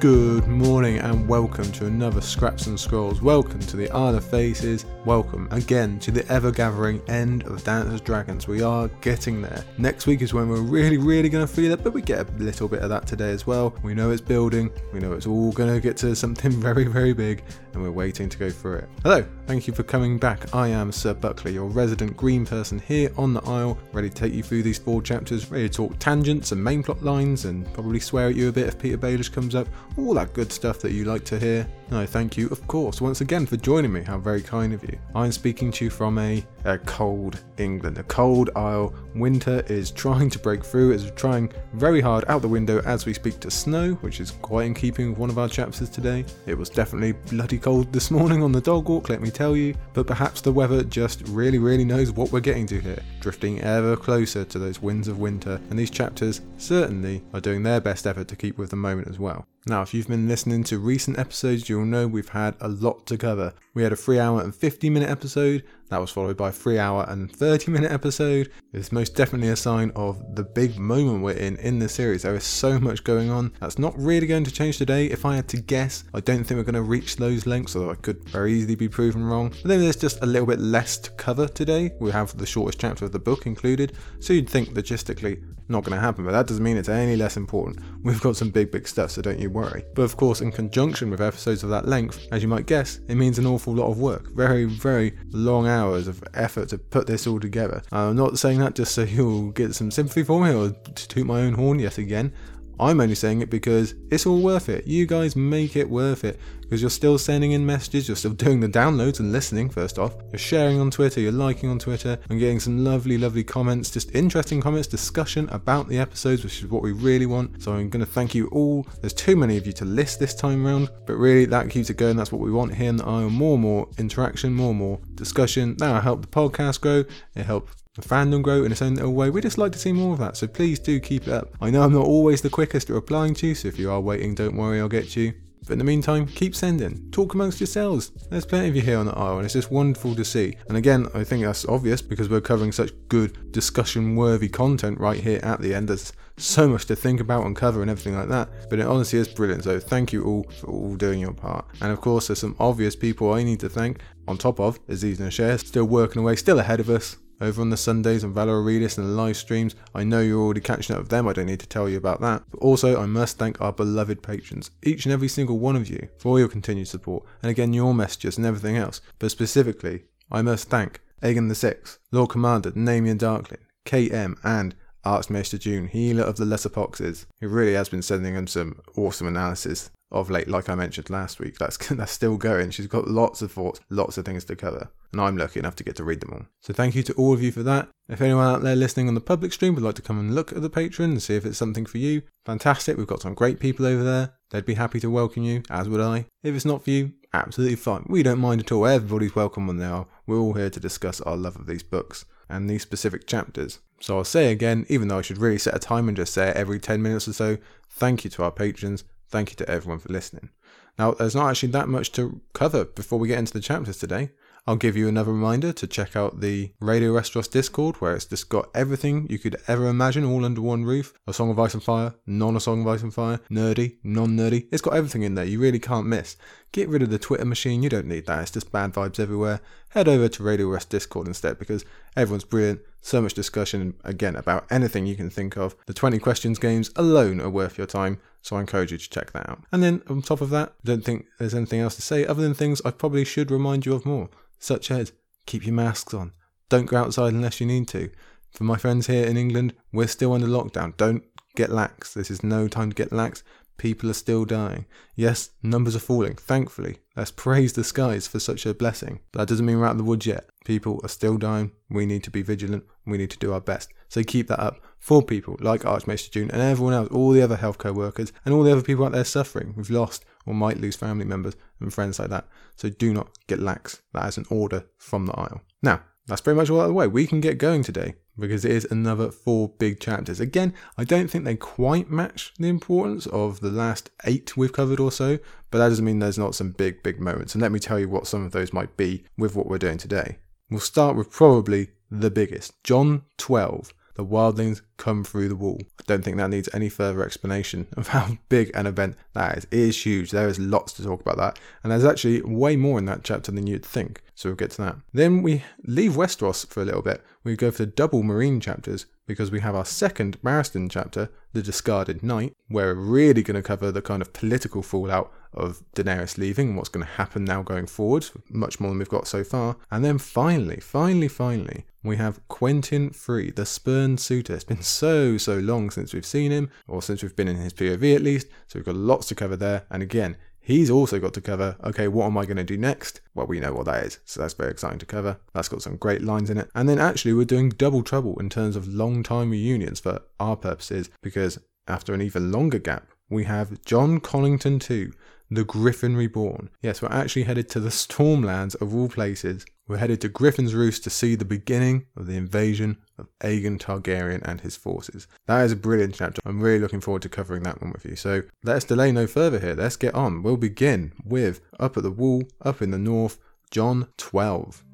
Good morning and welcome to another Scraps and Scrolls. Welcome to the Isle of Faces. Welcome again to the ever gathering end of Dance of Dragons. We are getting there. Next week is when we're really, really going to feel it, but we get a little bit of that today as well. We know it's building, we know it's all going to get to something very, very big, and we're waiting to go through it. Hello, thank you for coming back. I am Sir Buckley, your resident green person here on the Isle, ready to take you through these four chapters, ready to talk tangents and main plot lines, and probably swear at you a bit if Petyr Baelish comes up all that good stuff that you like to hear. I thank you, of course, once again for joining me. How very kind of you. I'm speaking to you from a, a cold England, a cold Isle. Winter is trying to break through, is trying very hard out the window as we speak to snow, which is quite in keeping with one of our chapters today. It was definitely bloody cold this morning on the dog walk, let me tell you, but perhaps the weather just really, really knows what we're getting to here, drifting ever closer to those winds of winter, and these chapters certainly are doing their best effort to keep with the moment as well. Now, if you've been listening to recent episodes, you'll know we've had a lot to cover. We had a 3 hour and 50 minute episode, that was followed by a 3 hour and 30 minute episode. It's most definitely a sign of the big moment we're in in the series. There is so much going on. That's not really going to change today. If I had to guess, I don't think we're going to reach those lengths, although I could very easily be proven wrong. But then there's just a little bit less to cover today. We have the shortest chapter of the book included, so you'd think logistically not going to happen, but that doesn't mean it's any less important. We've got some big, big stuff, so don't you worry. But of course, in conjunction with episodes of that length, as you might guess, it means an awful lot of work. Very, very long hours of effort to put this all together. I'm not saying that just so you'll get some sympathy for me or to toot my own horn yet again. I'm only saying it because it's all worth it. You guys make it worth it because you're still sending in messages, you're still doing the downloads and listening, first off. You're sharing on Twitter, you're liking on Twitter, and getting some lovely, lovely comments, just interesting comments, discussion about the episodes, which is what we really want. So I'm going to thank you all. There's too many of you to list this time around, but really that keeps it going. That's what we want here in the Isle. More and more interaction, more and more discussion. That'll help the podcast grow. It helps the fandom grow in its own little way. We just like to see more of that, so please do keep it up. I know I'm not always the quickest at replying to you, so if you are waiting, don't worry, I'll get you. But in the meantime, keep sending. Talk amongst yourselves. There's plenty of you here on the Isle, and it's just wonderful to see. And again, I think that's obvious because we're covering such good, discussion worthy content right here at the end. There's so much to think about and cover and everything like that. But it honestly is brilliant. So thank you all for all doing your part. And of course, there's some obvious people I need to thank on top of Aziz and Cher, still working away, still ahead of us over on the Sundays and Valor Aurelius and the live streams. I know you're already catching up with them, I don't need to tell you about that. But also, I must thank our beloved patrons, each and every single one of you, for all your continued support, and again, your messages and everything else. But specifically, I must thank Aegon the Sixth, Lord Commander Damian Darklin, KM, and Archmaester June, healer of the lesser poxes, who really has been sending him some awesome analysis of late, like I mentioned last week. That's that's still going. She's got lots of thoughts, lots of things to cover, and I'm lucky enough to get to read them all. So thank you to all of you for that. If anyone out there listening on the public stream would like to come and look at the Patreon and see if it's something for you, fantastic. We've got some great people over there. They'd be happy to welcome you, as would I. If it's not for you, absolutely fine. We don't mind at all. Everybody's welcome when they are. We're all here to discuss our love of these books and these specific chapters. So I'll say again, even though I should really set a time and just say it every 10 minutes or so, thank you to our patrons. Thank you to everyone for listening. Now, there's not actually that much to cover before we get into the chapters today. I'll give you another reminder to check out the Radio Westeros Discord, where it's just got everything you could ever imagine all under one roof. A Song of Ice and Fire, non A Song of Ice and Fire, nerdy, non nerdy. It's got everything in there you really can't miss. Get rid of the Twitter machine, you don't need that, it's just bad vibes everywhere. Head over to Radio West Discord instead because everyone's brilliant, so much discussion, again, about anything you can think of. The 20 questions games alone are worth your time, so I encourage you to check that out. And then on top of that, I don't think there's anything else to say other than things I probably should remind you of more such as keep your masks on, don't go outside unless you need to. For my friends here in England, we're still under lockdown. Don't get lax. This is no time to get lax. People are still dying. Yes, numbers are falling, thankfully. Let's praise the skies for such a blessing. But that doesn't mean we're out of the woods yet. People are still dying. We need to be vigilant. We need to do our best. So keep that up for people like Archmaester June and everyone else, all the other healthcare workers, and all the other people out there suffering. We've lost or might lose family members and friends like that. So do not get lax. That is an order from the Isle. Now, that's pretty much all out of the way. We can get going today because it is another four big chapters. Again, I don't think they quite match the importance of the last eight we've covered or so, but that doesn't mean there's not some big, big moments. And let me tell you what some of those might be with what we're doing today. We'll start with probably the biggest Jon 12, the wildlings come through the wall. I don't think that needs any further explanation of how big an event that is. It is huge. There is lots to talk about that. And there's actually way more in that chapter than you'd think. So we'll get to that. Then we leave Westeros for a little bit. We go for the double Meereen chapters because we have our second Barristan chapter, The Discarded Knight, where we're really going to cover the kind of political fallout of Daenerys leaving and what's going to happen now going forward, much more than we've got so far. And then finally, finally, finally, we have Quentyn Free, the spurned suitor. It's been so, so long since we've seen him, or since we've been in his POV at least, so we've got lots to cover there. And again, He's also got to cover, okay, what am I going to do next? Well, we know what that is, so that's very exciting to cover. That's got some great lines in it. And then actually, we're doing double trouble in terms of long time reunions for our purposes, because after an even longer gap, we have Jon Connington 2, The Griffin Reborn. Yes, we're actually headed to the Stormlands of all places. We're headed to Griffin's Roost to see the beginning of the invasion of Aegon Targaryen and his forces. That is a brilliant chapter. I'm really looking forward to covering that one with you. So let's delay no further here. Let's get on. We'll begin with Up at the Wall, Up in the North, Jon 12.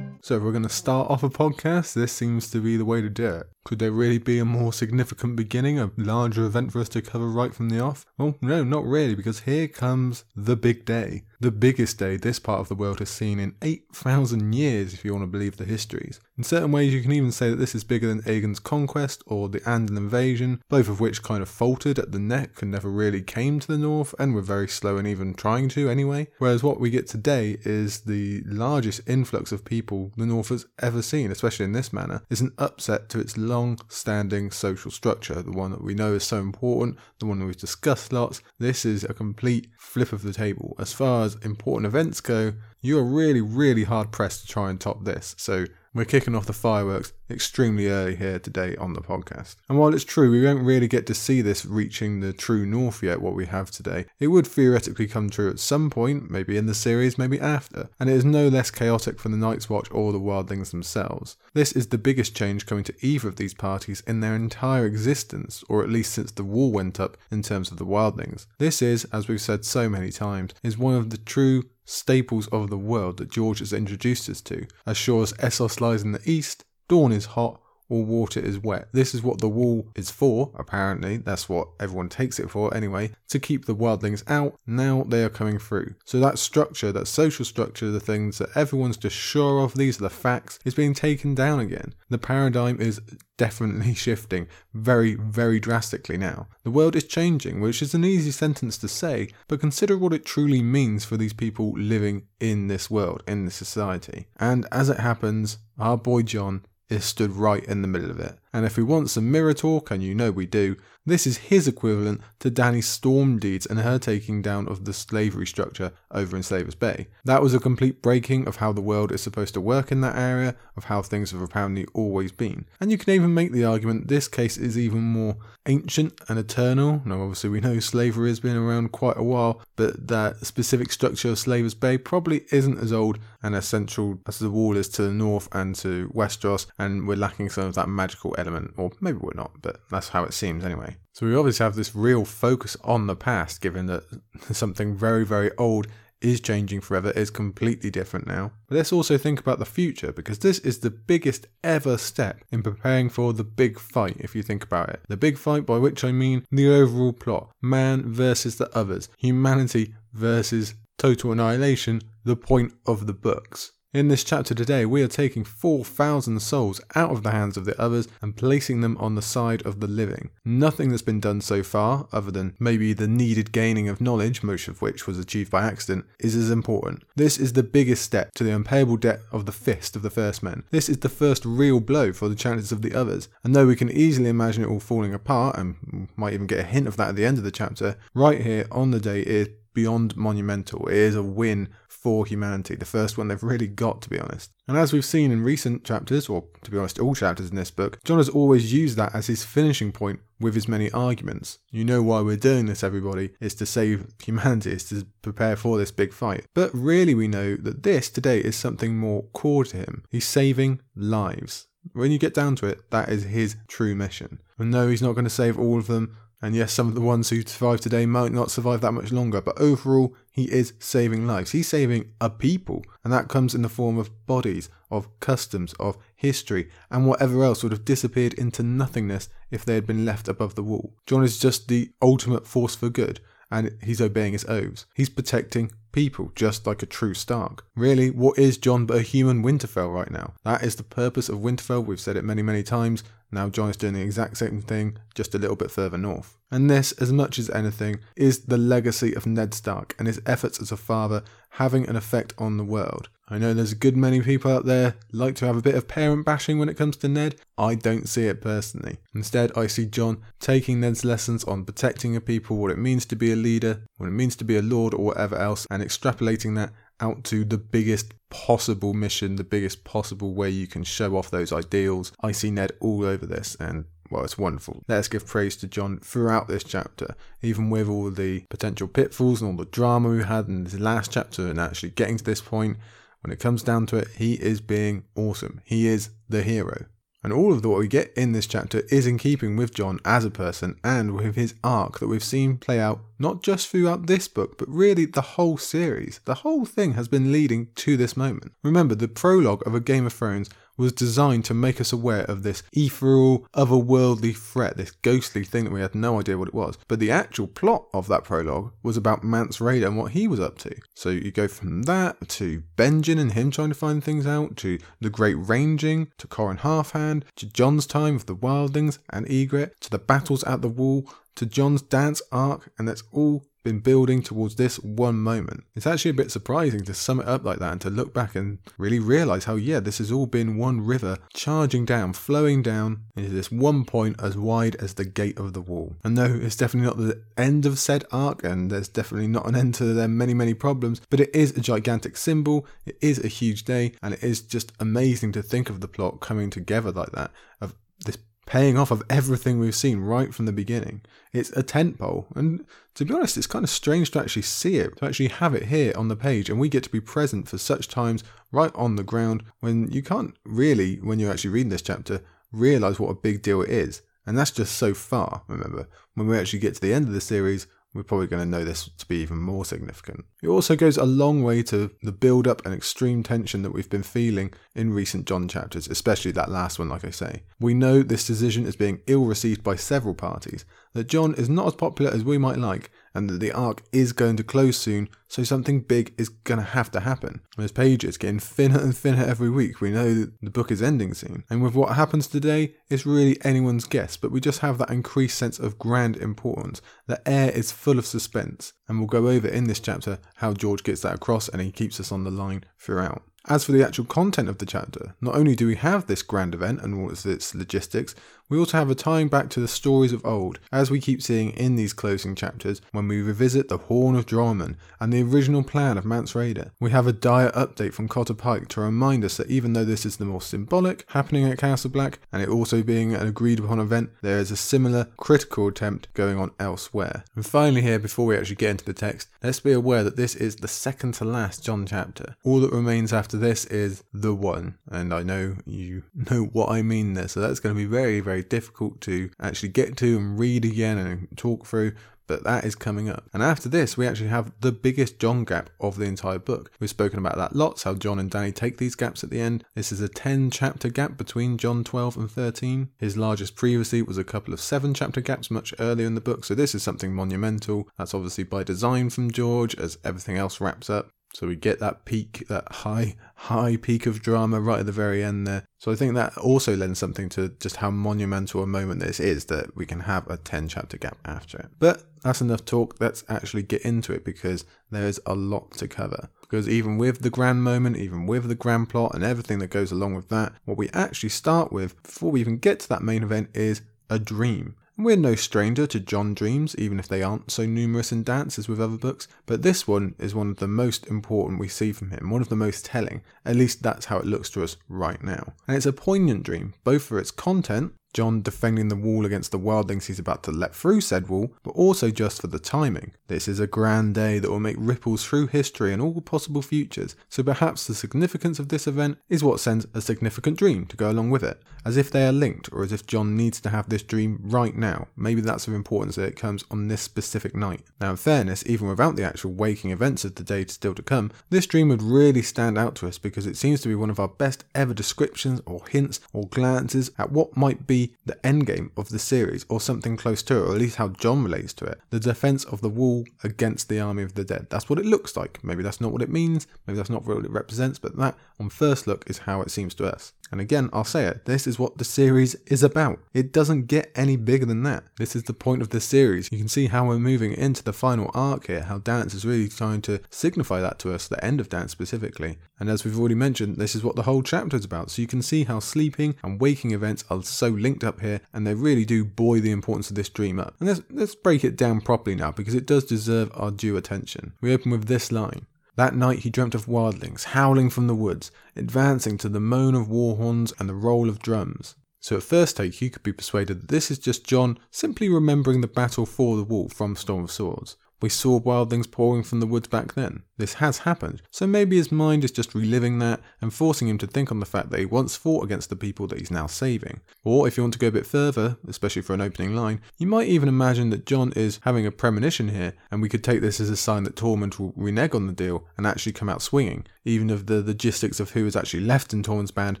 So, if we're going to start off a podcast, this seems to be the way to do it. Could there really be a more significant beginning, a larger event for us to cover right from the off? Well, no, not really, because here comes the big day. The biggest day this part of the world has seen in 8,000 years, if you want to believe the histories. In certain ways, you can even say that this is bigger than Aegon's conquest or the Andal invasion, both of which kind of faltered at the neck and never really came to the north and were very slow in even trying to anyway. Whereas what we get today is the largest influx of people the north has ever seen, especially in this manner, is an upset to its long standing social structure, the one that we know is so important, the one that we've discussed lots. This is a complete flip of the table. As far as important events go, you are really, really hard pressed to try and top this. So we're kicking off the fireworks extremely early here today on the podcast. And while it's true we won't really get to see this reaching the true north yet, what we have today, it would theoretically come true at some point, maybe in the series, maybe after. And it is no less chaotic for the Night's Watch or the Wildlings themselves. This is the biggest change coming to either of these parties in their entire existence, or at least since the wall went up in terms of the Wildlings. This is, as we've said so many times, is one of the true staples of the world that George has introduced us to. As sure as Essos lies in the east, Dorne is hot, or water is wet. This is what the wall is for, apparently. That's what everyone takes it for anyway, to keep the wildlings out. Now they are coming through. So that structure, that social structure, the things that everyone's just sure of, these are the facts, is being taken down again. The paradigm is definitely shifting very, very drastically now. The world is changing, which is an easy sentence to say, but consider what it truly means for these people living in this world, in this society. And as it happens, our boy Jon is stood right in the middle of it. And if we want some mirror talk, and you know we do, this is his equivalent to Dany's storm deeds and her taking down of the slavery structure over in Slavers Bay. That was a complete breaking of how the world is supposed to work in that area, of how things have apparently always been. And you can even make the argument this case is even more ancient and eternal. Now, obviously, we know slavery has been around quite a while, but that specific structure of Slavers Bay probably isn't as old and essential as the wall is to the north and to Westeros, and we're lacking some of that magical element, or maybe we're not, but that's how it seems anyway. So we obviously have this real focus on the past, given that something very, very old is changing forever, is completely different now. But let's also think about the future, because this is the biggest ever step in preparing for the big fight, if you think about it. The big fight, by which I mean the overall plot man versus the others, humanity versus total annihilation, the point of the books. In this chapter today, we are taking 4,000 souls out of the hands of the others and placing them on the side of the living. Nothing that's been done so far, other than maybe the needed gaining of knowledge, most of which was achieved by accident, is as important. This is the biggest step to the unpayable debt of the fist of the first men. This is the first real blow for the chances of the others. And though we can easily imagine it all falling apart, and might even get a hint of that at the end of the chapter, right here on the day is beyond monumental. It is a win for humanity, the first one they've really got, to be honest. And as we've seen in recent chapters, or to be honest, all chapters in this book, Jon has always used that as his finishing point with his many arguments. You know why we're doing this, everybody, is to save humanity, is to prepare for this big fight. But really, we know that this today is something more core to him. He's saving lives. When you get down to it, that is his true mission. And no, he's not going to save all of them And yes, some of the ones who survive today might not survive that much longer, but overall, he is saving lives. He's saving a people, and that comes in the form of bodies, of customs, of history, and whatever else would have disappeared into nothingness if they had been left above the wall. Jon is just the ultimate force for good, and he's obeying his oaths. He's protecting people, just like a true Stark. Really, what is Jon but a human Winterfell right now? That is the purpose of Winterfell. We've said it many, many times. Now Jon is doing the exact same thing, just a little bit further north. And this, as much as anything, is the legacy of Ned Stark and his efforts as a father having an effect on the world. I know there's a good many people out there like to have a bit of parent bashing when it comes to Ned. I don't see it personally. Instead, I see Jon taking Ned's lessons on protecting a people, what it means to be a leader, what it means to be a lord or whatever else, and extrapolating that out to the biggest possible mission, the biggest possible way you can show off those ideals. I see Ned all over this and well, it's wonderful. Let's give praise to Jon throughout this chapter, even with all the potential pitfalls and all the drama we had in this last chapter and actually getting to this point. When it comes down to it, he is being awesome. He is the hero. And all of what we get in this chapter is in keeping with Jon as a person and with his arc that we've seen play out not just throughout this book, but really the whole series. The whole thing has been leading to this moment. Remember, the prologue of A Game of Thrones was designed to make us aware of this ethereal, otherworldly threat, this ghostly thing that we had no idea what it was. But the actual plot of that prologue was about Mance Rayder and what he was up to. So you go from that to Benjen and him trying to find things out, to the Great Ranging, to Qhorin Halfhand, to Jon's time with the Wildlings and Ygritte, to the battles at the Wall, to Jon's dance arc, and that's all been building towards this one moment. It's actually a bit surprising to sum it up like that and to look back and really realize how, yeah, this has all been one river charging down, flowing down into this one point as wide as the gate of the wall. And no, it's definitely not the end of said arc, and there's definitely not an end to their many, many problems, but it is a gigantic symbol, it is a huge day, and it is just amazing to think of the plot coming together like that, of this paying off of everything we've seen right from the beginning. It's a tentpole, and to be honest, it's kind of strange to actually see it, to actually have it here on the page, and we get to be present for such times right on the ground when you can't really, when you're actually reading this chapter, realize what a big deal it is. And that's just so far, remember. When we actually get to the end of the series, we're probably going to know this to be even more significant. It also goes a long way to the build up and extreme tension that we've been feeling in recent Jon chapters, especially that last one, like I say. We know this decision is being ill received by several parties, that Jon is not as popular as we might like, and that the arc is going to close soon, so something big is going to have to happen. As pages getting thinner and thinner every week, we know that the book is ending soon. And with what happens today, it's really anyone's guess, but we just have that increased sense of grand importance. The air is full of suspense, and we'll go over in this chapter how George gets that across and he keeps us on the line throughout. As for the actual content of the chapter, not only do we have this grand event and all its logistics, we also have a tying back to the stories of old, as we keep seeing in these closing chapters when we revisit the Horn of Joramun and the original plan of Mance Rayder. We have a dire update from Cotter Pike to remind us that even though this is the more symbolic happening at Castle Black, and it also being an agreed upon event, there is a similar critical attempt going on elsewhere. And finally, here, before we actually get into the text, let's be aware that this is the second to last Jon chapter. All that remains after this is the one, and I know you know what I mean there, so that's going to be very, very difficult to actually get to and read again and talk through but that is coming up. And after this, we actually have the biggest Jon gap of the entire book. We've spoken about that lots, how Jon and Dany take these gaps at the end. This is a 10 chapter gap between Jon 12 and 13. His largest previously was a couple of 7 chapter gaps much earlier in the book, so this is something monumental. That's obviously by design from George as everything else wraps up. So we get that peak, that high, high peak of drama right at the very end there. So I think that also lends something to just how monumental a moment this is that we can have a 10 chapter gap after it. But that's enough talk. Let's actually get into it because there is a lot to cover. Because even with the grand moment, even with the grand plot and everything that goes along with that, what we actually start with before we even get to that main event is a dream. We're no stranger to Jon Dreams, even if they aren't so numerous in Dance as with other books, but this one is one of the most important we see from him, one of the most telling, at least that's how it looks to us right now. And it's a poignant dream, both for its content, Jon defending the wall against the wildlings he's about to let through said wall, but also just for the timing. This is a grand day that will make ripples through history and all possible futures, so perhaps the significance of this event is what sends a significant dream to go along with it, as if they are linked or as if Jon needs to have this dream right now. Maybe that's of importance that it comes on this specific night. Now, in fairness, even without the actual waking events of the day still to come, this dream would really stand out to us because it seems to be one of our best ever descriptions or hints or glances at what might be the endgame of the series or something close to it, or at least how Jon relates to it. The defense of the wall against the army of the dead. That's what it looks like. Maybe that's not what it means, maybe that's not really what it represents, but that on first look is how it seems to us. And again, I'll say it, this is what the series is about. It doesn't get any bigger than that. This is the point of the series. You can see how we're moving into the final arc here, how Dance is really trying to signify that to us, the end of Dance specifically. And as we've already mentioned, this is what the whole chapter is about. So you can see how sleeping and waking events are so linked up here, and they really do buoy the importance of this dream up. And let's, let's break it down properly now, because it does deserve our due attention. We open with this line. That night he dreamt of wildlings howling from the woods, advancing to the moan of war horns and the roll of drums. So at first take you could be persuaded that this is just Jon simply remembering the battle for the wall from Storm of Swords. We saw wildlings pouring from the woods back then. This has happened, so maybe his mind is just reliving that and forcing him to think on the fact that he once fought against the people that he's now saving. Or if you want to go a bit further, especially for an opening line, you might even imagine that Jon is having a premonition here, and we could take this as a sign that Tormund will renege on the deal and actually come out swinging, even if the logistics of who is actually left in Tormund's band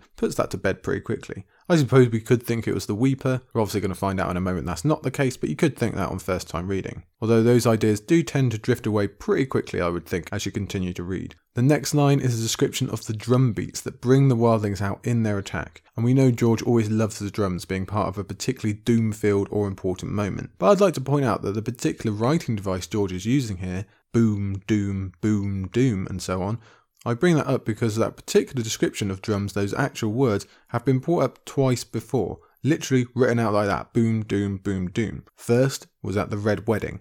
puts that to bed pretty quickly. I suppose we could think it was the Weeper. We're obviously going to find out in a moment that's not the case, but you could think that on first time reading. Although those ideas do tend to drift away pretty quickly, I would think, as you continue to read. The next line is a description of the drum beats that bring the wildlings out in their attack, and we know George always loves the drums being part of a particularly doom filled or important moment. But I'd like to point out that the particular writing device George is using here, boom, doom, boom, doom, and so on, I bring that up because that particular description of drums, those actual words, have been brought up twice before, literally written out like that boom, doom, boom, doom. First was at the Red Wedding.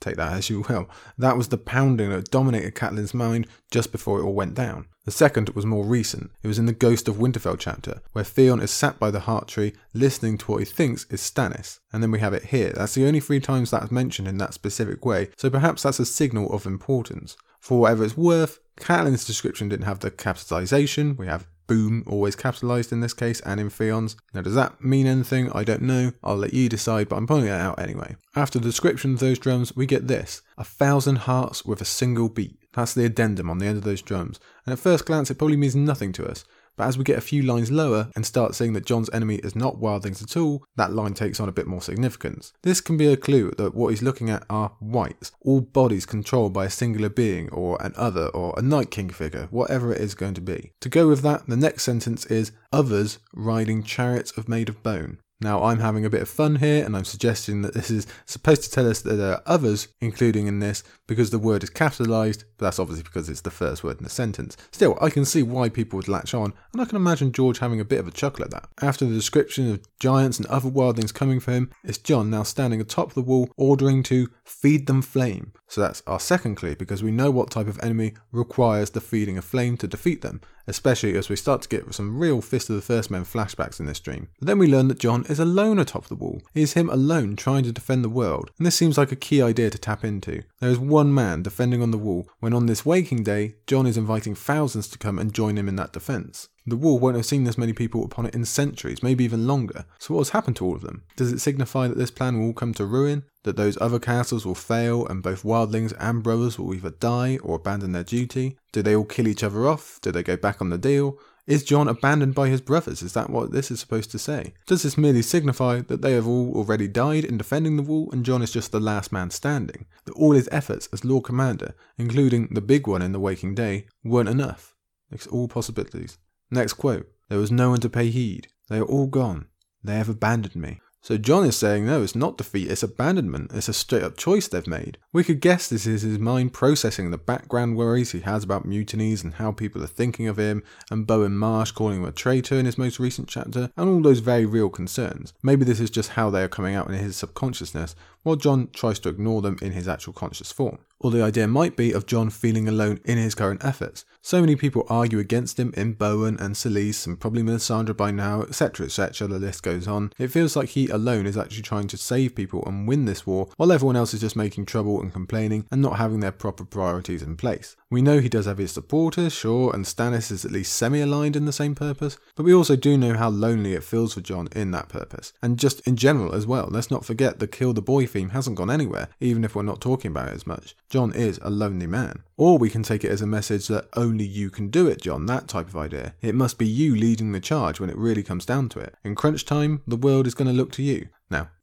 Take that as you will. That was the pounding that dominated Catelyn's mind just before it all went down. The second was more recent. It was in the Ghost of Winterfell chapter, where Theon is sat by the heart tree listening to what he thinks is Stannis. And then we have it here. That's the only three times that's mentioned in that specific way, so perhaps that's a signal of importance. For whatever it's worth, Catelyn's description didn't have the capitalization. We have boom always capitalized in this case and in Theon's. Now, does that mean anything? I don't know. I'll let you decide, but I'm pointing it out anyway. After the description of those drums, we get this a thousand hearts with a single beat. That's the addendum on the end of those drums. And at first glance, it probably means nothing to us. But as we get a few lines lower and start seeing that Jon's enemy is not wildlings at all, that line takes on a bit more significance. This can be a clue that what he's looking at are whites, all bodies controlled by a singular being or an other or a Night King figure, whatever it is going to be. To go with that, the next sentence is others riding chariots of made of bone. Now, I'm having a bit of fun here, and I'm suggesting that this is supposed to tell us that there are others including in this because the word is capitalized, but that's obviously because it's the first word in the sentence. Still, I can see why people would latch on, and I can imagine George having a bit of a chuckle at that. After the description of giants and other wildlings coming for him, it's Jon now standing atop the wall, ordering to feed them flame. So that's our second clue because we know what type of enemy requires the feeding of flame to defeat them, especially as we start to get some real Fist of the First Men flashbacks in this dream. But then we learn that Jon is alone atop the wall. It is him alone trying to defend the world, and this seems like a key idea to tap into. There is one man defending on the wall, when on this waking day, Jon is inviting thousands to come and join him in that defence. The wall won't have seen this many people upon it in centuries, maybe even longer. So what has happened to all of them? Does it signify that this plan will all come to ruin? That those other castles will fail and both wildlings and brothers will either die or abandon their duty? Do they all kill each other off? Do they go back on the deal? Is Jon abandoned by his brothers? Is that what this is supposed to say? Does this merely signify that they have all already died in defending the wall and Jon is just the last man standing? That all his efforts as Lord Commander, including the big one in the Waking Day, weren't enough? It's all possibilities. Next quote There was no one to pay heed. They are all gone. They have abandoned me. So Jon is saying, no, it's not defeat, it's abandonment. It's a straight up choice they've made. We could guess this is his mind processing the background worries he has about mutinies and how people are thinking of him, and Bowen Marsh calling him a traitor in his most recent chapter, and all those very real concerns. Maybe this is just how they are coming out in his subconsciousness, while Jon tries to ignore them in his actual conscious form. Or the idea might be of Jon feeling alone in his current efforts. So many people argue against him in Bowen and Selyse and probably Melisandre by now, etc. etc. The list goes on. It feels like he alone is actually trying to save people and win this war, while everyone else is just making trouble and complaining and not having their proper priorities in place. We know he does have his supporters, sure, and Stannis is at least semi aligned in the same purpose, but we also do know how lonely it feels for Jon in that purpose. And just in general as well, let's not forget the kill the boy theme hasn't gone anywhere, even if we're not talking about it as much. Jon is a lonely man. Or we can take it as a message that only you can do it, Jon, that type of idea. It must be you leading the charge when it really comes down to it. In crunch time, the world is going to look to you.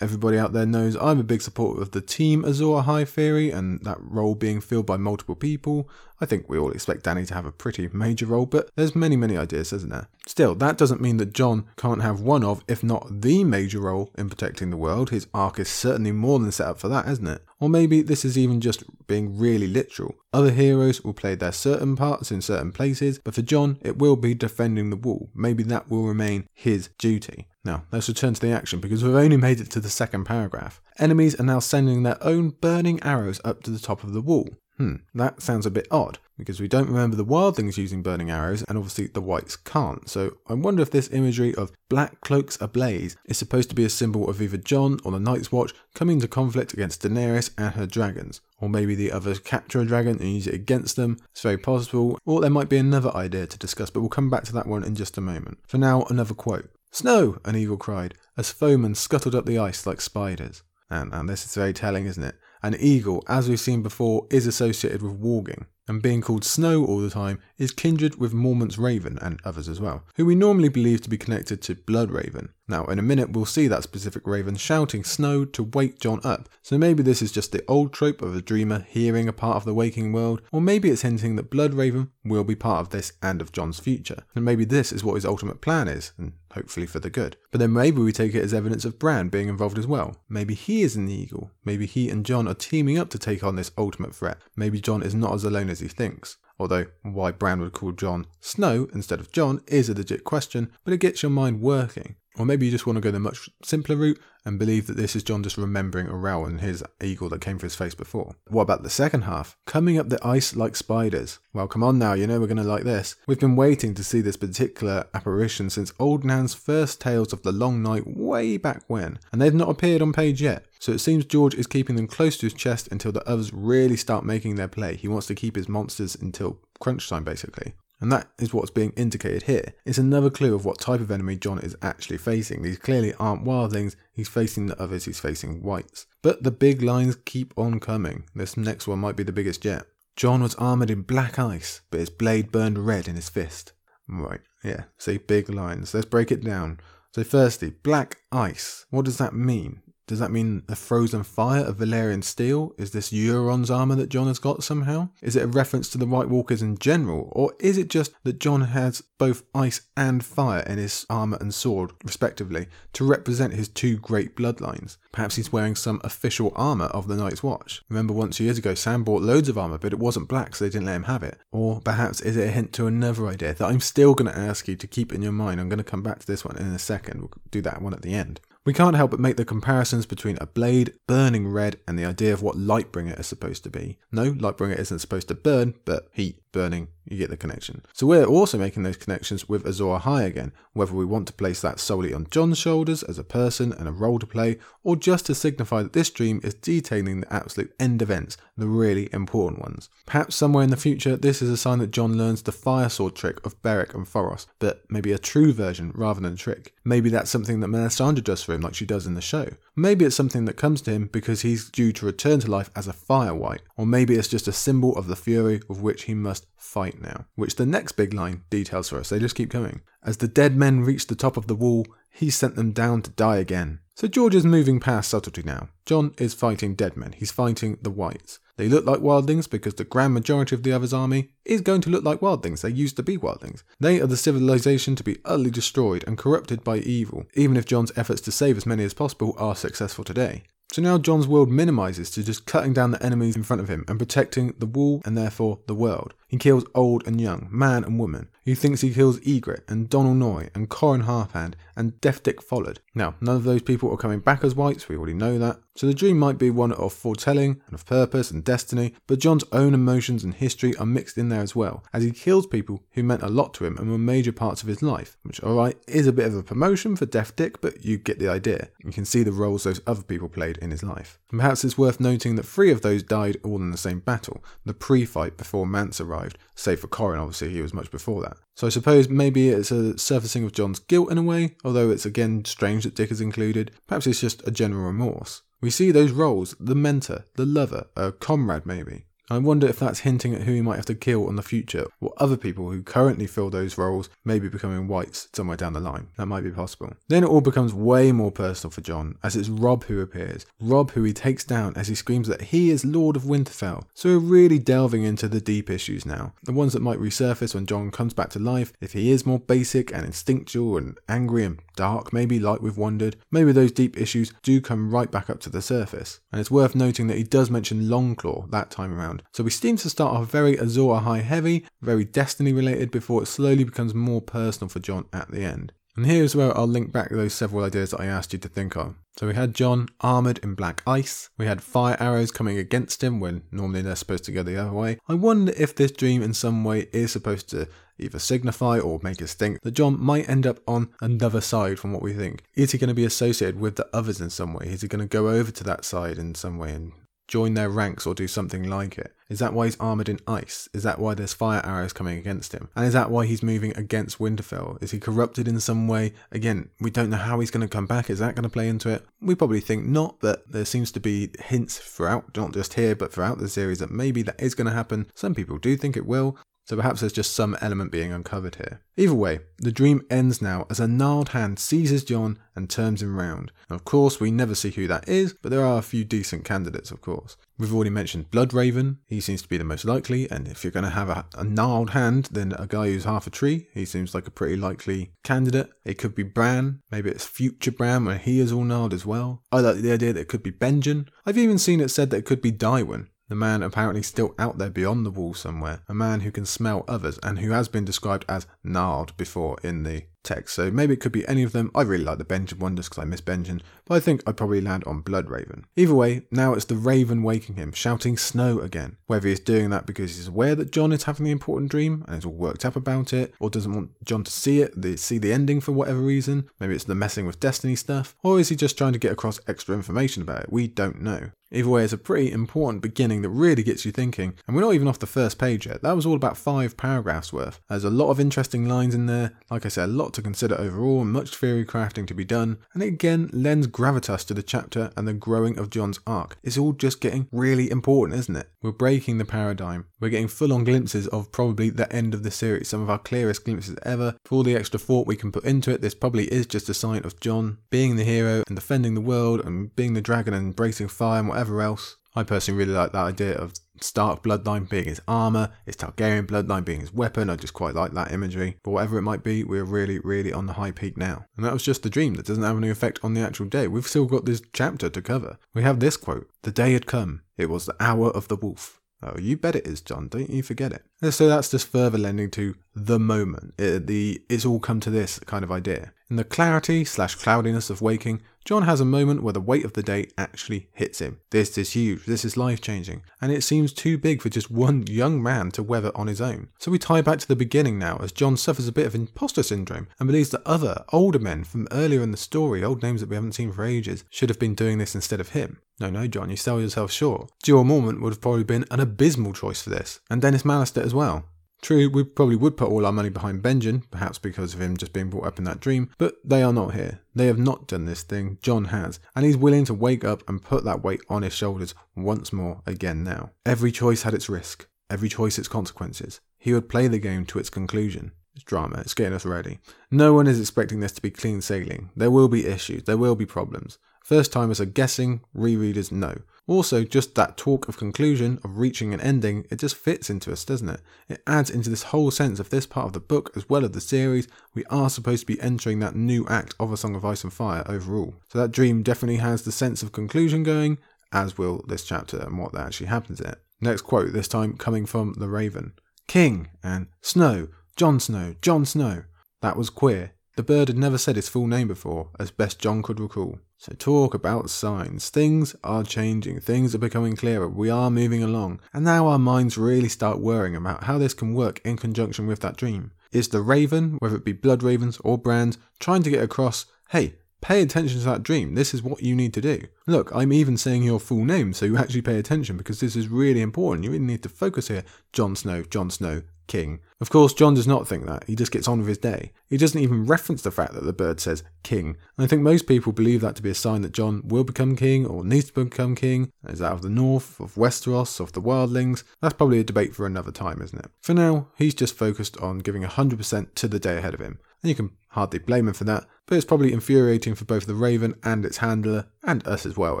Everybody out there knows I'm a big supporter of the Team Azor Ahai theory and that role being filled by multiple people. I think we all expect Dany to have a pretty major role, but there's many, many ideas, isn't there? Still, that doesn't mean that Jon can't have one of, if not the major role in protecting the world. His arc is certainly more than set up for that, isn't it? Or maybe this is even just being really literal. Other heroes will play their certain parts in certain places, but for Jon, it will be defending the wall. Maybe that will remain his duty. Now, let's return to the action because we've only made it to the second paragraph. Enemies are now sending their own burning arrows up to the top of the wall. Hmm, that sounds a bit odd because we don't remember the wildlings using burning arrows and obviously the whites can't. So I wonder if this imagery of black cloaks ablaze is supposed to be a symbol of either Jon or the Night's Watch coming to conflict against Daenerys and her dragons. Or maybe the others capture a dragon and use it against them. It's very possible. Or there might be another idea to discuss, but we'll come back to that one in just a moment. For now, another quote. Snow! an eagle cried, as foemen scuttled up the ice like spiders. And, and this is very telling, isn't it? An eagle, as we've seen before, is associated with warging and being called Snow all the time is kindred with Mormont's Raven and others as well, who we normally believe to be connected to Bloodraven. Now, in a minute, we'll see that specific Raven shouting Snow to wake Jon up, so maybe this is just the old trope of a dreamer hearing a part of the waking world, or maybe it's hinting that Bloodraven will be part of this and of Jon's future, and maybe this is what his ultimate plan is, and hopefully for the good. But then maybe we take it as evidence of Bran being involved as well. Maybe he is the Eagle, maybe he and Jon are teaming up to take on this ultimate threat, maybe Jon is not as alone as he thinks. Although why Bran would call Jon Snow instead of Jon is a legit question, but it gets your mind working. Or maybe you just want to go the much simpler route and believe that this is Jon just remembering Orell and his eagle that came for his face before. What about the second half? Coming up the ice like spiders. Well, come on now, you know we're going to like this. We've been waiting to see this particular apparition since Old Nan's first tales of the Long Night way back when, and they've not appeared on page yet. So it seems George is keeping them close to his chest until the others really start making their play. He wants to keep his monsters until crunch time, basically. And that is what's being indicated here. It's another clue of what type of enemy Jon is actually facing. These clearly aren't wildlings, he's facing the others, he's facing whites. But the big lines keep on coming. This next one might be the biggest yet. Jon was armoured in black ice, but his blade burned red in his fist. Right, yeah, see, big lines. Let's break it down. So, firstly, black ice. What does that mean? Does that mean a frozen fire of Valyrian steel? Is this Euron's armor that Jon has got somehow? Is it a reference to the White Walkers in general? Or is it just that Jon has both ice and fire in his armor and sword, respectively, to represent his two great bloodlines? Perhaps he's wearing some official armor of the Night's Watch. Remember once years ago, Sam bought loads of armor, but it wasn't black, so they didn't let him have it. Or perhaps is it a hint to another idea that I'm still going to ask you to keep in your mind? I'm going to come back to this one in a second. We'll do that one at the end. We can't help but make the comparisons between a blade burning red and the idea of what Lightbringer is supposed to be. No, Lightbringer isn't supposed to burn, but heat, burning, you get the connection. So we're also making those connections with Azor Ahai again, whether we want to place that solely on Jon's shoulders as a person and a role to play, or just to signify that this dream is detailing the absolute end events, the really important ones. Perhaps somewhere in the future, this is a sign that Jon learns the fire sword trick of Beric and Thoros, but maybe a true version rather than a trick. Maybe that's something that Melisandre does for him like she does in the show. Maybe it's something that comes to him because he's due to return to life as a fire wight, or maybe it's just a symbol of the fury with which he must fight now, which the next big line details for us. They just keep coming. As the dead men reach the top of the wall, he sent them down to die again. So George is moving past subtlety now. Jon is fighting dead men. He's fighting the whites. They look like wildlings because the grand majority of the other's army is going to look like wildlings. They used to be wildlings. They are the civilization to be utterly destroyed and corrupted by evil, even if Jon's efforts to save as many as possible are successful today. So now Jon's world minimizes to just cutting down the enemies in front of him and protecting the wall and therefore the world. He kills old and young, man and woman. He thinks he kills Ygritte and Donal Noye and Qhorin Halfhand and Deaf Dick Follard. Now, none of those people are coming back as whites, we already know that. So the dream might be one of foretelling and of purpose and destiny, but Jon's own emotions and history are mixed in there as well, as he kills people who meant a lot to him and were major parts of his life, which, alright, is a bit of a promotion for Deaf Dick, but you get the idea. You can see the roles those other people played in his life. And perhaps it's worth noting that three of those died all in the same battle, the pre-fight before Mance arrived, save for Qhorin, obviously, he was much before that. So I suppose maybe it's a surfacing of Jon's guilt in a way, although it's again strange that Dick is included. Perhaps it's just a general remorse. We see those roles the mentor, the lover, a comrade maybe. I wonder if that's hinting at who he might have to kill in the future, or other people who currently fill those roles may be becoming whites somewhere down the line. That might be possible. Then it all becomes way more personal for Jon, as it's Robb who appears. Robb who he takes down as he screams that he is Lord of Winterfell. So we're really delving into the deep issues now. The ones that might resurface when Jon comes back to life, if he is more basic and instinctual and angry and dark, maybe like we've wondered, maybe those deep issues do come right back up to the surface. And it's worth noting that he does mention Longclaw that time around so we seem to start off very Azor Ahai heavy, very Destiny related, before it slowly becomes more personal for Jon at the end. And here's where I'll link back those several ideas that I asked you to think of. So we had Jon armoured in black ice. We had fire arrows coming against him when normally they're supposed to go the other way. I wonder if this dream in some way is supposed to either signify or make us think that Jon might end up on another side from what we think. Is he going to be associated with the others in some way? Is he going to go over to that side in some way and join their ranks or do something like it? Is that why he's armoured in ice? Is that why there's fire arrows coming against him? And is that why he's moving against Winterfell? Is he corrupted in some way? Again, we don't know how he's going to come back. Is that going to play into it? We probably think not, but there seems to be hints throughout, not just here, but throughout the series that maybe that is going to happen. Some people do think it will. So perhaps there's just some element being uncovered here. Either way, the dream ends now as a gnarled hand seizes Jon and turns him round. of course, we never see who that is, but there are a few decent candidates, of course. We've already mentioned Bloodraven, he seems to be the most likely, and if you're going to have a, a gnarled hand, then a guy who's half a tree, he seems like a pretty likely candidate. It could be Bran, maybe it's future Bran when he is all gnarled as well. I like the idea that it could be Benjen. I've even seen it said that it could be Tywin, the man apparently still out there beyond the wall somewhere, a man who can smell others and who has been described as gnarled before in the text. So maybe it could be any of them. I really like the Benjen one just because I miss Benjen, but I think I'd probably land on Bloodraven. Either way, now it's the Raven waking him, shouting snow again. Whether he's doing that because he's aware that Jon is having the important dream and is all worked up about it, or doesn't want Jon to see it, see the ending for whatever reason. Maybe it's the messing with Destiny stuff, or is he just trying to get across extra information about it? We don't know. Either way, it's a pretty important beginning that really gets you thinking, and we're not even off the first page yet. That was all about five paragraphs worth. There's a lot of interesting lines in there, like I said, a lot to consider overall, much theory crafting to be done, and it again lends gravitas to the chapter and the growing of Jon's arc. It's all just getting really important, isn't it? We're breaking the paradigm. We're getting full on glimpses of probably the end of the series, some of our clearest glimpses ever. For all the extra thought we can put into it, this probably is just a sign of Jon being the hero and defending the world and being the dragon and embracing fire and whatever whatever else. I personally really like that idea of Stark bloodline being his armor, his Targaryen bloodline being his weapon. I just quite like that imagery. But whatever it might be, we're really, really on the high peak now. And that was just the dream that doesn't have any effect on the actual day. We've still got this chapter to cover. We have this quote The day had come. It was the hour of the wolf. Oh, you bet it is, Jon. Don't you forget it. And so that's just further lending to the moment, it, the it's all come to this kind of idea. In the clarity slash cloudiness of waking, Jon has a moment where the weight of the day actually hits him. This is huge, this is life changing, and it seems too big for just one young man to weather on his own. So we tie back to the beginning now as Jon suffers a bit of imposter syndrome and believes that other, older men from earlier in the story, old names that we haven't seen for ages, should have been doing this instead of him. No, no, Jon, you sell yourself short. Jeor Mormont would have probably been an abysmal choice for this, and Denys Mallister as well. True, we probably would put all our money behind Benjen, perhaps because of him just being brought up in that dream, but they are not here. They have not done this thing, Jon has, and he's willing to wake up and put that weight on his shoulders once more again now. Every choice had its risk, every choice its consequences. He would play the game to its conclusion. It's drama, it's getting us ready. No one is expecting this to be clean sailing. There will be issues, there will be problems. First timers are guessing, rereaders know. Also, just that talk of conclusion, of reaching an ending, it just fits into us, doesn't it? It adds into this whole sense of this part of the book as well as the series. We are supposed to be entering that new act of A Song of Ice and Fire overall. So that dream definitely has the sense of conclusion going, as will this chapter and what actually happens in it. Next quote, this time coming from The Raven. King and Snow, Jon Snow, Jon Snow. That was queer. The bird had never said his full name before, as best Jon could recall. So, talk about signs. Things are changing, things are becoming clearer, we are moving along, and now our minds really start worrying about how this can work in conjunction with that dream. Is the Raven, whether it be Blood Ravens or Brands, trying to get across, hey, pay attention to that dream. This is what you need to do. Look, I'm even saying your full name so you actually pay attention because this is really important. You really need to focus here. Jon Snow, Jon Snow, king. Of course, Jon does not think that. He just gets on with his day. He doesn't even reference the fact that the bird says king. And I think most people believe that to be a sign that Jon will become king or needs to become king. Is that of the north, of Westeros, of the wildlings? That's probably a debate for another time, isn't it? For now, he's just focused on giving 100% to the day ahead of him. And you can hardly blame him for that, but it's probably infuriating for both the Raven and its handler, and us as well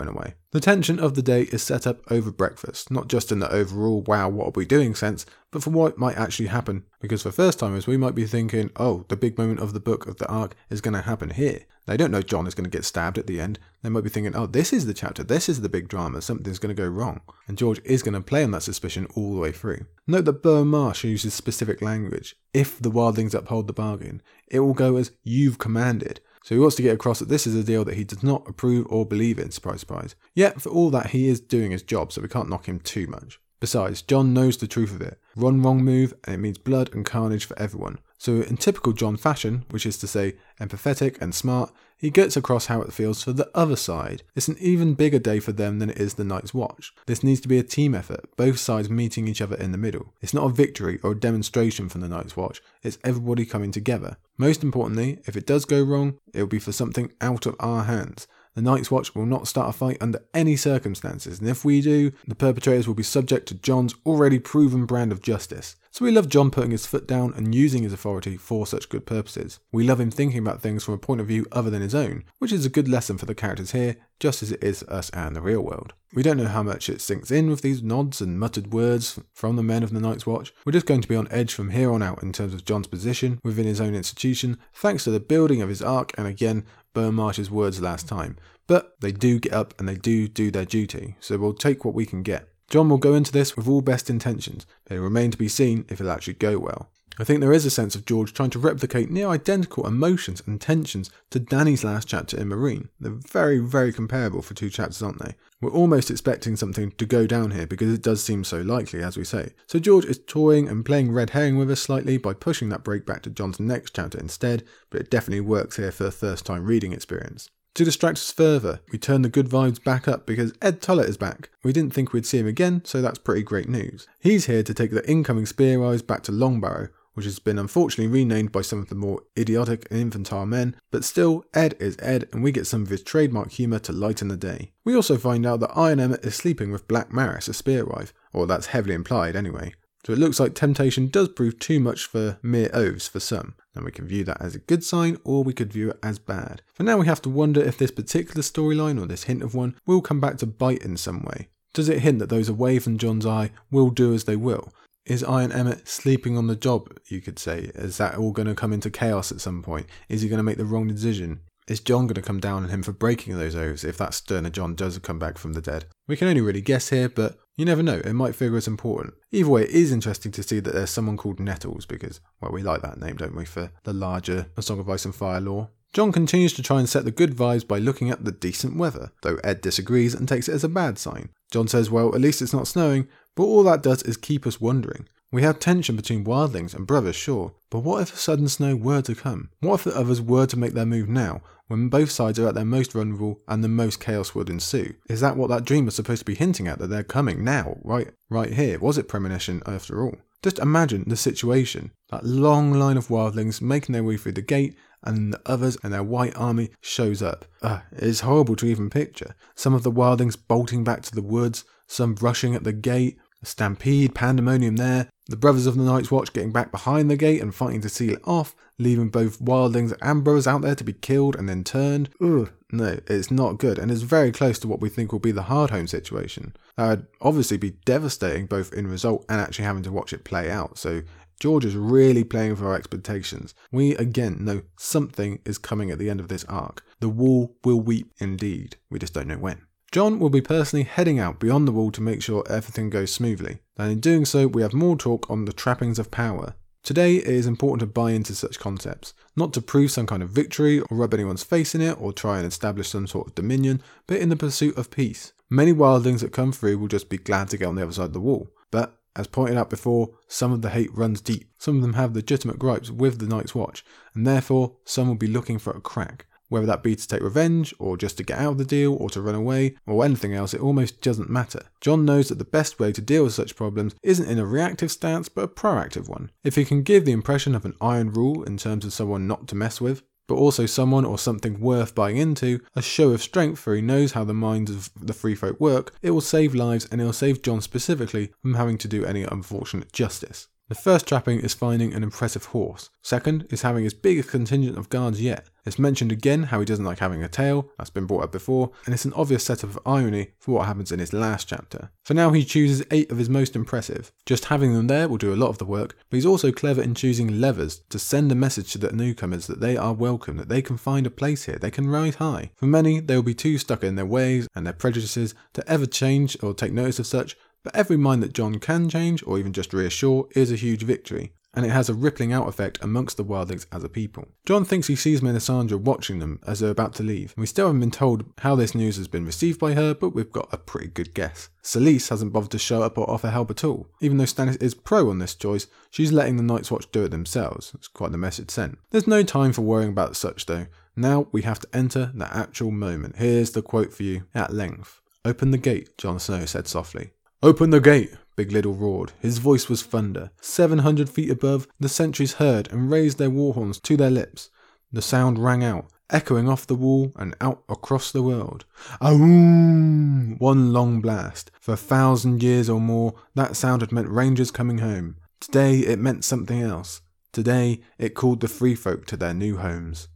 in a way. The tension of the day is set up over breakfast, not just in the overall wow, what are we doing sense, but for what might actually happen. Because for first timers, we might be thinking, oh, the big moment of the book of the arc is going to happen here. They don't know Jon is going to get stabbed at the end. They might be thinking, oh, this is the chapter, this is the big drama, something's going to go wrong. And George is going to play on that suspicion all the way through. Note that Bowen Marsh uses specific language. If the wildlings uphold the bargain, it will go as you've commanded. So he wants to get across that this is a deal that he does not approve or believe in, surprise, surprise. Yet, for all that, he is doing his job, so we can't knock him too much. Besides, Jon knows the truth of it. One wrong move, and it means blood and carnage for everyone. So, in typical Jon fashion, which is to say empathetic and smart, he gets across how it feels for the other side. It's an even bigger day for them than it is the Night's Watch. This needs to be a team effort, both sides meeting each other in the middle. It's not a victory or a demonstration from the Night's Watch, it's everybody coming together. Most importantly, if it does go wrong, it will be for something out of our hands. The Night's Watch will not start a fight under any circumstances, and if we do, the perpetrators will be subject to Jon's already proven brand of justice. So we love Jon putting his foot down and using his authority for such good purposes. We love him thinking about things from a point of view other than his own, which is a good lesson for the characters here, just as it is us and the real world. We don't know how much it sinks in with these nods and muttered words from the men of the Night's Watch. We're just going to be on edge from here on out in terms of Jon's position within his own institution, thanks to the building of his arc and again Bowen Marsh's words last time. But they do get up and they do do their duty, so we'll take what we can get. Jon will go into this with all best intentions, but it will remain to be seen if it'll actually go well. I think there is a sense of George trying to replicate near identical emotions and tensions to Dany's last chapter in Meereen. They're very, very comparable for two chapters, aren't they? We're almost expecting something to go down here because it does seem so likely, as we say. So George is toying and playing red herring with us slightly by pushing that break back to Jon's next chapter instead, but it definitely works here for a first time reading experience. To distract us further, we turn the good vibes back up because Edd Tollett is back. We didn't think we'd see him again, so that's pretty great news. He's here to take the incoming spearwives back to Longbarrow, which has been unfortunately renamed by some of the more idiotic and infantile men, but still, Edd is Edd, and we get some of his trademark humour to lighten the day. We also find out that Iron Emmett is sleeping with Black Maris, a spear wife, or that's heavily implied anyway. So it looks like temptation does prove too much for mere oaths for some, and we can view that as a good sign or we could view it as bad. For now, we have to wonder if this particular storyline or this hint of one will come back to bite in some way. Does it hint that those away from Jon's eye will do as they will? Is Iron Emmett sleeping on the job, you could say? Is that all going to come into chaos at some point? Is he going to make the wrong decision? Is Jon going to come down on him for breaking those oaths if that sterner Jon does come back from the dead? We can only really guess here, but you never know, it might figure as important. Either way, it is interesting to see that there's someone called Nettles because, well, we like that name, don't we, for the larger A Song of Ice and Fire lore. Jon continues to try and set the good vibes by looking at the decent weather, though Edd disagrees and takes it as a bad sign. Jon says, well, at least it's not snowing, but all that does is keep us wondering. We have tension between wildlings and brothers, sure, but what if a sudden snow were to come? What if the others were to make their move now, when both sides are at their most vulnerable and the most chaos would ensue? Is that what that dream was supposed to be hinting at, that they're coming now, right, right here? Was it premonition after all? Just imagine the situation. That long line of wildlings making their way through the gate, and the others and their white army shows up. Uh, it's horrible to even picture. Some of the wildlings bolting back to the woods, some rushing at the gate, a stampede, pandemonium there, the brothers of the Night's Watch getting back behind the gate and fighting to seal it off, leaving both wildlings and brothers out there to be killed and then turned. Ugh, no, it's not good, and it's very close to what we think will be the Hardhome situation. That would obviously be devastating both in result and actually having to watch it play out, so George is really playing for our expectations. We again know something is coming at the end of this arc. The wall will weep indeed. We just don't know when. Jon will be personally heading out beyond the wall to make sure everything goes smoothly. and in doing so, we have more talk on the trappings of power. Today, it is important to buy into such concepts, not to prove some kind of victory or rub anyone's face in it or try and establish some sort of dominion, but in the pursuit of peace. Many wildlings that come through will just be glad to get on the other side of the wall, but as pointed out before, some of the hate runs deep. Some of them have legitimate gripes with the Night's Watch, and therefore some will be looking for a crack. Whether that be to take revenge, or just to get out of the deal, or to run away, or anything else, it almost doesn't matter. Jon knows that the best way to deal with such problems isn't in a reactive stance, but a proactive one. If he can give the impression of an iron rule in terms of someone not to mess with, but also someone or something worth buying into, a show of strength for he knows how the minds of the free folk work, it will save lives and it will save Jon specifically from having to do any unfortunate justice. The first trapping is finding an impressive horse. Second is having his biggest contingent of guards yet. It's mentioned again how he doesn't like having a tail, that's been brought up before, and it's an obvious setup of irony for what happens in his last chapter. For now, he chooses eight of his most impressive. Just having them there will do a lot of the work, but he's also clever in choosing levers to send a message to the newcomers that they are welcome, that they can find a place here, they can rise high. For many, they will be too stuck in their ways and their prejudices to ever change or take notice of such, but every mind that Jon can change, or even just reassure, is a huge victory, and it has a rippling out effect amongst the wildlings as a people. Jon thinks he sees Melisandre watching them as they're about to leave, we still haven't been told how this news has been received by her, but we've got a pretty good guess. Selyse hasn't bothered to show up or offer help at all. Even though Stannis is pro on this choice, she's letting the Night's Watch do it themselves. It's quite the message sent. There's no time for worrying about such though. Now we have to enter the actual moment. Here's the quote for you at length. Open the gate, Jon Snow said softly. Open the gate! Big Liddle roared. His voice was thunder. Seven hundred feet above, the sentries heard and raised their war horns to their lips. The sound rang out, echoing off the wall and out across the world. Aoom! One long blast. For a thousand years or more, that sound had meant rangers coming home. Today, it meant something else. Today, it called the free folk to their new homes.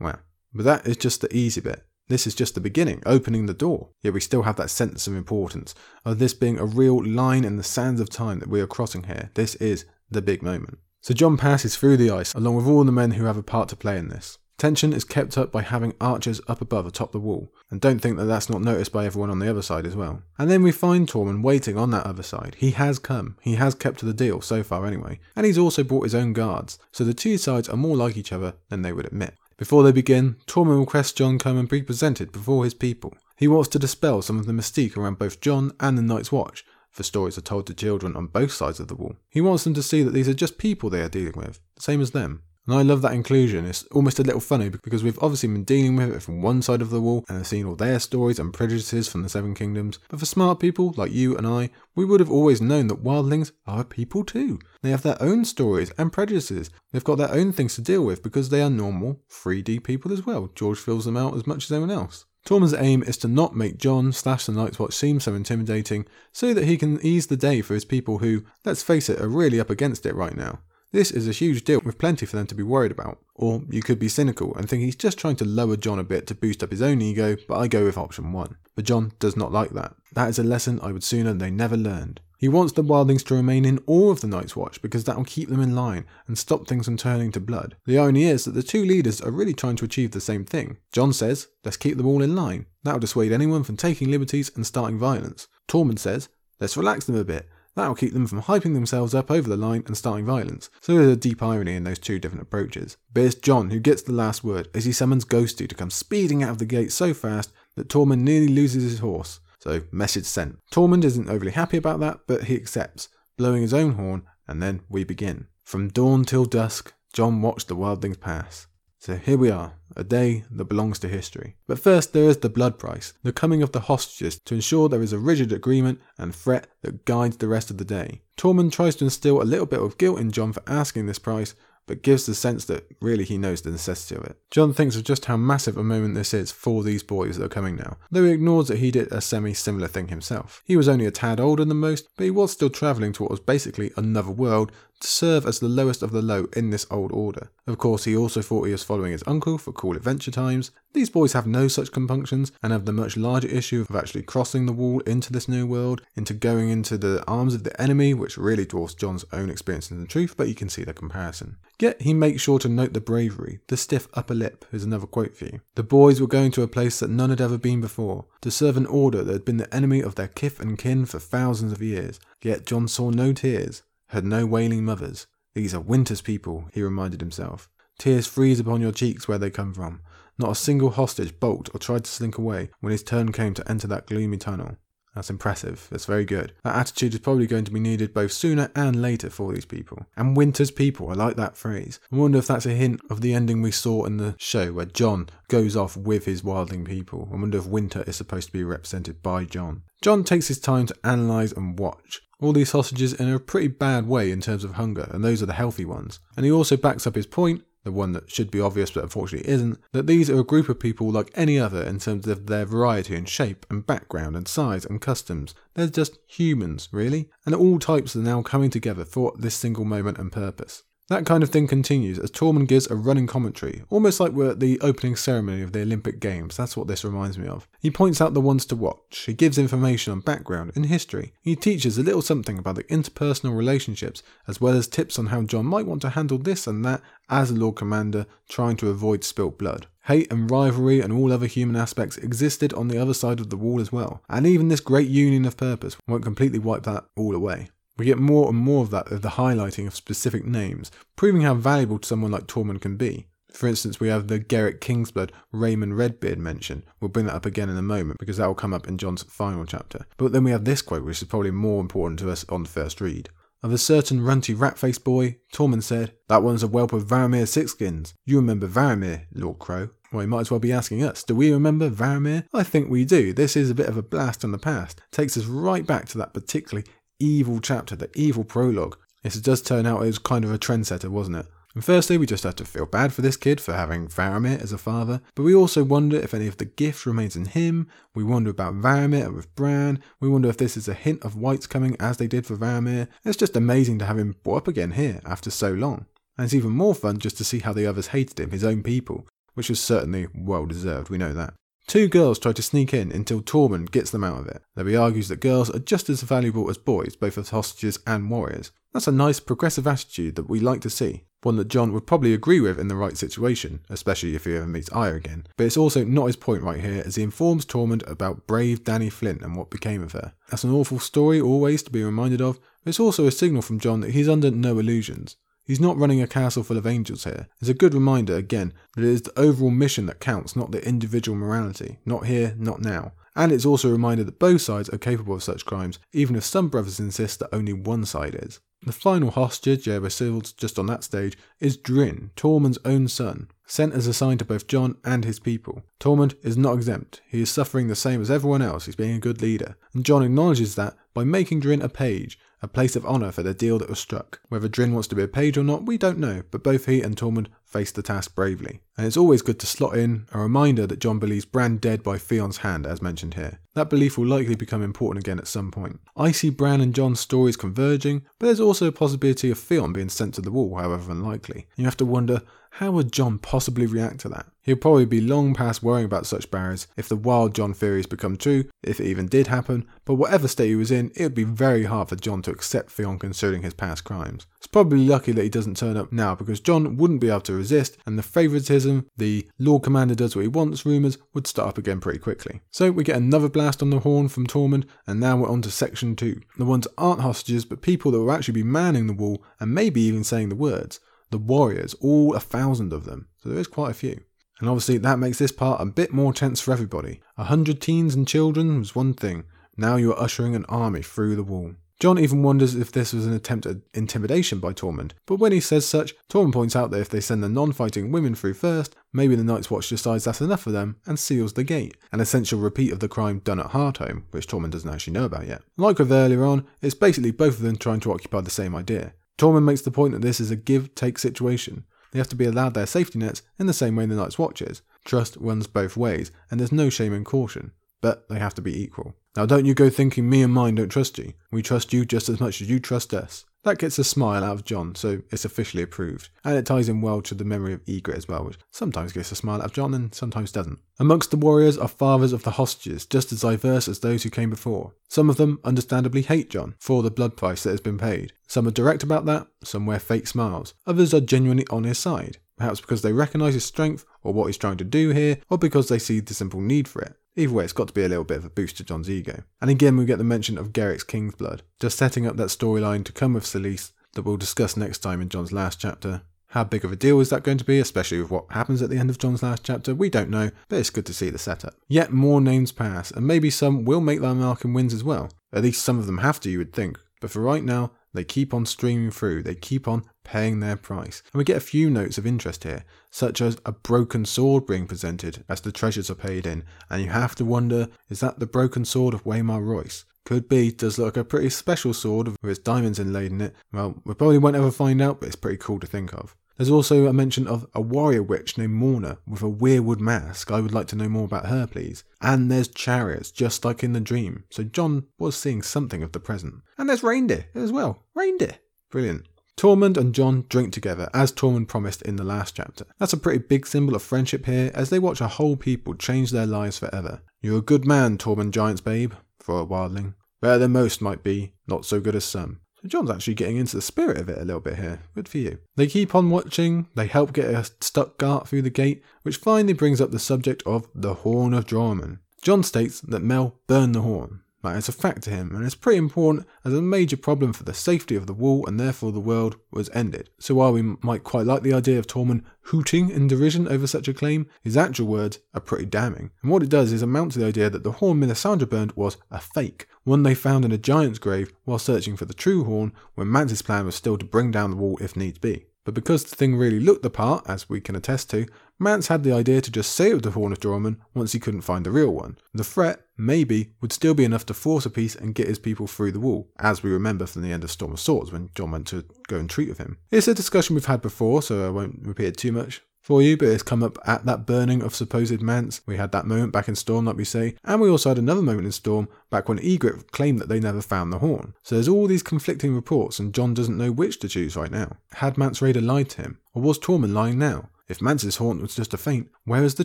Well, but that is just the easy bit. This is just the beginning, opening the door. Yet we still have that sense of importance, of this being a real line in the sands of time that we are crossing here. This is the big moment. So Jon passes through the ice, along with all the men who have a part to play in this. Tension is kept up by having archers up above atop the wall, and don't think that that's not noticed by everyone on the other side as well. And then we find Tormund waiting on that other side. He has come, he has kept to the deal so far anyway, and he's also brought his own guards, so the two sides are more like each other than they would admit. Before they begin, Tormund requests Jon come and be presented before his people. He wants to dispel some of the mystique around both Jon and the Night's Watch, for stories are told to children on both sides of the wall. He wants them to see that these are just people they are dealing with, same as them. And I love that inclusion. It's almost a little funny because we've obviously been dealing with it from one side of the wall and have seen all their stories and prejudices from the Seven Kingdoms. But for smart people like you and I, we would have always known that wildlings are people too. They have their own stories and prejudices. They've got their own things to deal with because they are normal 3D people as well. George fills them out as much as anyone else. Tormund's aim is to not make Jon slash the Night's Watch seem so intimidating so that he can ease the day for his people who, let's face it, are really up against it right now. This is a huge deal with plenty for them to be worried about. Or you could be cynical and think he's just trying to lower Jon a bit to boost up his own ego, but I go with option one. But Jon does not like that. That is a lesson I would sooner they never learned. He wants the wildlings to remain in awe of the Night's Watch because that will keep them in line and stop things from turning to blood. The irony is that the two leaders are really trying to achieve the same thing. Jon says, let's keep them all in line. That will dissuade anyone from taking liberties and starting violence. Tormund says, let's relax them a bit That'll keep them from hyping themselves up over the line and starting violence. So there's a deep irony in those two different approaches. But it's Jon who gets the last word as he summons Ghosty to come speeding out of the gate so fast that Tormund nearly loses his horse. So, message sent. Tormund isn't overly happy about that, but he accepts, blowing his own horn, and then we begin. From dawn till dusk, Jon watched the wildlings pass. So here we are, a day that belongs to history. But first, there is the blood price, the coming of the hostages to ensure there is a rigid agreement and threat that guides the rest of the day. Tormund tries to instill a little bit of guilt in Jon for asking this price, but gives the sense that really he knows the necessity of it. Jon thinks of just how massive a moment this is for these boys that are coming now, though he ignores that he did a semi similar thing himself. He was only a tad older than most, but he was still travelling to what was basically another world to serve as the lowest of the low in this old order. Of course, he also thought he was following his uncle for cool adventure times. These boys have no such compunctions and have the much larger issue of actually crossing the wall into this new world, into going into the arms of the enemy, which really dwarfs Jon's own experience in the truth, but you can see the comparison. Yet he makes sure to note the bravery, the stiff upper lip is another quote for you. The boys were going to a place that none had ever been before, to serve an order that had been the enemy of their kith and kin for thousands of years. Yet John saw no tears, heard no wailing mothers. These are Winter's people, he reminded himself. Tears freeze upon your cheeks where they come from. Not a single hostage balked or tried to slink away when his turn came to enter that gloomy tunnel. That's impressive. That's very good. That attitude is probably going to be needed both sooner and later for these people. And Winter's people, I like that phrase. I wonder if that's a hint of the ending we saw in the show where Jon goes off with his wildling people. I wonder if Winter is supposed to be represented by Jon. Jon takes his time to analyse and watch all these sausages in a pretty bad way in terms of hunger, and those are the healthy ones. And he also backs up his point the one that should be obvious but unfortunately isn't, that these are a group of people like any other in terms of their variety and shape and background and size and customs. They're just humans, really, and all types are now coming together for this single moment and purpose. That kind of thing continues as Tormund gives a running commentary, almost like we're at the opening ceremony of the Olympic Games. That's what this reminds me of. He points out the ones to watch, he gives information on background and history, he teaches a little something about the interpersonal relationships, as well as tips on how Jon might want to handle this and that as a Lord Commander, trying to avoid spilt blood. Hate and rivalry and all other human aspects existed on the other side of the wall as well, and even this great union of purpose won't completely wipe that all away. We get more and more of that of the highlighting of specific names, proving how valuable someone like Tormund can be. For instance, we have the Gerrick Kingsblood Raymund Redbeard mention. We'll bring that up again in a moment because that will come up in Jon's final chapter. But then we have this quote, which is probably more important to us on first read. Of a certain runty rat-faced boy, Tormund said, That one's a whelp of Varamir Sixskins. You remember Varamir, Lord Crow? Well, you might as well be asking us, do we remember Varamir? I think we do. This is a bit of a blast on the past. takes us right back to that particularly evil chapter, the evil prologue. It does turn out it was kind of a trendsetter, wasn't it? And firstly, we just have to feel bad for this kid for having Varamir as a father, but we also wonder if any of the gift remains in him. We wonder about Varamir with Bran. We wonder if this is a hint of whites coming as they did for Varamir. It's just amazing to have him brought up again here after so long. And it's even more fun just to see how the others hated him, his own people, which was certainly well deserved, we know that. Two girls try to sneak in until Tormund gets them out of it, though he argues that girls are just as valuable as boys, both as hostages and warriors. That's a nice progressive attitude that we like to see, one that Jon would probably agree with in the right situation, especially if he ever meets Arya again. But it's also not his point right here, as he informs Tormund about brave Dany Flint and what became of her. That's an awful story always to be reminded of, but it's also a signal from Jon that he's under no illusions. He's not running a castle full of angels here. It's a good reminder, again, that it is the overall mission that counts, not the individual morality. Not here, not now. And it's also a reminder that both sides are capable of such crimes, even if some brothers insist that only one side is. The final hostage, we're sealed just on that stage, is Dryn, Tormund's own son, sent as a sign to both Jon and his people. Tormund is not exempt. He is suffering the same as everyone else. He's being a good leader. And Jon acknowledges that by making Dryn a page, a place of honour for the deal that was struck. Whether Dryn wants to be a page or not, we don't know, but both he and Tormund faced the task bravely. And it's always good to slot in a reminder that Jon believes Bran dead by Theon's hand, as mentioned here. That belief will likely become important again at some point. I see Bran and Jon's stories converging, but there's also a possibility of Theon being sent to the wall, however unlikely. You have to wonder, how would Jon possibly react to that? He'll probably be long past worrying about such barriers if the wild Jon theories become true, if it even did happen, but whatever state he was in, it would be very hard for Jon to accept Theon considering his past crimes. It's probably lucky that he doesn't turn up now because Jon wouldn't be able to resist, and the favouritism, the Lord Commander does what he wants rumours would start up again pretty quickly. So we get another blast on the horn from Tormund, and now we're on to section 2. The ones aren't hostages, but people that will actually be manning the wall and maybe even saying the words the warriors, all a thousand of them. So there is quite a few. And obviously that makes this part a bit more tense for everybody. A hundred teens and children was one thing. Now you are ushering an army through the wall. Jon even wonders if this was an attempt at intimidation by Tormund, but when he says such, Tormund points out that if they send the non-fighting women through first, maybe the Night's Watch decides that's enough for them and seals the gate, an essential repeat of the crime done at Hardhome, which Tormund doesn't actually know about yet. Like with earlier on, it's basically both of them trying to occupy the same idea. Tormund makes the point that this is a give take situation. They have to be allowed their safety nets in the same way the Night's Watch is. Trust runs both ways, and there's no shame in caution, but they have to be equal. Now, don't you go thinking me and mine don't trust you. We trust you just as much as you trust us. That gets a smile out of Jon, so it's officially approved. And it ties in well to the memory of Ygritte as well, which sometimes gets a smile out of Jon and sometimes doesn't. Amongst the warriors are fathers of the hostages, just as diverse as those who came before. Some of them understandably hate Jon for the blood price that has been paid. Some are direct about that, some wear fake smiles. Others are genuinely on his side, perhaps because they recognise his strength or what he's trying to do here, or because they see the simple need for it. Either way, it's got to be a little bit of a boost to Jon's ego. And again, we get the mention of Gerrick's King's Blood, just setting up that storyline to come with Selyse that we'll discuss next time in Jon's last chapter. How big of a deal is that going to be, especially with what happens at the end of Jon's last chapter? We don't know, but it's good to see the setup. Yet more names pass, and maybe some will make their mark in wins as well. At least some of them have to, you would think. But for right now, they keep on streaming through, they keep on paying their price. And we get a few notes of interest here, such as a broken sword being presented as the treasures are paid in, and you have to wonder is that the broken sword of Waymar Royce? Could be, does look like a pretty special sword with its diamonds inlaid in it. Well, we probably won't ever find out, but it's pretty cool to think of. There's also a mention of a warrior witch named Morna with a weirwood mask. I would like to know more about her, please. And there's chariots, just like in the dream. So Jon was seeing something of the present. And there's reindeer as well. Reindeer. Brilliant. Tormund and Jon drink together, as Tormund promised in the last chapter. That's a pretty big symbol of friendship here, as they watch a whole people change their lives forever. You're a good man, Tormund Giantsbane, for a wildling. Better than most might be, not so good as some. So Jon's actually getting into the spirit of it a little bit here. Good for you. They keep on watching, they help get a stuck Gart through the gate, which finally brings up the subject of the Horn of Joramun. Jon states that Mel burned the horn, is a fact to him, and it's pretty important as a major problem for the safety of the wall and therefore the world was ended. So while we might quite like the idea of Tormund hooting in derision over such a claim, his actual words are pretty damning. And what it does is amount to the idea that the horn Melisandre burned was a fake, one they found in a giant's grave while searching for the true horn when Mance's plan was still to bring down the wall if needs be. But because the thing really looked the part, as we can attest to, Mance had the idea to just say it was the Horn of Joramun once he couldn't find the real one. The threat, maybe, would still be enough to force a peace and get his people through the wall, as we remember from the end of Storm of Swords when Jon went to go and treat with him. It's a discussion we've had before, so I won't repeat it too much for you, but it's come up at that burning of supposed Mance. We had that moment back in Storm, like we say, and we also had another moment in Storm back when Ygritte claimed that they never found the horn. So there's all these conflicting reports, and Jon doesn't know which to choose right now. Had Mance Rayder lied to him, or was Tormund lying now? If Mance's horn was just a feint, where is the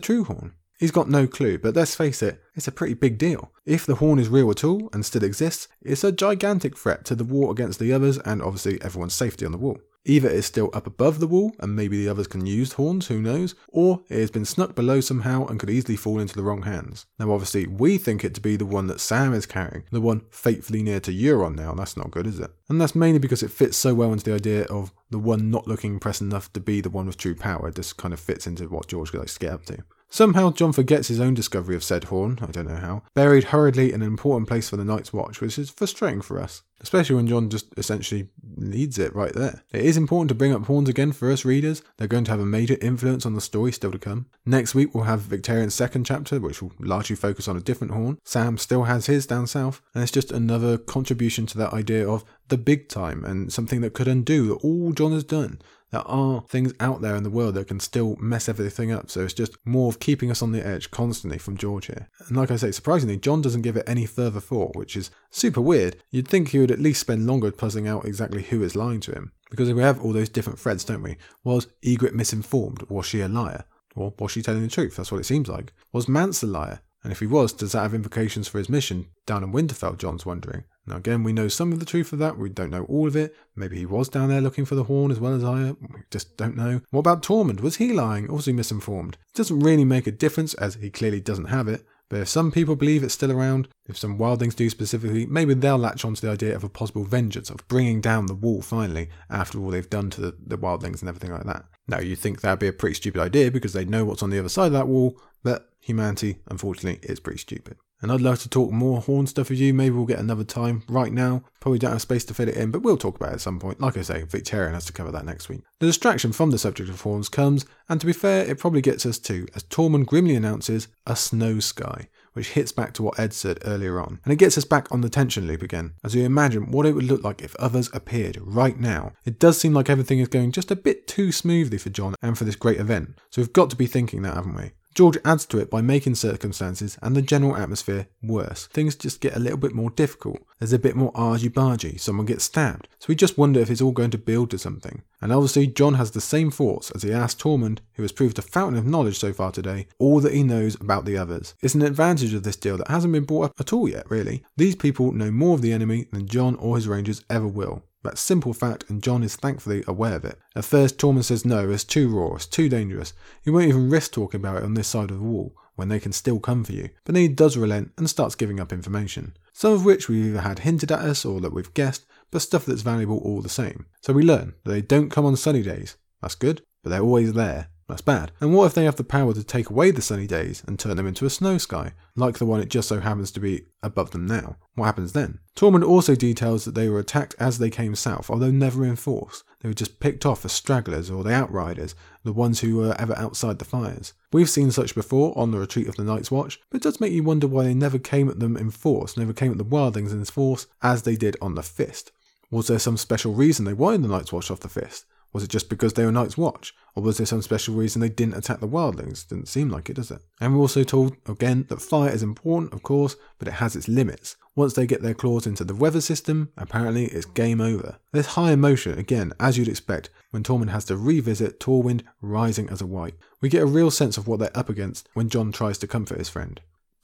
true horn? He's got no clue, but let's face it, it's a pretty big deal. If the horn is real at all and still exists, it's a gigantic threat to the war against the others and obviously everyone's safety on the wall. Either it's still up above the wall and maybe the others can use horns, who knows, or it has been snuck below somehow and could easily fall into the wrong hands. Now, obviously, we think it to be the one that Sam is carrying, the one fatefully near to Euron now. That's not good, is it? And that's mainly because it fits so well into the idea of the one not looking impressive enough to be the one with true power. It just kind of fits into what George likes to get up to. Somehow, Jon forgets his own discovery of said horn, I don't know how, buried hurriedly in an important place for the Night's Watch, which is frustrating for us, especially when Jon just essentially leads it right there. It is important to bring up horns again for us readers, they're going to have a major influence on the story still to come. Next week, we'll have Victarion's second chapter, which will largely focus on a different horn. Sam still has his down south, and it's just another contribution to that idea of the big time and something that could undo all Jon has done there are things out there in the world that can still mess everything up. So it's just more of keeping us on the edge constantly from George here. And like I say, surprisingly, Jon doesn't give it any further thought, which is super weird. You'd think he would at least spend longer puzzling out exactly who is lying to him. Because we have all those different threads, don't we? Was Ygritte misinformed? Was she a liar? Or was she telling the truth? That's what it seems like. Was Mance a liar? And if he was, does that have implications for his mission down in Winterfell? Jon's wondering. Now, again, we know some of the truth of that. We don't know all of it. Maybe he was down there looking for the horn as well as I. We just don't know. What about Tormund? Was he lying? Or was he misinformed? It doesn't really make a difference as he clearly doesn't have it. But if some people believe it's still around, if some wildlings do specifically, maybe they'll latch onto the idea of a possible vengeance, of bringing down the wall finally, after all they've done to the, the wildlings and everything like that. Now, you'd think that'd be a pretty stupid idea because they know what's on the other side of that wall, but humanity, unfortunately, is pretty stupid. And I'd love to talk more horn stuff with you. Maybe we'll get another time. Right now, probably don't have space to fit it in, but we'll talk about it at some point. Like I say, Victarion has to cover that next week. The distraction from the subject of horns comes, and to be fair, it probably gets us too, as Tormund grimly announces a snow sky, which hits back to what Edd said earlier on. And it gets us back on the tension loop again, as we imagine what it would look like if others appeared right now. It does seem like everything is going just a bit too smoothly for Jon and for this great event, so we've got to be thinking that, haven't we? George adds to it by making circumstances and the general atmosphere worse. Things just get a little bit more difficult. There's a bit more argy bargy, someone gets stabbed. So we just wonder if it's all going to build to something. And obviously, Jon has the same thoughts as he asks Tormund, who has proved a fountain of knowledge so far today, all that he knows about the others. It's an advantage of this deal that hasn't been brought up at all yet, really. These people know more of the enemy than Jon or his rangers ever will. That's simple fact, and Jon is thankfully aware of it. At first, Tormund says no, it's too raw, it's too dangerous. He won't even risk talking about it on this side of the wall, when they can still come for you. But then he does relent and starts giving up information. Some of which we've either had hinted at us or that we've guessed, but stuff that's valuable all the same. So we learn that they don't come on sunny days. That's good, but they're always there. That's bad. And what if they have the power to take away the sunny days and turn them into a snow sky, like the one it just so happens to be above them now? What happens then? Tormund also details that they were attacked as they came south, although never in force. They were just picked off as stragglers or the outriders, the ones who were ever outside the fires. We've seen such before on the retreat of the Night's Watch, but it does make you wonder why they never came at them in force, never came at the wildlings in force as they did on the Fist. Was there some special reason they wanted the Night's Watch off the Fist? Was it just because they were Night's Watch? Or was there some special reason they didn't attack the wildlings? Didn't seem like it, does it? And we're also told, again, that fire is important, of course, but it has its limits. Once they get their claws into the weather system, apparently it's game over. There's high emotion, again, as you'd expect, when Tormund has to revisit Torwynd rising as a wight. We get a real sense of what they're up against when Jon tries to comfort his friend.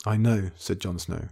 I know, said Jon Snow.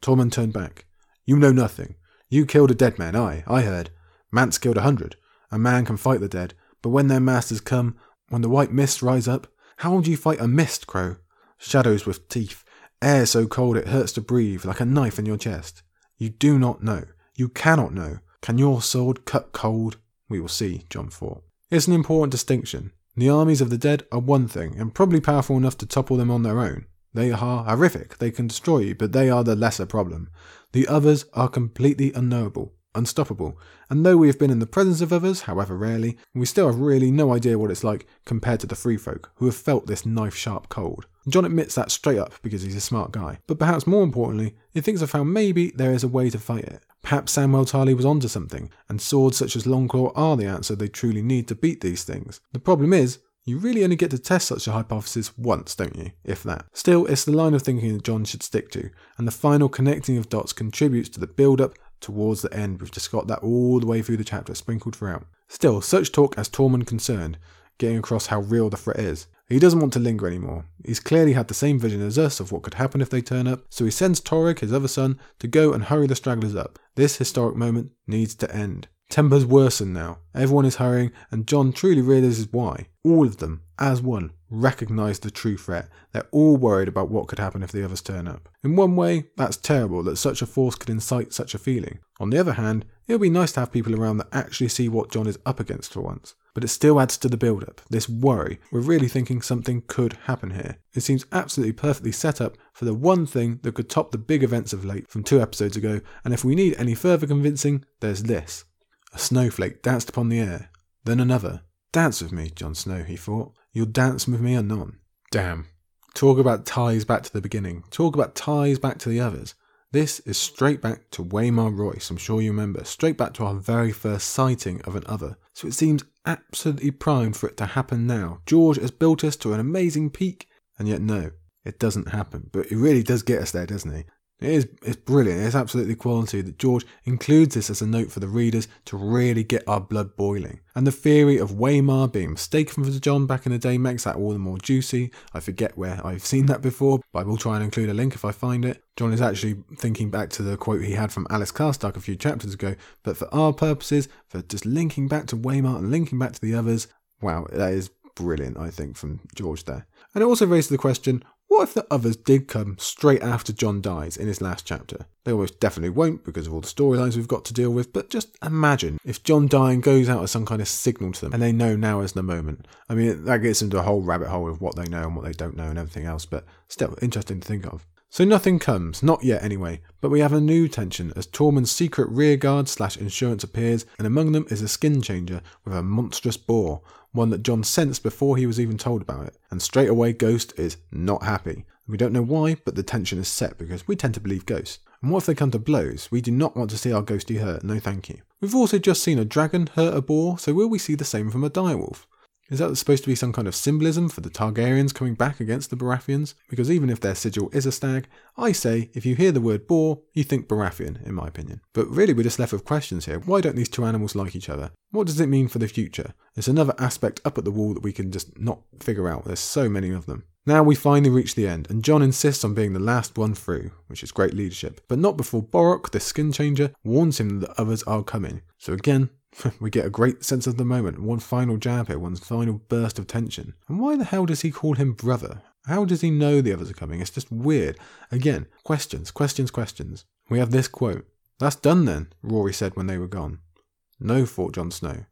Tormund turned back. You know nothing. You killed a dead man, I, I heard. Mance killed a hundred. A man can fight the dead, but when their masters come, when the white mists rise up, how would you fight a mist, Crow? Shadows with teeth, air so cold it hurts to breathe, like a knife in your chest. You do not know. You cannot know. Can your sword cut cold? We will see, Jon thought. It's an important distinction. The armies of the dead are one thing, and probably powerful enough to topple them on their own. They are horrific, they can destroy you, but they are the lesser problem. The others are completely unknowable, unstoppable. And though we have been in the presence of others, however rarely, we still have really no idea what it's like compared to the free folk who have felt this knife sharp cold. Jon admits that straight up because he's a smart guy. But perhaps more importantly, he thinks have found maybe there is a way to fight it. Perhaps Samuel Tarly was onto something, and swords such as Longclaw are the answer they truly need to beat these things. The problem is, you really only get to test such a hypothesis once, don't you? If that. Still, it's the line of thinking that Jon should stick to, and the final connecting of dots contributes to the build up towards the end. We've just got that all the way through the chapter, sprinkled throughout. Still, such talk as Tormund concerned, getting across how real the threat is. He doesn't want to linger anymore. He's clearly had the same vision as us of what could happen if they turn up, so he sends Toregg, his other son, to go and hurry the stragglers up. This historic moment needs to end. Tempers worsen now. Everyone is hurrying, and Jon truly realizes why. All of them, as one, recognize the true threat. They're all worried about what could happen if the others turn up. In one way, that's terrible that such a force could incite such a feeling. On the other hand, it would be nice to have people around that actually see what Jon is up against for once. But it still adds to the build up, this worry. We're really thinking something could happen here. It seems absolutely perfectly set up for the one thing that could top the big events of late from two episodes ago, and if we need any further convincing, there's this. A snowflake danced upon the air, then another. Dance with me, Jon Snow, he thought. You'll dance with me or anon. Damn. Talk about ties back to the beginning. Talk about ties back to the others. This is straight back to Waymar Royce, I'm sure you remember, straight back to our very first sighting of an other. So it seems absolutely primed for it to happen now. George has built us to an amazing peak, and yet no, it doesn't happen. But he really does get us there, doesn't he? It is it's brilliant. It's absolutely quality that George includes this as a note for the readers to really get our blood boiling. And the theory of Waymar being mistaken for Jon back in the day makes that all the more juicy. I forget where I've seen that before, but I will try and include a link if I find it. Jon is actually thinking back to the quote he had from Alys Karstark a few chapters ago, but for our purposes, for just linking back to Waymar and linking back to the others, wow, that is brilliant, I think, from George there. And it also raises the question what if the others did come straight after Jon dies in his last chapter? They almost definitely won't because of all the storylines we've got to deal with, but just imagine if Jon dying goes out as some kind of signal to them and they know now is the moment. I mean, that gets into a whole rabbit hole of what they know and what they don't know and everything else, but still interesting to think of. So nothing comes, not yet anyway, but we have a new tension as Tormund's secret rearguard slash insurance appears, and among them is a skin changer with a monstrous boar, one that Jon sensed before he was even told about it. And straight away, Ghost is not happy. We don't know why, but the tension is set because we tend to believe Ghost. And what if they come to blows? We do not want to see our ghosty hurt, no thank you. We've also just seen a dragon hurt a boar, so will we see the same from a direwolf? Is that supposed to be some kind of symbolism for the Targaryens coming back against the Baratheons? Because even if their sigil is a stag, I say if you hear the word boar, you think Baratheon, in my opinion. But really, we're just left with questions here. Why don't these two animals like each other? What does it mean for the future? There's another aspect up at the wall that we can just not figure out. There's so many of them. Now we finally reach the end, and Jon insists on being the last one through, which is great leadership, but not before Borrock, the skin changer, warns him that the others are coming. So again, we get a great sense of the moment, one final jab here, one final burst of tension. And why the hell does he call him brother? How does he know the others are coming? It's just weird. Again, questions, questions, questions. We have this quote. That's done then, Rory said when they were gone. No, thought Jon Snow.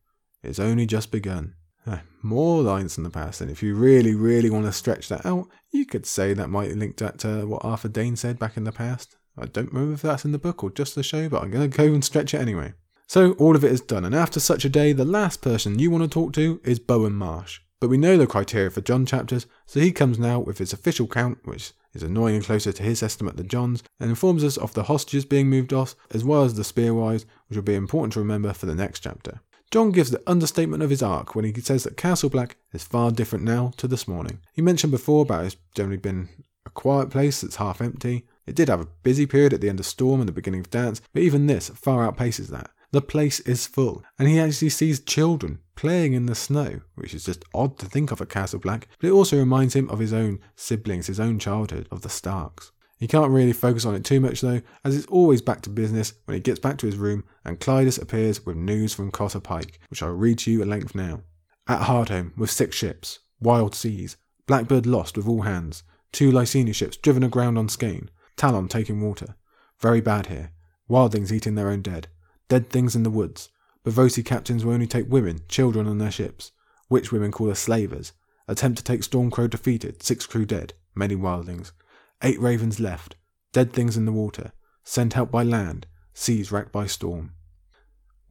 It's only just begun. Eh, more lines in the past, and if you really, really want to stretch that out, you could say that might link that to what Arthur Dayne said back in the past. I don't remember if that's in the book or just the show, but I'm going to go and stretch it anyway. So all of it is done, and after such a day, the last person you want to talk to is Bowen Marsh. But we know the criteria for Jon chapters, so he comes now with his official count, which is annoyingly closer to his estimate than Jon's, and informs us of the hostages being moved off, as well as the spearwives, which will be important to remember for the next chapter. John gives the understatement of his arc when he says that Castle Black is far different now to this morning. He mentioned before about it's generally been a quiet place that's half empty. It did have a busy period at the end of Storm and the beginning of Dance, but even this far outpaces that. The place is full, and he actually sees children playing in the snow, which is just odd to think of at Castle Black, but it also reminds him of his own siblings, his own childhood, of the Starks. He can't really focus on it too much though, as it's always back to business when he gets back to his room and Clydas appears with news from Cotter Pike, which I'll read to you at length now. At Hardhome, with six ships, wild seas, Blackbird lost with all hands, two Lyseni ships driven aground on Skane, Talon taking water. Very bad here. Wildlings eating their own dead. Dead things in the woods. but Braavosi captains will only take women, children on their ships. Witch women call us slavers. Attempt to take Stormcrow defeated, six crew dead, many wildlings. Eight ravens left, dead things in the water, sent out by land, seas racked by storm.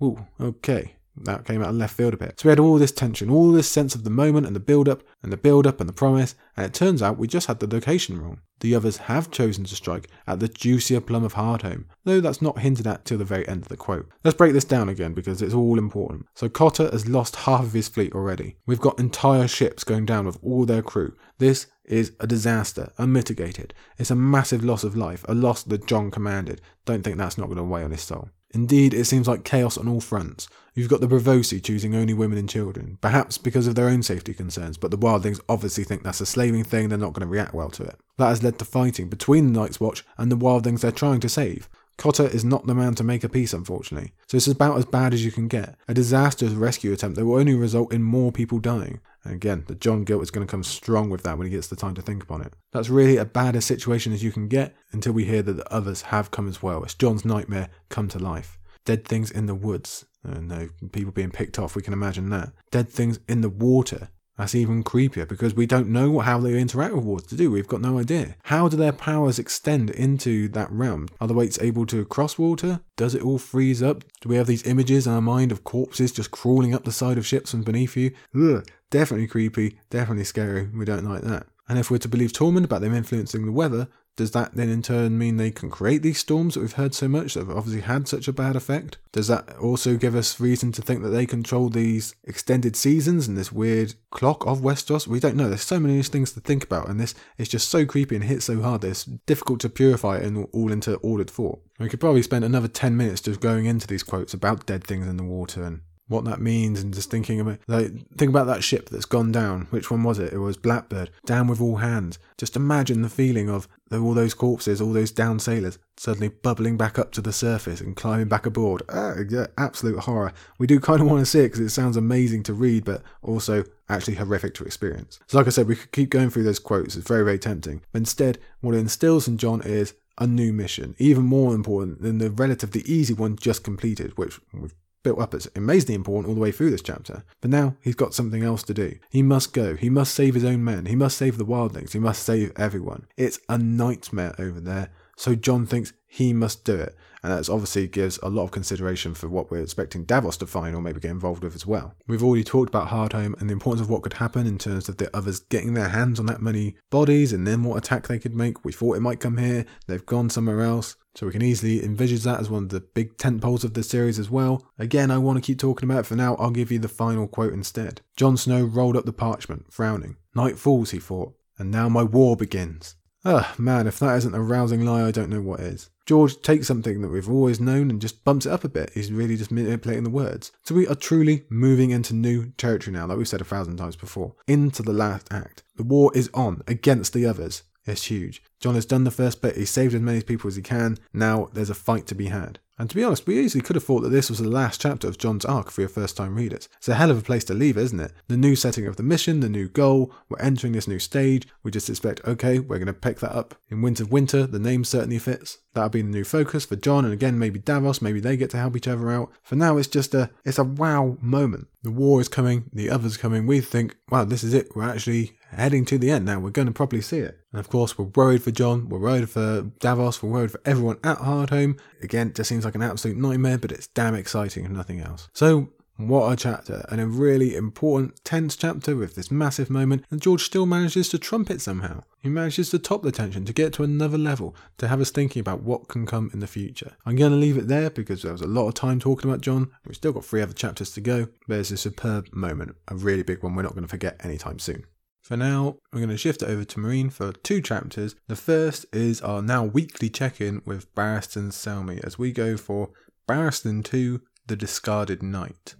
Ooh, okay. That came out of left field a bit. So we had all this tension, all this sense of the moment and the build up and the build up and the promise, and it turns out we just had the location wrong. The others have chosen to strike at the juicier plum of Hardhome, though that's not hinted at till the very end of the quote. Let's break this down again because it's all important. So Cotter has lost half of his fleet already. We've got entire ships going down with all their crew. This is a disaster, unmitigated. It's a massive loss of life, a loss that Jon commanded. Don't think that's not going to weigh on his soul. Indeed, it seems like chaos on all fronts. You've got the Braavosi choosing only women and children, perhaps because of their own safety concerns, but the Wildlings obviously think that's a slaving thing, they're not going to react well to it. That has led to fighting between the Night's Watch and the Wildlings they're trying to save. Cotter is not the man to make a peace, unfortunately. So it's about as bad as you can get. A disastrous rescue attempt that will only result in more people dying. And again, the Jon guilt is going to come strong with that when he gets the time to think upon it. That's really a bad a situation as you can get until we hear that the others have come as well. It's Jon's nightmare come to life. Dead things in the woods. Uh, no, people being picked off, we can imagine that. Dead things in the water. That's even creepier because we don't know how they interact with water do. We've got no idea. How do their powers extend into that realm? Are the wights able to cross water? Does it all freeze up? Do we have these images in our mind of corpses just crawling up the side of ships from beneath you? Ugh, definitely creepy, definitely scary. We don't like that. And if we're to believe Tormund about them influencing the weather, does that then in turn mean they can create these storms that we've heard so much that have obviously had such a bad effect? Does that also give us reason to think that they control these extended seasons and this weird clock of Westeros? We don't know. There's so many things to think about, and this is just so creepy and hits so hard that it's difficult to purify it all into ordered thought. We could probably spend another 10 minutes just going into these quotes about dead things in the water and what that means and just thinking about like think about that ship that's gone down. Which one was it? It was blackbird down with all hands. Just imagine the feeling of all those corpses all those down sailors suddenly bubbling back up to the surface and climbing back aboard. Ah, yeah, absolute horror. We do kind of want to see it because it sounds amazing to read but also actually horrific to experience. So like i said we could keep going through those quotes. It's very very tempting. But instead what it instills in jon is a new mission, even more important than the relatively easy one just completed, which we've built up as amazingly important all the way through this chapter. But now he's got something else to do. He must go. He must save his own men. He must save the wildlings. He must save everyone. It's a nightmare over there. So Jon thinks he must do it. And that obviously gives a lot of consideration for what we're expecting Davos to find or maybe get involved with as well. We've already talked about Hardhome and the importance of what could happen in terms of the others getting their hands on that many bodies and then what attack they could make. We thought it might come here, they've gone somewhere else. So we can easily envisage that as one of the big tent poles of the series as well. Again, I want to keep talking about it for now. I'll give you the final quote instead. Jon Snow rolled up the parchment, frowning. Night falls, he thought, and now my war begins. Ugh, man, if that isn't a rousing lie, I don't know what is. George takes something that we've always known and just bumps it up a bit. He's really just manipulating the words. So we are truly moving into new territory now, like we've said a thousand times before. Into the last act. The war is on against the others. It's huge. Jon has done the first bit, he's saved as many people as he can. Now there's a fight to be had. And to be honest, we easily could have thought that this was the last chapter of Jon's arc for your first time readers. It's a hell of a place to leave, isn't it? The new setting of the mission, the new goal, we're entering this new stage. We just expect, okay, we're going to pick that up. In Winds of Winter, the name certainly fits. That'll be the new focus for John, and again, maybe Davos, maybe they get to help each other out. For now, it's just a, it's a wow moment. The war is coming, the others coming. We think, wow, this is it. We're actually heading to the end now. We're going to probably see it. And of course, we're worried for Jon, we're worried for Davos, we're worried for everyone at Hardhome. Again, it just seems like an absolute nightmare, but it's damn exciting and nothing else. So, what a chapter, and a really important, tense chapter with this massive moment, and George still manages to trump it somehow. He manages to top the tension, to get to another level, to have us thinking about what can come in the future. I'm going to leave it there because there was a lot of time talking about Jon. We've still got three other chapters to go, but it's a superb moment, a really big one we're not going to forget anytime soon. For now, we're going to shift over to Meereen for two chapters. The first is our now weekly check in with Barristan Selmy as we go for Barristan 2 The Discarded Knight.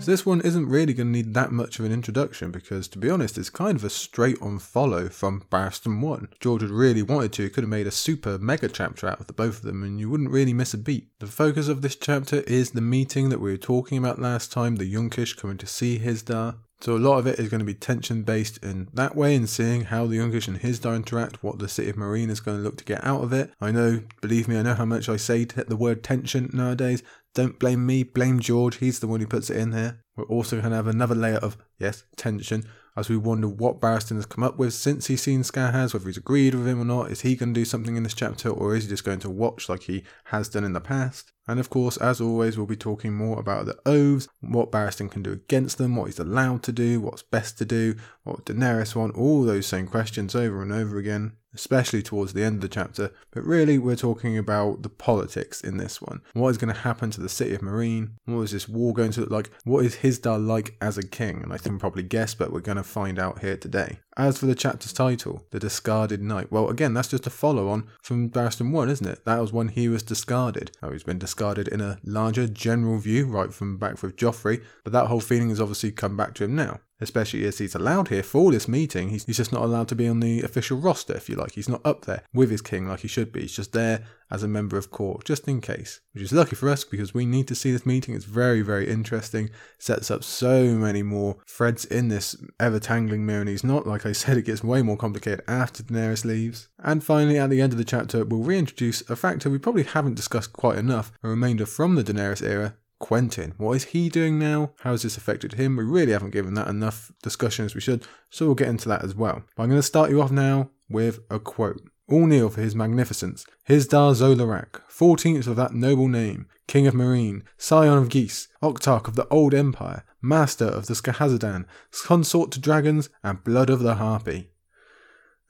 So this one isn't really going to need that much of an introduction because, to be honest, it's kind of a straight on follow from Barristan 1. George had really wanted to, he could have made a super mega chapter out of the both of them and you wouldn't really miss a beat. The focus of this chapter is the meeting that we were talking about last time, the Yunkish coming to see Hizdahr. So a lot of it is going to be tension based in that way and seeing how the Yunkish and Hizdahr interact, what the city of Meereen is going to look to get out of it. I know, believe me, I know how much I say the word tension nowadays. Don't blame me, blame George. He's the one who puts it in here. We're also going to have another layer of, yes, tension as we wonder what Barristan has come up with since he's seen Skahaz, whether he's agreed with him or not. Is he going to do something in this chapter or is he just going to watch like he has done in the past? And of course, as always, we'll be talking more about the oaths, what Barristan can do against them, what he's allowed to do, what's best to do, what Daenerys want, all those same questions over and over again especially towards the end of the chapter, but really we're talking about the politics in this one. What is going to happen to the city of Meereen? What is this war going to look like? What is Hizdahr like as a king? And I can probably guess, but we're going to find out here today. As for the chapter's title, The Discarded Knight, well, again, that's just a follow on from Barristan 1, isn't it? That was when he was discarded. Oh, he's been discarded in a larger general view, right from back with Joffrey, but that whole feeling has obviously come back to him now especially as he's allowed here for this meeting. He's, he's just not allowed to be on the official roster, if you like. He's not up there with his king like he should be. He's just there as a member of court, just in case. Which is lucky for us because we need to see this meeting. It's very, very interesting. Sets up so many more threads in this ever tangling Meereenese knot. Like I said, it gets way more complicated after Daenerys leaves. And finally, at the end of the chapter, we'll reintroduce a factor we probably haven't discussed quite enough, a remainder from the Daenerys era, Quentyn. What is he doing now? How has this affected him? We really haven't given that enough discussion as we should, so we'll get into that as well. But I'm going to start you off now with a quote. All kneel for his magnificence, Hizdahr zo Loraq, fourteenth of that noble name, king of Meereen, scion of Ghis, octarch of the old empire, master of the Skahazadhan, consort to dragons, and blood of the harpy.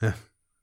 Yeah,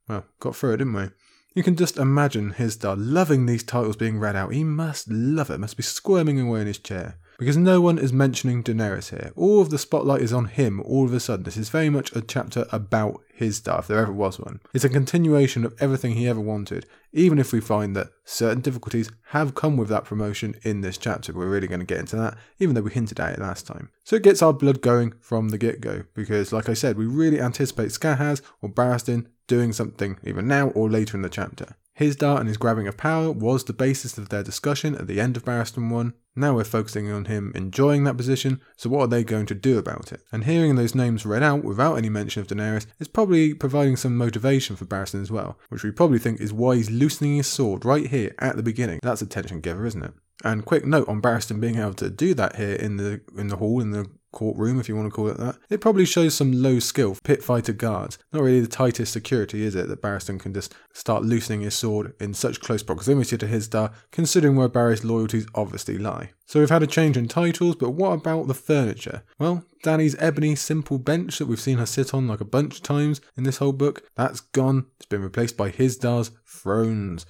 well, got through it, didn't we? You can just imagine Hizdahr loving these titles being read out. He must love it, must be squirming away in his chair. Because no one is mentioning Daenerys here. All of the spotlight is on him all of a sudden. This is very much a chapter about Hizdahr, if there ever was one. It's a continuation of everything he ever wanted, even if we find that certain difficulties have come with that promotion in this chapter. We're really going to get into that, even though we hinted at it last time. So it gets our blood going from the get go, because like I said, we really anticipate Skahaz or Barristan doing something either now or later in the chapter. Hizdahr and his grabbing of power was the basis of their discussion at the end of Barristan 1. Now we're focusing on him enjoying that position, so what are they going to do about it? And hearing those names read out without any mention of Daenerys is probably providing some motivation for Barristan as well, which we probably think is why he's loosening his sword right here at the beginning. That's a tension giver, isn't it? And quick note on Barristan being able to do that here in the in the hall in the courtroom, if you want to call it that. It probably shows some low skill pit fighter guards. Not really the tightest security, is it, that Barristan can just start loosening his sword in such close proximity to Hizdahr, considering where Barry's loyalties obviously lie. So we've had a change in titles, but what about the furniture? Well, Dany's ebony simple bench that we've seen her sit on like a bunch of times in this whole book, that's gone. It's been replaced by Hizdahr's thrones.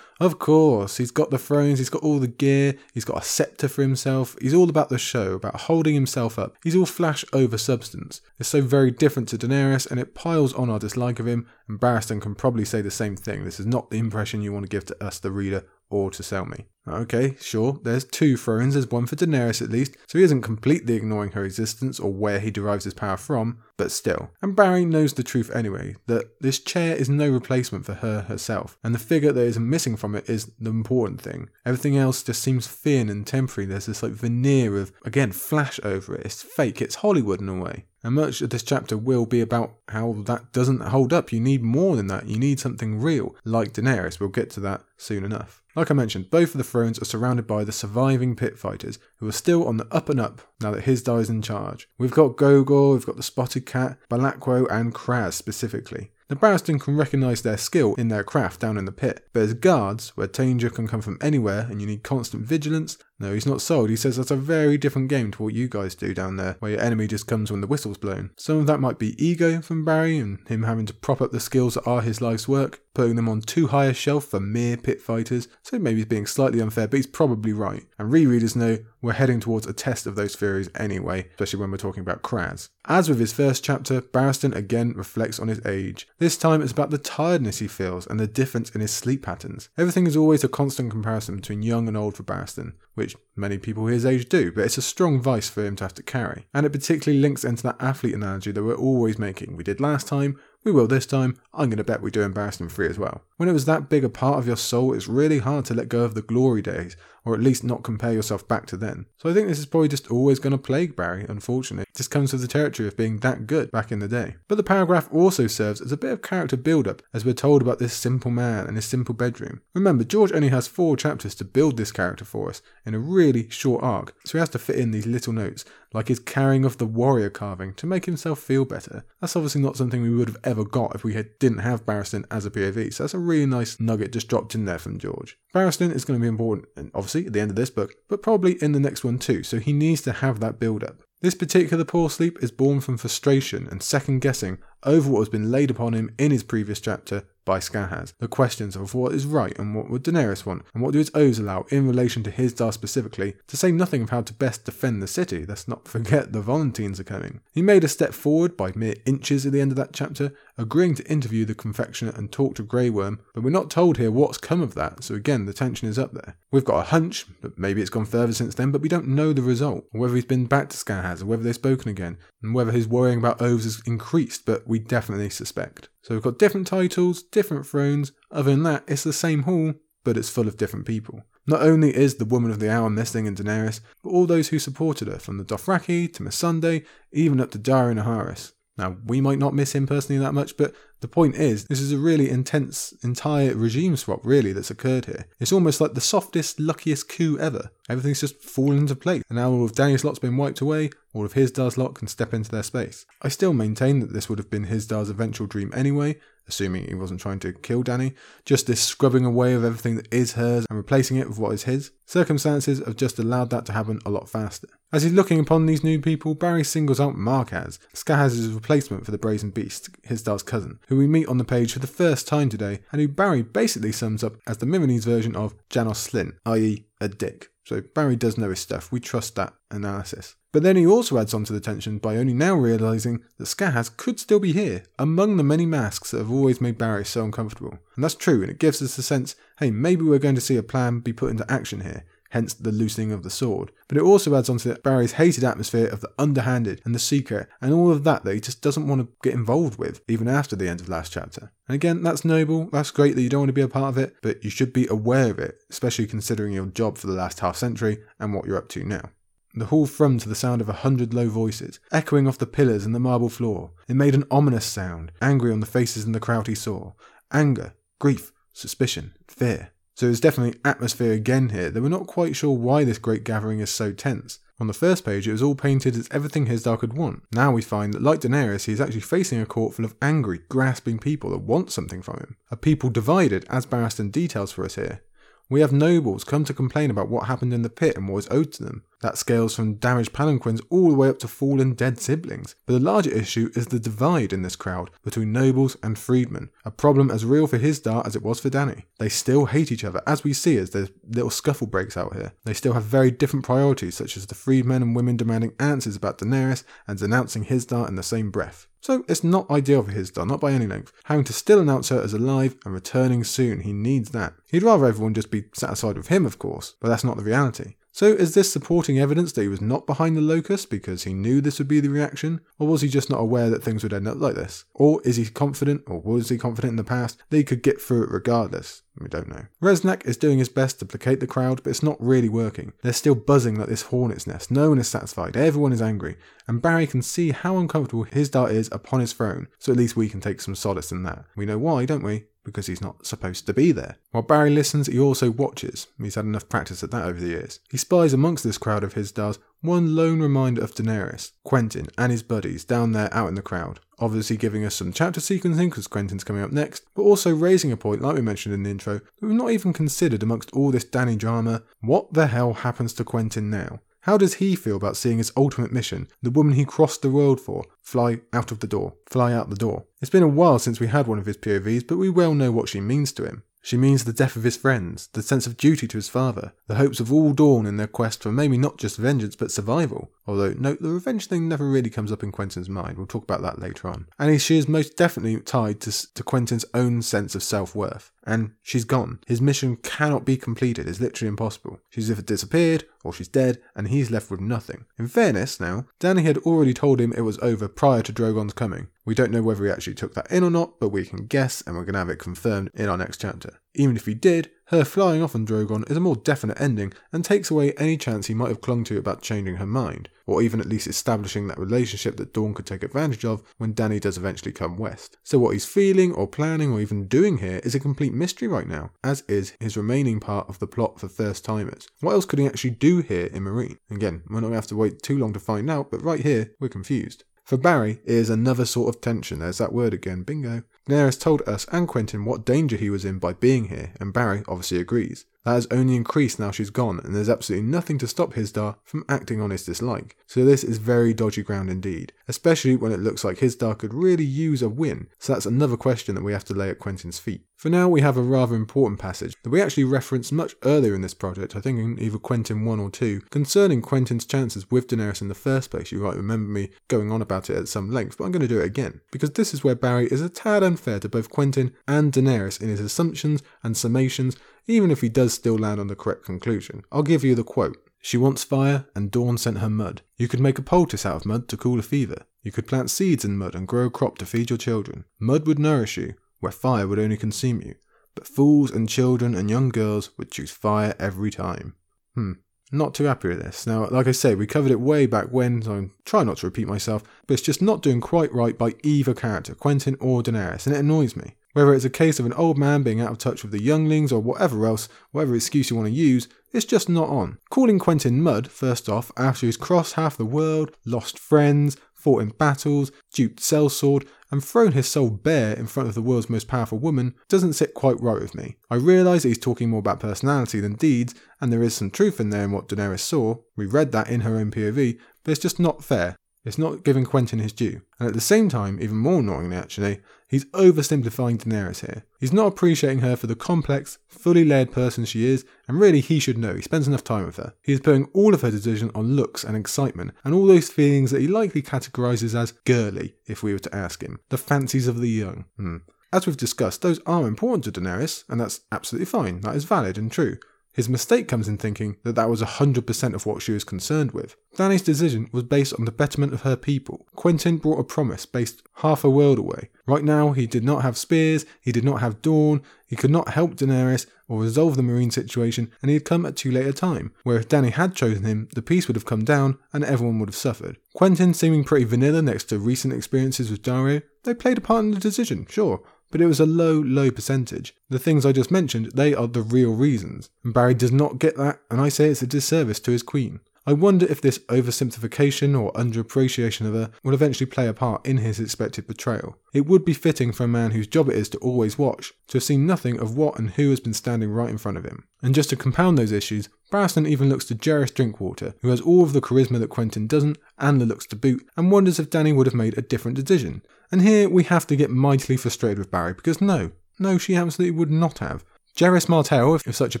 Of course, he's got the thrones, he's got all the gear, he's got a scepter for himself. He's all about the show, about holding himself up. He's all flash over substance. It's so very different to Daenerys, and it piles on our dislike of him. And Barristan can probably say the same thing. This is not the impression you want to give to us, the reader, or to Selmy. Okay, sure, there's two thrones, there's one for Daenerys at least, so he isn't completely ignoring her existence or where he derives his power from, but still. And Barry knows the truth anyway, that this chair is no replacement for her herself, and the figure that is missing from it is the important thing. Everything else just seems thin and temporary, there's this like veneer of, again, flash over it, it's fake, it's Hollywood in a way. And much of this chapter will be about how that doesn't hold up. You need more than that. You need something real, like Daenerys. We'll get to that soon enough. Like I mentioned, both of the thrones are surrounded by the surviving pit fighters, who are still on the up and up now that Hizdahr is in charge. We've got Goghor, we've got the Spotted Cat, Belaquo, and Khrazz specifically. The Barristan can recognise their skill in their craft down in the pit, but as guards, where danger can come from anywhere and you need constant vigilance, no, he's not sold. He says that's a very different game to what you guys do down there, where your enemy just comes when the whistle's blown. Some of that might be ego from Barry and him having to prop up the skills that are his life's work, putting them on too high a shelf for mere pit fighters, so maybe he's being slightly unfair, but he's probably right. And rereaders know we're heading towards a test of those theories anyway, especially when we're talking about Khrazz. As with his first chapter, Barristan again reflects on his age. This time it's about the tiredness he feels and the difference in his sleep patterns. Everything is always a constant comparison between young and old for Barristan, which many people his age do, but it's a strong vice for him to have to carry. And it particularly links into that athlete analogy that we're always making. We did last time, we will this time. I'm going to bet we do Barristan free as well. When it was that big a part of your soul, it's really hard to let go of the glory days, or at least not compare yourself back to then. So I think this is probably just always going to plague Barry, unfortunately. It just comes with the territory of being that good back in the day. But the paragraph also serves as a bit of character build up as we're told about this simple man and his simple bedroom. Remember, George only has four chapters to build this character for us in a really short arc, so he has to fit in these little notes, like his carrying of the warrior carving, to make himself feel better. That's obviously not something we would have ever got if we had, didn't have Barristan as a POV, so that's a really nice nugget just dropped in there from George. Barristan is going to be important, and obviously at the end of this book, but probably in the next one too, so he needs to have that build up. This particular poor sleep is born from frustration and second guessing over what has been laid upon him in his previous chapter by Skahaz. The questions of what is right and what would Daenerys want, and what do his oaths allow in relation to his Hizdahr specifically, to say nothing of how to best defend the city. Let's not forget the Volantines are coming. He made a step forward by mere inches at the end of that chapter, agreeing to interview the confectioner and talk to Grey Worm, but we're not told here what's come of that, so again, the tension is up there. We've got a hunch, but maybe it's gone further since then, but we don't know the result, or whether he's been back to Skahaz, or whether they've spoken again, and whether his worrying about oaths has increased, but we definitely suspect. So we've got different titles, different thrones. Other than that, it's the same hall, but it's full of different people. Not only is the woman of the hour missing in Daenerys, but all those who supported her, from the Dothraki to Missandei, even up to Daario Naharis. Now, we might not miss him personally that much, but the point is, this is a really intense entire regime swap, really, that's occurred here. It's almost like the softest, luckiest coup ever. Everything's just fallen into place, and now all of Dany's lot's been wiped away, all of Hizdahr's lot can step into their space. I still maintain that this would have been Hizdahr's eventual dream anyway, assuming he wasn't trying to kill Dany, just this scrubbing away of everything that is hers and replacing it with what is his. Circumstances have just allowed that to happen a lot faster. As he's looking upon these new people, Barry singles out Marghaz, Skahaz's replacement for the Brazen Beast, Hizdahr's cousin, who we meet on the page for the first time today, and who Barry basically sums up as the Meereenese version of Janos Slynt, i.e., a dick. So Barry does know his stuff, we trust that analysis. But then he also adds on to the tension by only now realising that Skahaz could still be here, among the many masks that have always made Barry so uncomfortable. And that's true, and it gives us the sense hey, maybe we're going to see a plan be put into action here, hence the loosening of the sword. But it also adds on to Barry's hated atmosphere of the underhanded and the secret, and all of that that he just doesn't want to get involved with, even after the end of last chapter. And again, that's noble, that's great that you don't want to be a part of it, but you should be aware of it, especially considering your job for the last half century and what you're up to now. The hall thrummed to the sound of a hundred low voices, echoing off the pillars and the marble floor. It made an ominous sound, angry on the faces in the crowd he saw. Anger, grief, suspicion, fear. So there's definitely atmosphere again here, though we're not quite sure why this great gathering is so tense. On the first page, it was all painted as everything Hizdahr could want. Now we find that, like Daenerys, he is actually facing a court full of angry, grasping people that want something from him. A people divided, as Barristan details for us here. We have nobles come to complain about what happened in the pit and what is owed to them. That scales from damaged palanquins all the way up to fallen dead siblings. But the larger issue is the divide in this crowd between nobles and freedmen, a problem as real for Hizdahr as it was for Dany. They still hate each other, as we see as the little scuffle breaks out here. They still have very different priorities, such as the freedmen and women demanding answers about Daenerys and denouncing Hizdahr in the same breath. So it's not ideal for Hizdahr, not by any length. Having to still announce her as alive and returning soon, he needs that. He'd rather everyone just be satisfied with him, of course, but that's not the reality. So is this supporting evidence that he was not behind the locust because he knew this would be the reaction? Or was he just not aware that things would end up like this? Or is he confident, or was he confident in the past, that he could get through it regardless? We don't know. Reznak is doing his best to placate the crowd, but it's not really working. They're still buzzing like this hornet's nest. No one is satisfied. Everyone is angry. And Barry can see how uncomfortable Hizdahr is upon his throne, so at least we can take some solace in that. We know why, don't we? Because he's not supposed to be there. While Barry listens, he also watches. He's had enough practice at that over the years. He spies amongst this crowd of Hizdahr's one lone reminder of Daenerys, Quentyn, and his buddies down there out in the crowd. Obviously giving us some chapter sequencing because Quentyn's coming up next, but also raising a point, like we mentioned in the intro, that we've not even considered amongst all this Dany drama. What the hell happens to Quentyn now? How does he feel about seeing his ultimate mission, the woman he crossed the world for, fly out of the door, fly out the door? It's been a while since we had one of his POVs, but we well know what she means to him. She means the death of his friends, the sense of duty to his father, the hopes of all Dorne in their quest for maybe not just vengeance but survival. Although, note, the revenge thing never really comes up in Quentyn's mind. We'll talk about that later on. And she is most definitely tied to, to Quentyn's own sense of self worth. And she's gone. His mission cannot be completed. It's literally impossible. She's either disappeared or she's dead, and he's left with nothing. In fairness, now, Dany had already told him it was over prior to Drogon's coming. We don't know whether he actually took that in or not, but we can guess, and we're going to have it confirmed in our next chapter. Even if he did, her flying off on Drogon is a more definite ending and takes away any chance he might have clung to about changing her mind, or even at least establishing that relationship that Dorne could take advantage of when Dany does eventually come west. So what he's feeling or planning or even doing here is a complete mystery right now, as is his remaining part of the plot for first timers. What else could he actually do here in Meereen? Again, we're not going to have to wait too long to find out, but right here, we're confused. For Barry, it is another sort of tension. There's that word again, bingo. Daenerys told us and Quentyn what danger he was in by being here, and Barry obviously agrees. That has only increased now she's gone, and there's absolutely nothing to stop Hizdahr from acting on his dislike. So this is very dodgy ground indeed, especially when it looks like Hizdahr could really use a win, so that's another question that we have to lay at Quentyn's feet. For now, we have a rather important passage that we actually referenced much earlier in this project, I think in either Quentyn 1 or 2, concerning Quentyn's chances with Daenerys in the first place. You might remember me going on about it at some length, but I'm going to do it again, because this is where Barry is a tad unfair to both Quentyn and Daenerys in his assumptions and summations even if he does still land on the correct conclusion. I'll give you the quote. She wants fire, and Dorne sent her mud. You could make a poultice out of mud to cool a fever. You could plant seeds in mud and grow a crop to feed your children. Mud would nourish you, where fire would only consume you. But fools and children and young girls would choose fire every time. Hmm. Not too happy with this. Now, like I say, we covered it way back when, so I'm trying not to repeat myself, but it's just not doing quite right by either character, Quentyn or Daenerys, and it annoys me. Whether it's a case of an old man being out of touch with the younglings or whatever else, whatever excuse you want to use, it's just not on. Calling Quentyn mud, first off, after he's crossed half the world, lost friends, fought in battles, duped sellsword, and thrown his soul bare in front of the world's most powerful woman, doesn't sit quite right with me. I realise he's talking more about personality than deeds, and there is some truth in there in what Daenerys saw. We read that in her own POV, but it's just not fair. It's not giving Quentyn his due. And at the same time, even more annoyingly actually, he's oversimplifying Daenerys here. He's not appreciating her for the complex, fully layered person she is, and really he should know, he spends enough time with her. He is putting all of her decision on looks and excitement, and all those feelings that he likely categorises as girly, if we were to ask him. The fancies of the young. Hmm. As we've discussed, those are important to Daenerys, and that's absolutely fine, that is valid and true. His mistake comes in thinking that that was 100% of what she was concerned with. Dany's decision was based on the betterment of her people. Quentyn brought a promise based half a world away. Right now, he did not have spears, he did not have Dorne, he could not help Daenerys or resolve the Meereen situation, and he had come at too late a time, where if Dany had chosen him, the peace would have come down and everyone would have suffered. Quentyn seeming pretty vanilla next to recent experiences with Daario, they played a part in the decision, sure, but it was a low, low percentage. The things I just mentioned, they are the real reasons. And Barry does not get that, and I say it's a disservice to his queen. I wonder if this oversimplification or underappreciation of her will eventually play a part in his expected betrayal. It would be fitting for a man whose job it is to always watch, to have seen nothing of what and who has been standing right in front of him. And just to compound those issues, Barristan even looks to Gerris Drinkwater, who has all of the charisma that Quentyn doesn't, and the looks to boot, and wonders if Dany would have made a different decision. And here we have to get mightily frustrated with Barry, because no, no, she absolutely would not have. Gerris Martell, if, if such a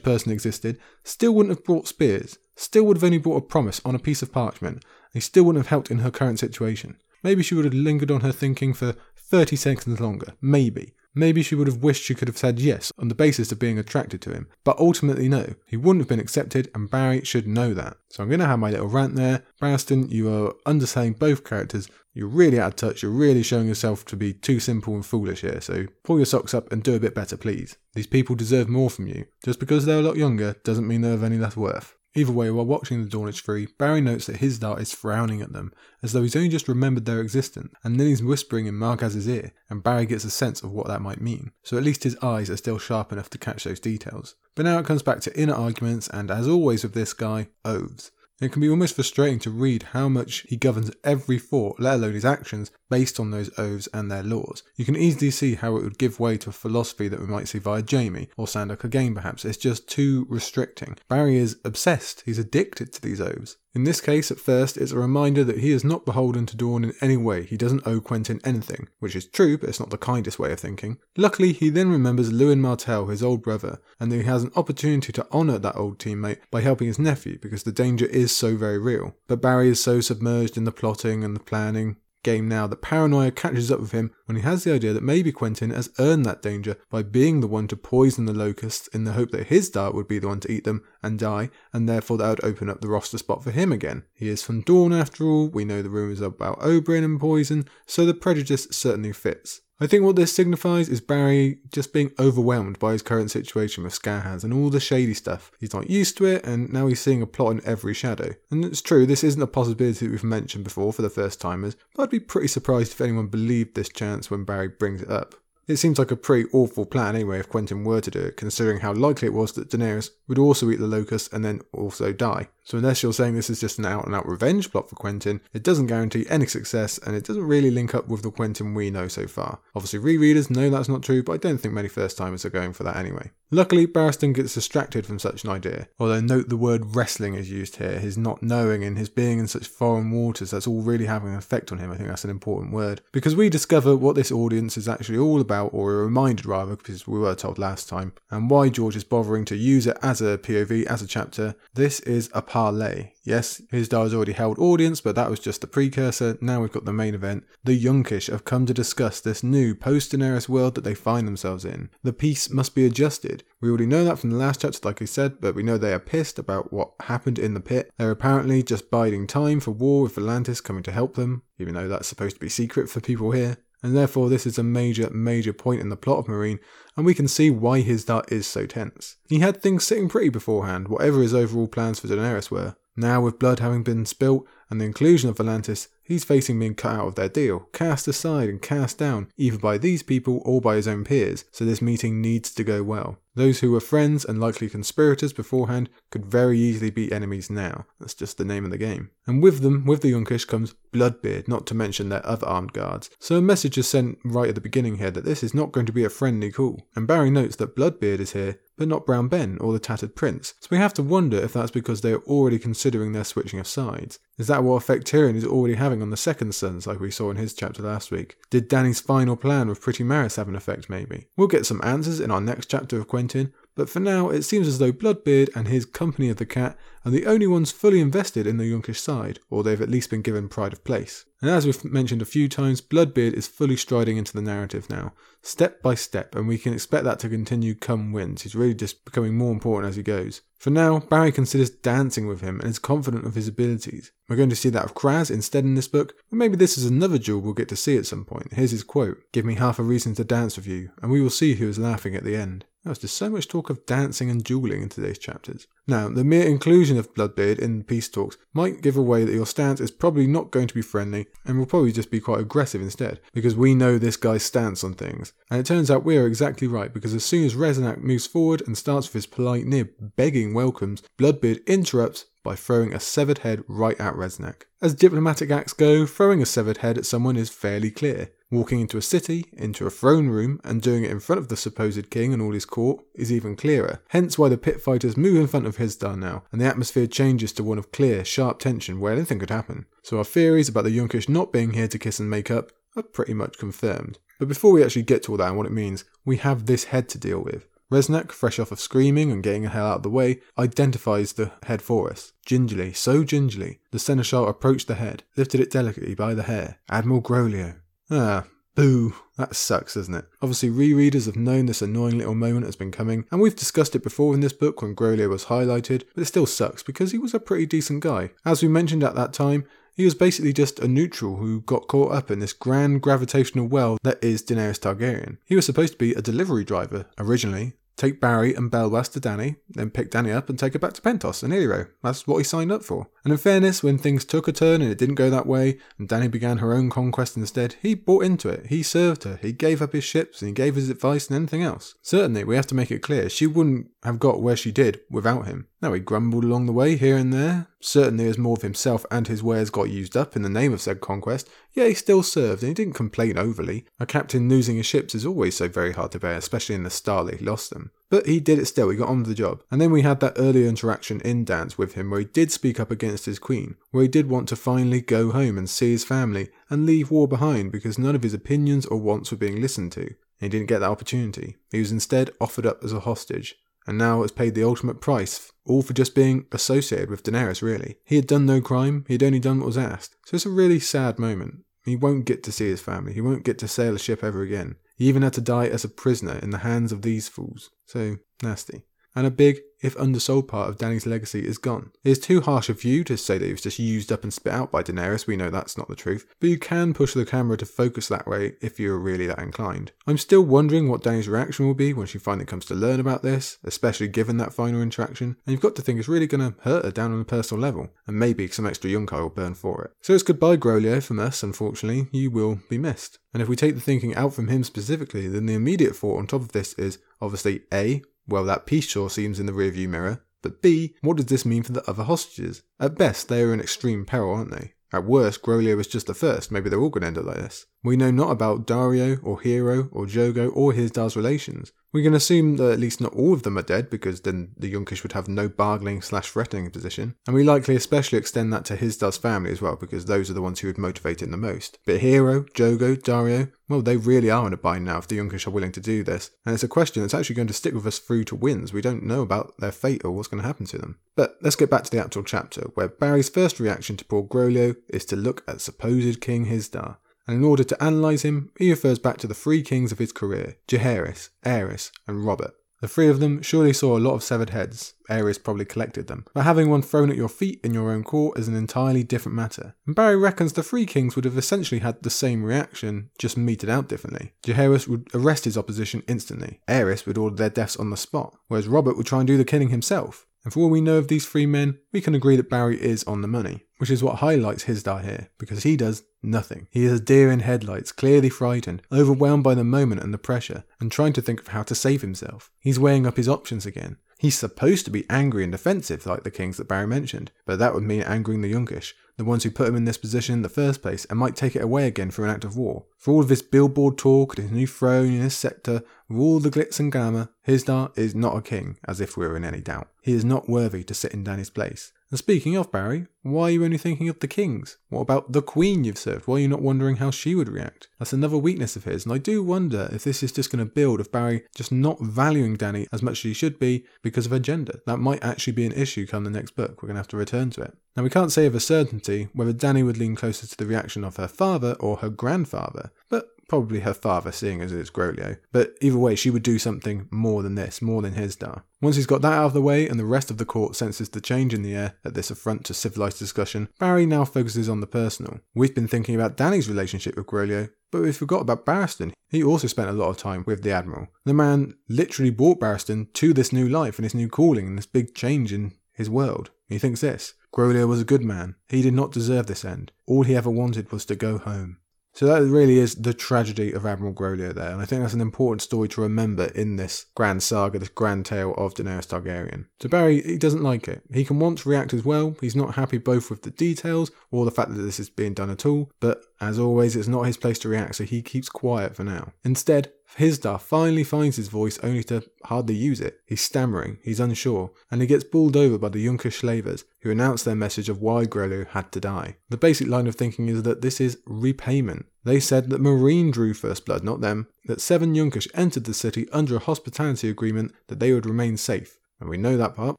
person existed, still wouldn't have brought spears, still would have only brought a promise on a piece of parchment, and he still wouldn't have helped in her current situation. Maybe she would have lingered on her thinking for 30 seconds longer, maybe. Maybe she would have wished she could have said yes on the basis of being attracted to him, but ultimately no. He wouldn't have been accepted, and Barry should know that. So I'm going to have my little rant there. Barristan, you are underselling both characters. You're really out of touch. You're really showing yourself to be too simple and foolish here. So pull your socks up and do a bit better, please. These people deserve more from you. Just because they're a lot younger doesn't mean they're of any less worth. Either way, while watching the Dornish Three, Barry notes that Hizdahr is frowning at them, as though he's only just remembered their existence, and then he's whispering in Marghaz's ear, and Barry gets a sense of what that might mean. So at least his eyes are still sharp enough to catch those details. But now it comes back to inner arguments, and as always with this guy, oaths. It can be almost frustrating to read how much he governs every thought, let alone his actions, based on those oaths and their laws. You can easily see how it would give way to a philosophy that we might see via Jaime or Sandor Clegane perhaps. It's just too restricting. Barry is obsessed, he's addicted to these oaths. In this case, at first, it's a reminder that he is not beholden to Dorne in any way. He doesn't owe Quentyn anything, which is true, but it's not the kindest way of thinking. Luckily, he then remembers Lewyn Martell, his old brother, and that he has an opportunity to honour that old teammate by helping his nephew because the danger is so very real. But Barry is so submerged in the plotting and the planning, game now that paranoia catches up with him when he has the idea that maybe Quentyn has earned that danger by being the one to poison the locusts in the hope that Hizdahr would be the one to eat them and die, and therefore that would open up the roster spot for him again. He is from Dorne after all, we know the rumours about Oberyn and poison, so the prejudice certainly fits. I think what this signifies is Barry just being overwhelmed by his current situation with Skahaz and all the shady stuff. He's not used to it, and now he's seeing a plot in every shadow. And it's true, this isn't a possibility that we've mentioned before for the first timers, but I'd be pretty surprised if anyone believed this chance when Barry brings it up. It seems like a pretty awful plan anyway if Quentyn were to do it, considering how likely it was that Daenerys would also eat the locust and then also die. So unless you're saying this is just an out and out revenge plot for Quentyn, it doesn't guarantee any success and it doesn't really link up with the Quentyn we know so far. Obviously rereaders know that's not true, but I don't think many first timers are going for that anyway. Luckily, Barristan gets distracted from such an idea, although note the word wrestling is used here, his not knowing and his being in such foreign waters, that's all really having an effect on him. I think that's an important word. Because we discover what this audience is actually all about, or are reminded rather, because we were told last time, and why George is bothering to use it as a POV, as a chapter. This is a parlay. Yes, Hizdahr has already held audience, but that was just the precursor. Now we've got the main event. The Yunkish have come to discuss this new post Daenerys world that they find themselves in. The peace must be adjusted. We already know that from the last chapter, like I said, but we know they are pissed about what happened in the pit. They're apparently just biding time for war with Volantis coming to help them, even though that's supposed to be secret for people here and therefore this is a major, major point in the plot of Meereen, and we can see why Hizdahr is so tense. He had things sitting pretty beforehand, whatever his overall plans for Daenerys were. Now, with blood having been spilt and the inclusion of Volantis, he's facing being cut out of their deal, cast aside and cast down, either by these people or by his own peers, so this meeting needs to go well. Those who were friends and likely conspirators beforehand could very easily be enemies now. That's just the name of the game. And with them, with the Yunkish, comes Bloodbeard, not to mention their other armed guards. So a message is sent right at the beginning here that this is not going to be a friendly call. And Barry notes that Bloodbeard is here but not Brown Ben or the Tattered Prince. So we have to wonder if that's because they are already considering their switching of sides. Is that what effect Tyrion is already having on the Second Sons, like we saw in his chapter last week? Did Dany's final plan with Pretty Meris have an effect, maybe? We'll get some answers in our next chapter of Quentyn, but for now it seems as though Bloodbeard and his Company of the Cat are the only ones fully invested in the Yunkish side, or they've at least been given pride of place. And as we've mentioned a few times, Bloodbeard is fully striding into the narrative now, step by step, and we can expect that to continue come Winds. He's really just becoming more important as he goes. For now, Barry considers dancing with him and is confident of his abilities. We're going to see that of Khrazz instead in this book, but maybe this is another duel we'll get to see at some point. Here's his quote Give me half a reason to dance with you, and we will see who is laughing at the end. There's so much talk of dancing and dueling in today's chapters. Now, the mere inclusion of Bloodbeard in peace talks might give away that your stance is probably not going to be friendly and will probably just be quite aggressive instead, because we know this guy's stance on things. And it turns out we are exactly right, because as soon as Reznak moves forward and starts with his polite, near begging welcomes, Bloodbeard interrupts, by throwing a severed head right at Reznak. As diplomatic acts go, throwing a severed head at someone is fairly clear. Walking into a city, into a throne room, and doing it in front of the supposed king and all his court is even clearer. Hence why the pit fighters move in front of Hizdahr now, and the atmosphere changes to one of clear, sharp tension where anything could happen. So our theories about the Yunkish not being here to kiss and make up are pretty much confirmed. But before we actually get to all that and what it means, we have this head to deal with. Reznak, fresh off of screaming and getting the hell out of the way, identifies the head for us. Gingerly, so gingerly, the seneschal approached the head, lifted it delicately by the hair. Admiral Groleo. Ah, boo. That sucks, doesn't it? Obviously, rereaders have known this annoying little moment has been coming, and we've discussed it before in this book when Groleo was highlighted, but it still sucks because he was a pretty decent guy. As we mentioned at that time, he was basically just a neutral who got caught up in this grand gravitational well that is Daenerys Targaryen. He was supposed to be a delivery driver originally, take Barry and Belwas to Dany, then pick Dany up and take her back to Pentos and Illyrio. That's what he signed up for. And in fairness, when things took a turn and it didn't go that way, and Dany began her own conquest instead, he bought into it. He served her. He gave up his ships and he gave his advice and anything else. Certainly, we have to make it clear, she wouldn't have got where she did without him. Now, he grumbled along the way here and there. Certainly, as more of himself and his wares got used up in the name of said conquest, yet he still served and he didn't complain overly. A captain losing his ships is always so very hard to bear, especially in the style he lost them. But he did it still, he got on with the job. And then we had that earlier interaction in Dance with him where he did speak up against his queen, where he did want to finally go home and see his family and leave war behind because none of his opinions or wants were being listened to. He didn't get that opportunity. He was instead offered up as a hostage and now has paid the ultimate price, all for just being associated with Daenerys, really. He had done no crime, he had only done what was asked. So it's a really sad moment. He won't get to see his family, he won't get to sail a ship ever again. He even had to die as a prisoner in the hands of these fools. So nasty. And a big if undersold part of Dany's legacy is gone. It is too harsh a view to say that he was just used up and spit out by Daenerys, we know that's not the truth, but you can push the camera to focus that way if you're really that inclined. I'm still wondering what Dany's reaction will be when she finally comes to learn about this, especially given that final interaction, and you've got to think it's really going to hurt her down on a personal level, and maybe some extra Yunkai will burn for it. So it's goodbye Groleo from us, unfortunately, you will be missed. And if we take the thinking out from him specifically, then the immediate thought on top of this is obviously A, well, that peace sure seems in the rearview mirror, but B, what does this mean for the other hostages? At best, they are in extreme peril, aren't they? At worst, Groleo was just the first, maybe they're all going to end up like this. We know not about Daario or Hero, or Jhogo or Hizdahr's relations. We can assume that at least not all of them are dead, because then the Yunkish would have no bargaining slash threatening position. And we likely especially extend that to Hizdahr's family as well, because those are the ones who would motivate him the most. But Hero, Jhogo, Daario, well, they really are in a bind now if the Yunkish are willing to do this. And it's a question that's actually going to stick with us through to Winds. We don't know about their fate or what's going to happen to them. But let's get back to the actual chapter, where Barry's first reaction to poor Groleo is to look at supposed King Hizdahr and in order to analyse him, he refers back to the three kings of his career Jaehaerys, Aerys, and Robert. The three of them surely saw a lot of severed heads. Aerys probably collected them. But having one thrown at your feet in your own court is an entirely different matter. And Barry reckons the three kings would have essentially had the same reaction, just meted out differently. Jaehaerys would arrest his opposition instantly. Aerys would order their deaths on the spot, whereas Robert would try and do the killing himself. And for all we know of these three men, we can agree that Barry is on the money, which is what highlights Hizdahr here, because he does nothing. He is a deer in headlights, clearly frightened, overwhelmed by the moment and the pressure, and trying to think of how to save himself. He's weighing up his options again. He's supposed to be angry and defensive, like the kings that Barry mentioned, but that would mean angering the Yunkish, the ones who put him in this position in the first place, and might take it away again for an act of war. For all of this billboard talk and his new throne and his sceptre, with all the glitz and glamour, Hizdahr is not a king, as if we were in any doubt. He is not worthy to sit in Dany's place. And speaking of Barry, why are you only thinking of the kings? What about the queen you've served? Why are you not wondering how she would react? That's another weakness of his, and I do wonder if this is just going to build of Barry just not valuing Dany as much as he should be because of her gender. That might actually be an issue come the next book. We're going to have to return to it. Now, we can't say of a certainty whether Dany would lean closer to the reaction of her father or her grandfather, but probably her father, seeing as it's Groleo. But either way, she would do something more than this, more than Hizdahr. Once he's got that out of the way and the rest of the court senses the change in the air at this affront to civilized discussion, Barry now focuses on the personal. We've been thinking about Dany's relationship with Groleo, but we forgot about Barristan. He also spent a lot of time with the Admiral. The man literally brought Barristan to this new life and his new calling and this big change in his world. He thinks this. Groleo was a good man. He did not deserve this end. All he ever wanted was to go home. So that really is the tragedy of Admiral Groleo there, and I think that's an important story to remember in this grand saga, this grand tale of Daenerys Targaryen. So Barry, he doesn't like it. He can want to react as well. He's not happy both with the details or the fact that this is being done at all, but as always, it's not his place to react, so he keeps quiet for now. Instead, Hizdahr finally finds his voice only to hardly use it. He's stammering, he's unsure, and he gets bowled over by the Yunkish slavers, who announce their message of why Groleo had to die. The basic line of thinking is that this is repayment. They said that Meereen drew first blood, not them, that seven Yunkish entered the city under a hospitality agreement that they would remain safe. And we know that part.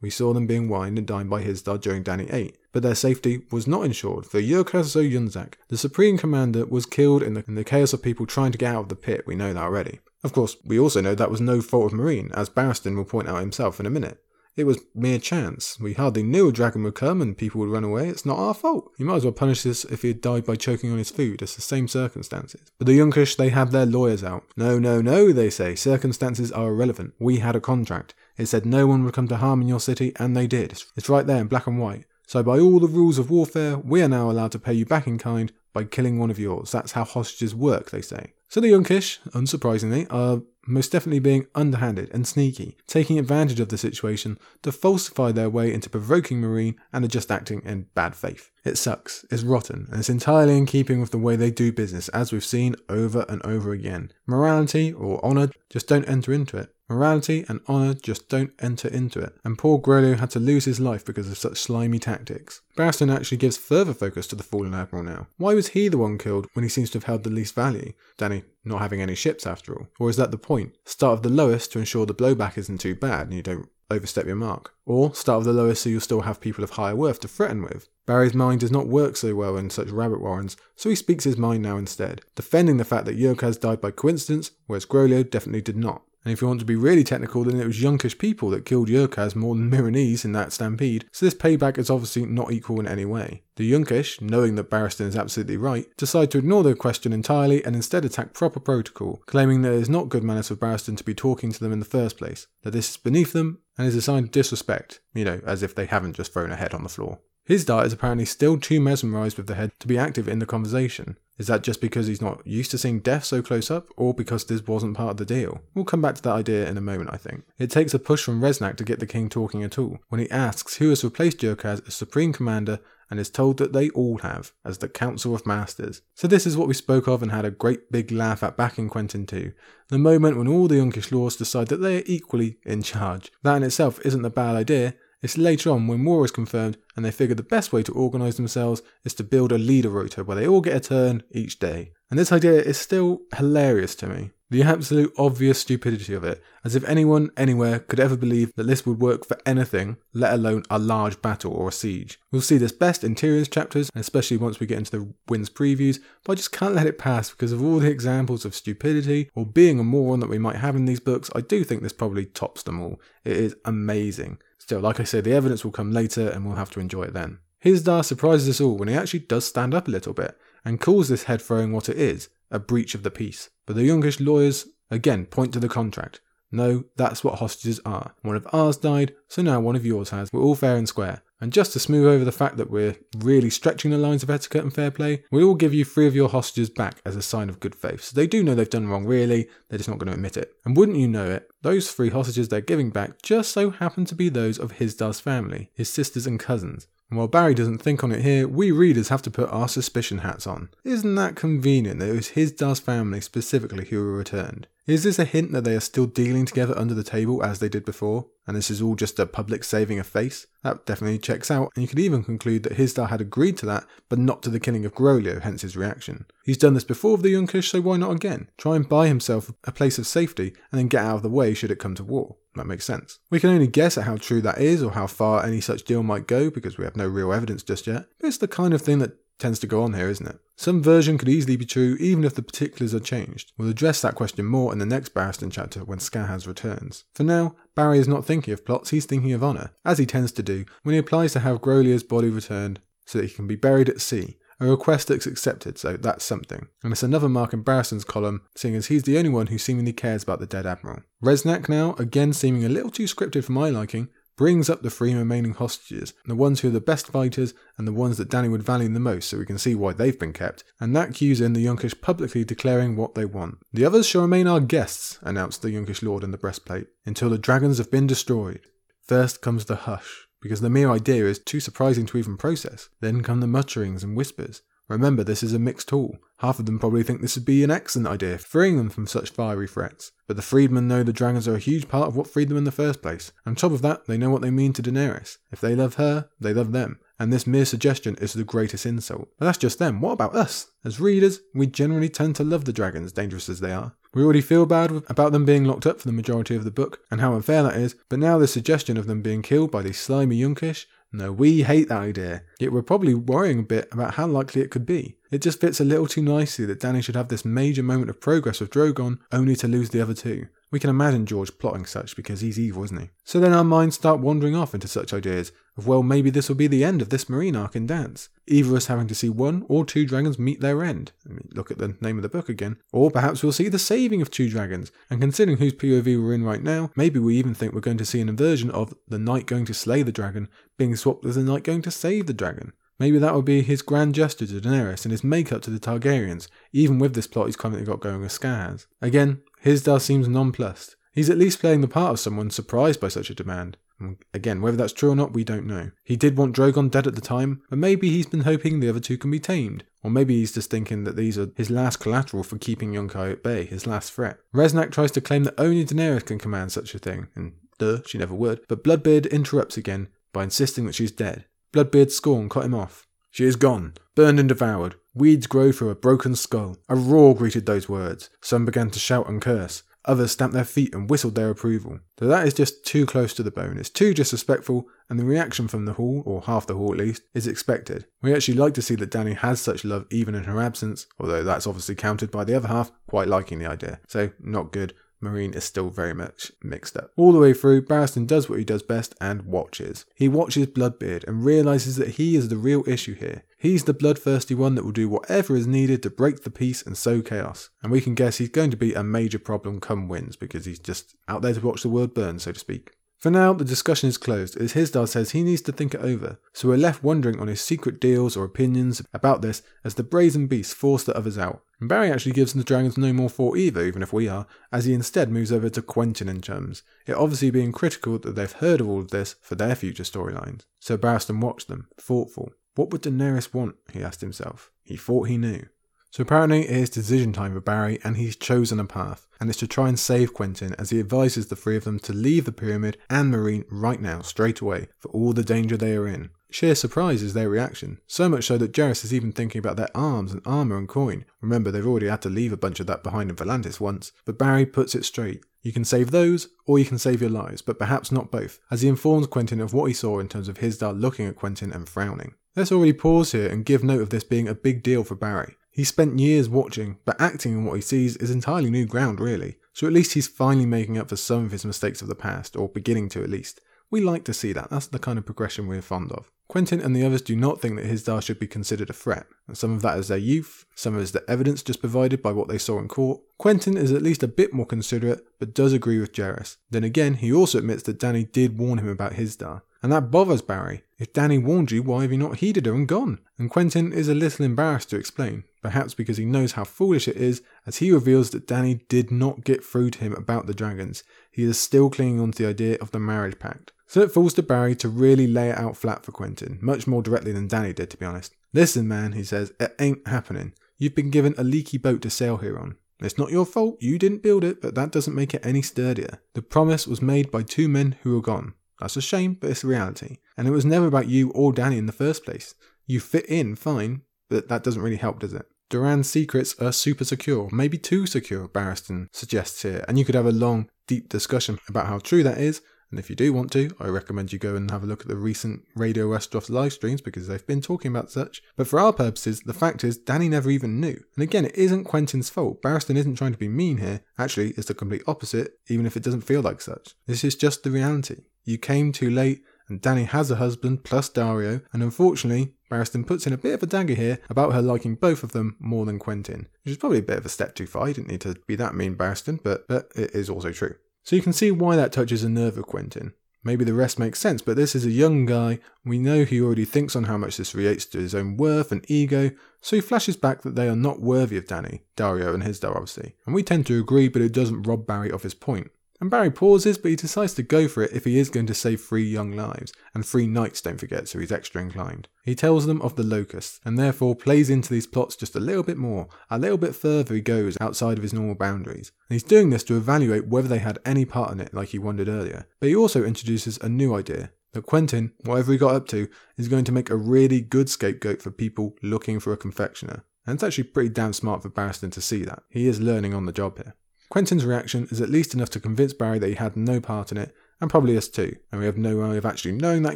We saw them being wined and dined by Hizdahr during Dany 8. But their safety was not ensured, for Yurkhaz Yunzak, the Supreme Commander, was killed in the, in the chaos of people trying to get out of the pit. We know that already. Of course, we also know that was no fault of Meereen, as Barristan will point out himself in a minute. It was mere chance. We hardly knew a dragon would come and people would run away. It's not our fault. You might as well punish this if he had died by choking on his food. It's the same circumstances. But the Yunkish, they have their lawyers out. No, no, no, they say. Circumstances are irrelevant. We had a contract. It said no one would come to harm in your city, and they did. It's right there in black and white. So, by all the rules of warfare, we are now allowed to pay you back in kind by killing one of yours. That's how hostages work, they say. So the Yunkish, unsurprisingly, are most definitely being underhanded and sneaky, taking advantage of the situation to falsify their way into provoking Meereen and are just acting in bad faith. It sucks, it's rotten, and it's entirely in keeping with the way they do business, as we've seen over and over again. Morality or honour just don't enter into it. Morality and honour just don't enter into it, and poor Groleo had to lose his life because of such slimy tactics. Barristan actually gives further focus to the fallen admiral now. Why was he the one killed when he seems to have held the least value? Dany not having any ships after all? Or is that the point? Start of the lowest to ensure the blowback isn't too bad and you don't overstep your mark. Or start with the lowest so you'll still have people of higher worth to threaten with. Barry's mind does not work so well in such rabbit warrens, so he speaks his mind now instead, defending the fact that Yurkhaz died by coincidence, whereas Groleo definitely did not. And if you want to be really technical, then it was Yunkish people that killed Yurkhaz more than Meereenese in that stampede, so this payback is obviously not equal in any way. The Yunkish, knowing that Barristan is absolutely right, decide to ignore the question entirely and instead attack proper protocol, claiming that it is not good manners for Barristan to be talking to them in the first place, that this is beneath them and is a sign of disrespect, you know, as if they haven't just thrown a head on the floor. Hizdahr is apparently still too mesmerised with the head to be active in the conversation. Is that just because he's not used to seeing death so close up, or because this wasn't part of the deal? We'll come back to that idea in a moment, I think. It takes a push from Reznak to get the king talking at all, when he asks who has replaced Yurkhaz as Supreme Commander and is told that they all have, as the Council of Masters. So this is what we spoke of and had a great big laugh at back in Quentyn 2. The moment when all the Yunkish lords decide that they are equally in charge. That in itself isn't a bad idea, it's later on when war is confirmed and they figure the best way to organise themselves is to build a leader rota where they all get a turn each day. And this idea is still hilarious to me. The absolute obvious stupidity of it, as if anyone anywhere could ever believe that this would work for anything, let alone a large battle or a siege. We'll see this best in Tyrion's chapters, especially once we get into the Winds previews, but I just can't let it pass because of all the examples of stupidity or being a moron that we might have in these books. I do think this probably tops them all. It is amazing. Still, like I said, the evidence will come later and we'll have to enjoy it then. Hizdahr surprises us all when he actually does stand up a little bit and calls this head throwing what it is a breach of the peace. But the Yunkish lawyers again point to the contract. No, that's what hostages are. One of ours died, so now one of yours has. We're all fair and square. And just to smooth over the fact that we're really stretching the lines of etiquette and fair play, we will give you three of your hostages back as a sign of good faith. So they do know they've done wrong, really, they're just not going to admit it. And wouldn't you know it, those three hostages they're giving back just so happen to be those of Hizdahr's family, his sisters and cousins. And while Barry doesn't think on it here, we readers have to put our suspicion hats on. Isn't that convenient that it was Hizdahr's family specifically who were returned? Is this a hint that they are still dealing together under the table as they did before? And this is all just a public saving of face? That definitely checks out, and you could even conclude that Hizdahr had agreed to that, but not to the killing of Groleo, hence his reaction. He's done this before with the Yunkish, so why not again? Try and buy himself a place of safety, and then get out of the way should it come to war. That makes sense. We can only guess at how true that is or how far any such deal might go because we have no real evidence just yet, but it's the kind of thing that tends to go on here, isn't it? Some version could easily be true even if the particulars are changed. We'll address that question more in the next Barristan chapter when Skahaz returns. For now, Barry is not thinking of plots, he's thinking of honour, as he tends to do when he applies to have Groleo's body returned so that he can be buried at sea. A request that's accepted, so that's something. And it's another mark in Barristan's column, seeing as he's the only one who seemingly cares about the dead admiral. Reznak now, again seeming a little too scripted for my liking, brings up the three remaining hostages, the ones who are the best fighters and the ones that Dany would value the most, so we can see why they've been kept, and that cues in the Yunkish publicly declaring what they want. The others shall remain our guests, announced the Yunkish lord in the breastplate, until the dragons have been destroyed. First comes the hush, because the mere idea is too surprising to even process. Then come the mutterings and whispers. Remember, this is a mixed hall. Half of them probably think this would be an excellent idea, freeing them from such fiery threats. But the freedmen know the dragons are a huge part of what freed them in the first place. On top of that, they know what they mean to Daenerys. If they love her, they love them. And this mere suggestion is the greatest insult. But that's just them. What about us? As readers, we generally tend to love the dragons, dangerous as they are. We already feel bad about them being locked up for the majority of the book, and how unfair that is, but now the suggestion of them being killed by these slimy Yunkish no, we hate that idea. Yet we're probably worrying a bit about how likely it could be. It just fits a little too nicely that Dany should have this major moment of progress with Drogon, only to lose the other two. We can imagine George plotting such because he's evil, isn't he? So then our minds start wandering off into such ideas of, well, maybe this will be the end of this Meereen arc in Dance. Either us having to see one or two dragons meet their end. I mean, look at the name of the book again. Or perhaps we'll see the saving of two dragons. And considering whose POV we're in right now, maybe we even think we're going to see an inversion of the knight going to slay the dragon being swapped with the knight going to save the dragon. Maybe that would be his grand gesture to Daenerys and his make-up to the Targaryens, even with this plot he's currently got going with Skaz. Again, Hizdahr seems nonplussed. He's at least playing the part of someone surprised by such a demand. Mm, again, whether that's true or not, we don't know. He did want Drogon dead at the time, but maybe he's been hoping the other two can be tamed. Or maybe he's just thinking that these are his last collateral for keeping Yunkai at bay, his last threat. Reznak tries to claim that only Daenerys can command such a thing, and duh, she never would, but Bloodbeard interrupts again by insisting that she's dead. Bloodbeard's scorn cut him off. She is gone, burned and devoured. Weeds grow through a broken skull. A roar greeted those words. Some began to shout and curse. Others stamped their feet and whistled their approval. So that is just too close to the bone. It's too disrespectful, and the reaction from the hall, or half the hall at least, is expected. We actually like to see that Dany has such love even in her absence, although that's obviously countered by the other half quite liking the idea. So, not good. Meereen is still very much mixed up. All the way through, Barristan does what he does best and watches. He watches Bloodbeard and realizes that he is the real issue here. He's the bloodthirsty one that will do whatever is needed to break the peace and sow chaos. And we can guess he's going to be a major problem come Winds because he's just out there to watch the world burn, so to speak. For now, the discussion is closed as Hizdahr says he needs to think it over, so we're left wondering on his secret deals or opinions about this as the brazen beast force the others out. And Barry actually gives the dragons no more thought either, even if we are, as he instead moves over to Quentyn and chums, it obviously being critical that they've heard of all of this for their future storylines. So Barristan watched them, thoughtful. What would Daenerys want? he asked himself. He thought he knew. So apparently it is decision time for Barry, and he's chosen a path, and it's to try and save Quentyn as he advises the three of them to leave the pyramid and Meereen right now, straight away, for all the danger they are in. Sheer surprise is their reaction, so much so that Gerris is even thinking about their arms and armour and coin. Remember, they've already had to leave a bunch of that behind in Volantis once, but Barry puts it straight. You can save those, or you can save your lives, but perhaps not both, as he informs Quentyn of what he saw in terms of Hizdahr looking at Quentyn and frowning. Let's already pause here and give note of this being a big deal for Barry. He spent years watching, but acting on what he sees is entirely new ground, really. So at least he's finally making up for some of his mistakes of the past, or beginning to at least. We like to see that, that's the kind of progression we're fond of. Quentyn and the others do not think that his Hizdahr should be considered a threat, and some of that is their youth, some is the evidence just provided by what they saw in court. Quentyn is at least a bit more considerate, but does agree with Gerris. Then again, he also admits that Dany did warn him about his Hizdahr, and that bothers Barry. If Dany warned you, why have you not heeded her and gone? And Quentyn is a little embarrassed to explain, perhaps because he knows how foolish it is, as he reveals that Dany did not get through to him about the dragons. He is still clinging on to the idea of the marriage pact. So it falls to Barry to really lay it out flat for Quentyn, much more directly than Dany did, to be honest. Listen, man, he says, it ain't happening. You've been given a leaky boat to sail here on. It's not your fault, you didn't build it, but that doesn't make it any sturdier. The promise was made by two men who are gone. That's a shame, but it's reality. And it was never about you or Dany in the first place. You fit in fine, but that doesn't really help, does it? Doran's secrets are super secure, maybe too secure, Barristan suggests here, and you could have a long, deep discussion about how true that is, and if you do want to, I recommend you go and have a look at the recent Radio Westeros live streams because they've been talking about such. But for our purposes, the fact is, Dany never even knew. And again, it isn't Quentyn's fault. Barristan isn't trying to be mean here. Actually, it's the complete opposite, even if it doesn't feel like such. This is just the reality. You came too late, and Dany has a husband plus Daario, and unfortunately, Barristan puts in a bit of a dagger here about her liking both of them more than Quentyn, which is probably a bit of a step too far. He didn't need to be that mean, Barristan, but, but it is also true. So you can see why that touches a nerve of Quentyn. Maybe the rest makes sense, but this is a young guy. We know he already thinks on how much this relates to his own worth and ego, so he flashes back that they are not worthy of Dany, Daario and Hizdahr, obviously. And we tend to agree, but it doesn't rob Barry of his point. And Barry pauses, but he decides to go for it if he is going to save three young lives, and three knights, don't forget, so he's extra inclined. He tells them of the locusts, and therefore plays into these plots just a little bit more, a little bit further he goes outside of his normal boundaries. And he's doing this to evaluate whether they had any part in it, like he wondered earlier. But he also introduces a new idea. That Quentyn, whatever he got up to, is going to make a really good scapegoat for people looking for a confectioner. And it's actually pretty damn smart for Barristan to see that. He is learning on the job here. Quentyn's reaction is at least enough to convince Barry that he had no part in it, and probably us too, and we have no way of actually knowing that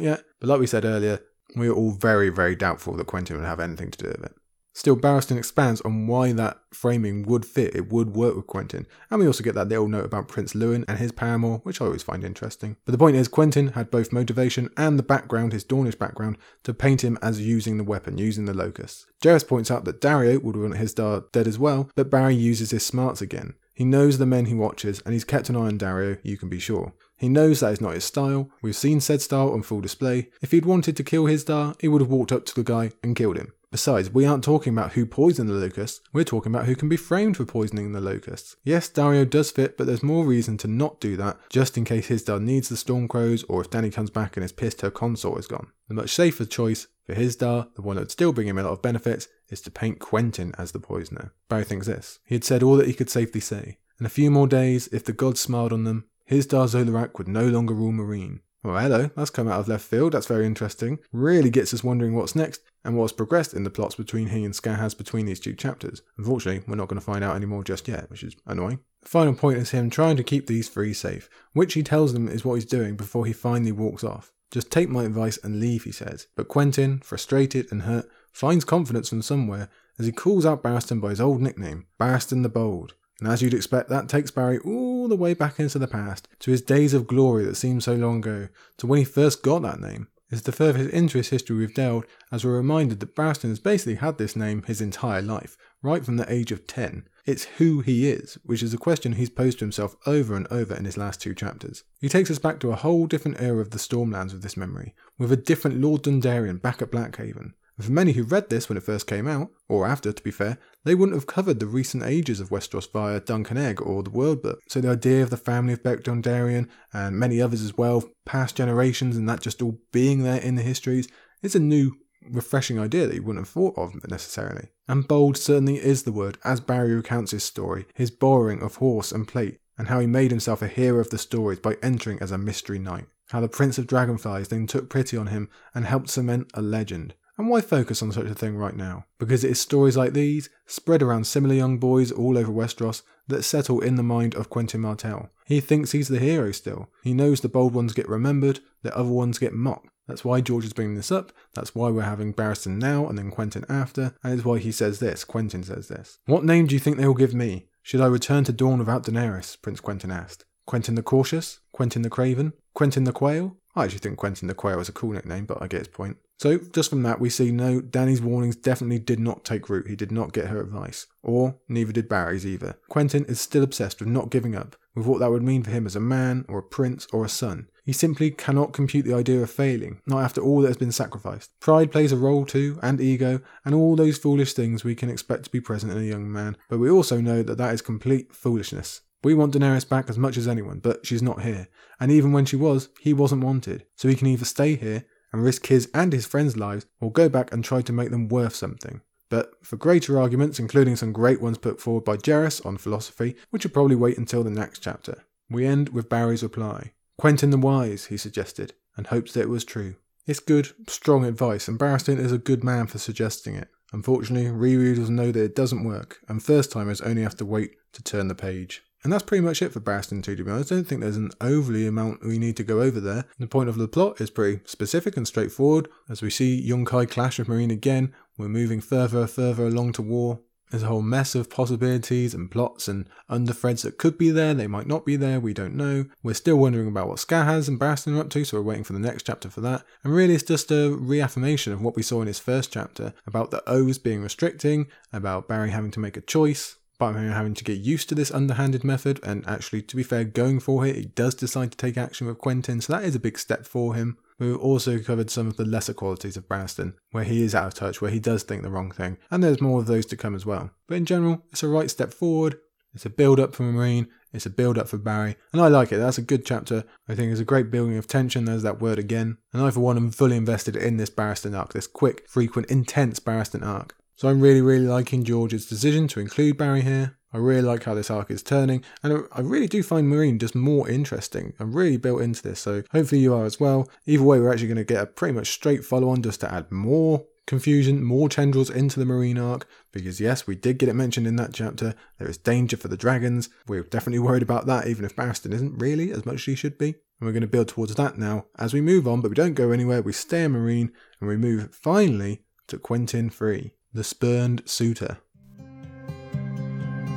yet, but like we said earlier, we are all very, very doubtful that Quentyn would have anything to do with it. Still, Barristan expands on why that framing would fit, it would work with Quentyn, and we also get that little note about Prince Lewyn and his paramour, which I always find interesting. But the point is, Quentyn had both motivation and the background, his Dornish background, to paint him as using the weapon, using the locust. Gerris points out that Daario would want Hizdahr dead as well, but Barry uses his smarts again. He knows the men he watches, and he's kept an eye on Daario, you can be sure. He knows that is not his style. We've seen said style on full display. If he'd wanted to kill Hizdahr, he would have walked up to the guy and killed him. Besides, we aren't talking about who poisoned the locusts, we're talking about who can be framed for poisoning the locusts. Yes, Daario does fit, but there's more reason to not do that, just in case Hizdahr needs the Stormcrows or if Dany comes back and is pissed her consort is gone. The much safer choice for Hizdahr, the one that would still bring him a lot of benefits, is to paint Quentyn as the poisoner. Barry thinks this. He had said all that he could safely say. In a few more days, if the gods smiled on them, his zo Loraq would no longer rule Meereen. Well, hello, that's come out of left field, that's very interesting. Really gets us wondering what's next and what's progressed in the plots between he and Skahaz between these two chapters. Unfortunately, we're not going to find out any more just yet, which is annoying. The final point is him trying to keep these three safe, which he tells them is what he's doing before he finally walks off. Just take my advice and leave, he says. But Quentyn, frustrated and hurt, finds confidence from somewhere as he calls out Barristan by his old nickname, Barristan the Bold. And as you'd expect, that takes Barry all the way back into the past, to his days of glory that seem so long ago, to when he first got that name. It's to further his history we've delved, as we're reminded that Barristan has basically had this name his entire life, right from the age of 10. It's who he is, which is a question he's posed to himself over and over in his last two chapters. He takes us back to a whole different era of the Stormlands with this memory, with a different Lord Dondarrion back at Blackhaven. And for many who read this when it first came out, or after to be fair, they wouldn't have covered the recent ages of Westeros via Dunk and Egg or the World Book. So the idea of the family of Beric Dondarrion and many others as well, past generations, and that just all being there in the histories, is a new, refreshing idea that you wouldn't have thought of necessarily. And bold certainly is the word, as Barry recounts his story, his borrowing of horse and plate, and how he made himself a hero of the stories by entering as a mystery knight. How the Prince of Dragonflies then took pity on him and helped cement a legend. And why focus on such a thing right now? Because it is stories like these, spread around similar young boys all over Westeros, that settle in the mind of Quentyn Martell. He thinks he's the hero still. He knows the bold ones get remembered, the other ones get mocked. That's why George is bringing this up. That's why we're having Barristan now and then Quentyn after. And it's why he says this. Quentyn says this. What name do you think they will give me? Should I return to Dorne without Daenerys? Prince Quentyn asked. Quentyn the Cautious? Quentyn the Craven? Quentyn the Quail? I actually think Quentyn the Quail is a cool nickname, but I get his point. So, just from that, we see no, Dany's warnings definitely did not take root. He did not get her advice. Or, neither did Barry's either. Quentyn is still obsessed with not giving up, with what that would mean for him as a man, or a prince, or a son. He simply cannot compute the idea of failing, not after all that has been sacrificed. Pride plays a role too, and ego, and all those foolish things we can expect to be present in a young man, but we also know that that is complete foolishness. We want Daenerys back as much as anyone, but she's not here. And even when she was, he wasn't wanted. So he can either stay here and risk his and his friends' lives, or go back and try to make them worth something. But for greater arguments, including some great ones put forward by Gerris on philosophy, which will probably wait until the next chapter, we end with Barry's reply. Quentyn the Wise, he suggested, and hopes that it was true. It's good, strong advice, and Barristan is a good man for suggesting it. Unfortunately, rereaders know that it doesn't work, and first timers only have to wait to turn the page. And that's pretty much it for Barristan 2, to be honest. I don't think there's an overly amount we need to go over there. The point of the plot is pretty specific and straightforward. As we see Yunkai clash with Meereen again, we're moving further and further along to war. There's a whole mess of possibilities and plots and underthreads that could be there, they might not be there, we don't know. We're still wondering about what Skahaz and Barristan are up to, so we're waiting for the next chapter for that. And really, it's just a reaffirmation of what we saw in his first chapter about the O's being restricting, about Barry having to make a choice, I'm having to get used to this underhanded method. And actually, to be fair, going for it, he does decide to take action with Quentyn, so that is a big step for him. We've also covered some of the lesser qualities of Barristan, where he is out of touch, where he does think the wrong thing, and there's more of those to come as well. But in general, it's a right step forward. It's a build up for Meereen, it's a build up for Barry, and I like it. That's a good chapter. I think it's a great building of tension. There's that word again. And I, for one, am fully invested in this Barristan arc, this quick, frequent, intense Barristan arc. So I'm really, really liking George's decision to include Barry here. I really like how this arc is turning, and I really do find Meereen just more interesting. I'm really built into this, so hopefully you are as well. Either way, we're actually going to get a pretty much straight follow on just to add more confusion, more tendrils into the Meereen arc, because yes, we did get it mentioned in that chapter. There is danger for the dragons. We're definitely worried about that, even if Barristan isn't really as much as he should be. And we're going to build towards that now as we move on, but we don't go anywhere. We stay in Meereen, and we move finally to Quentyn 3, the spurned suitor.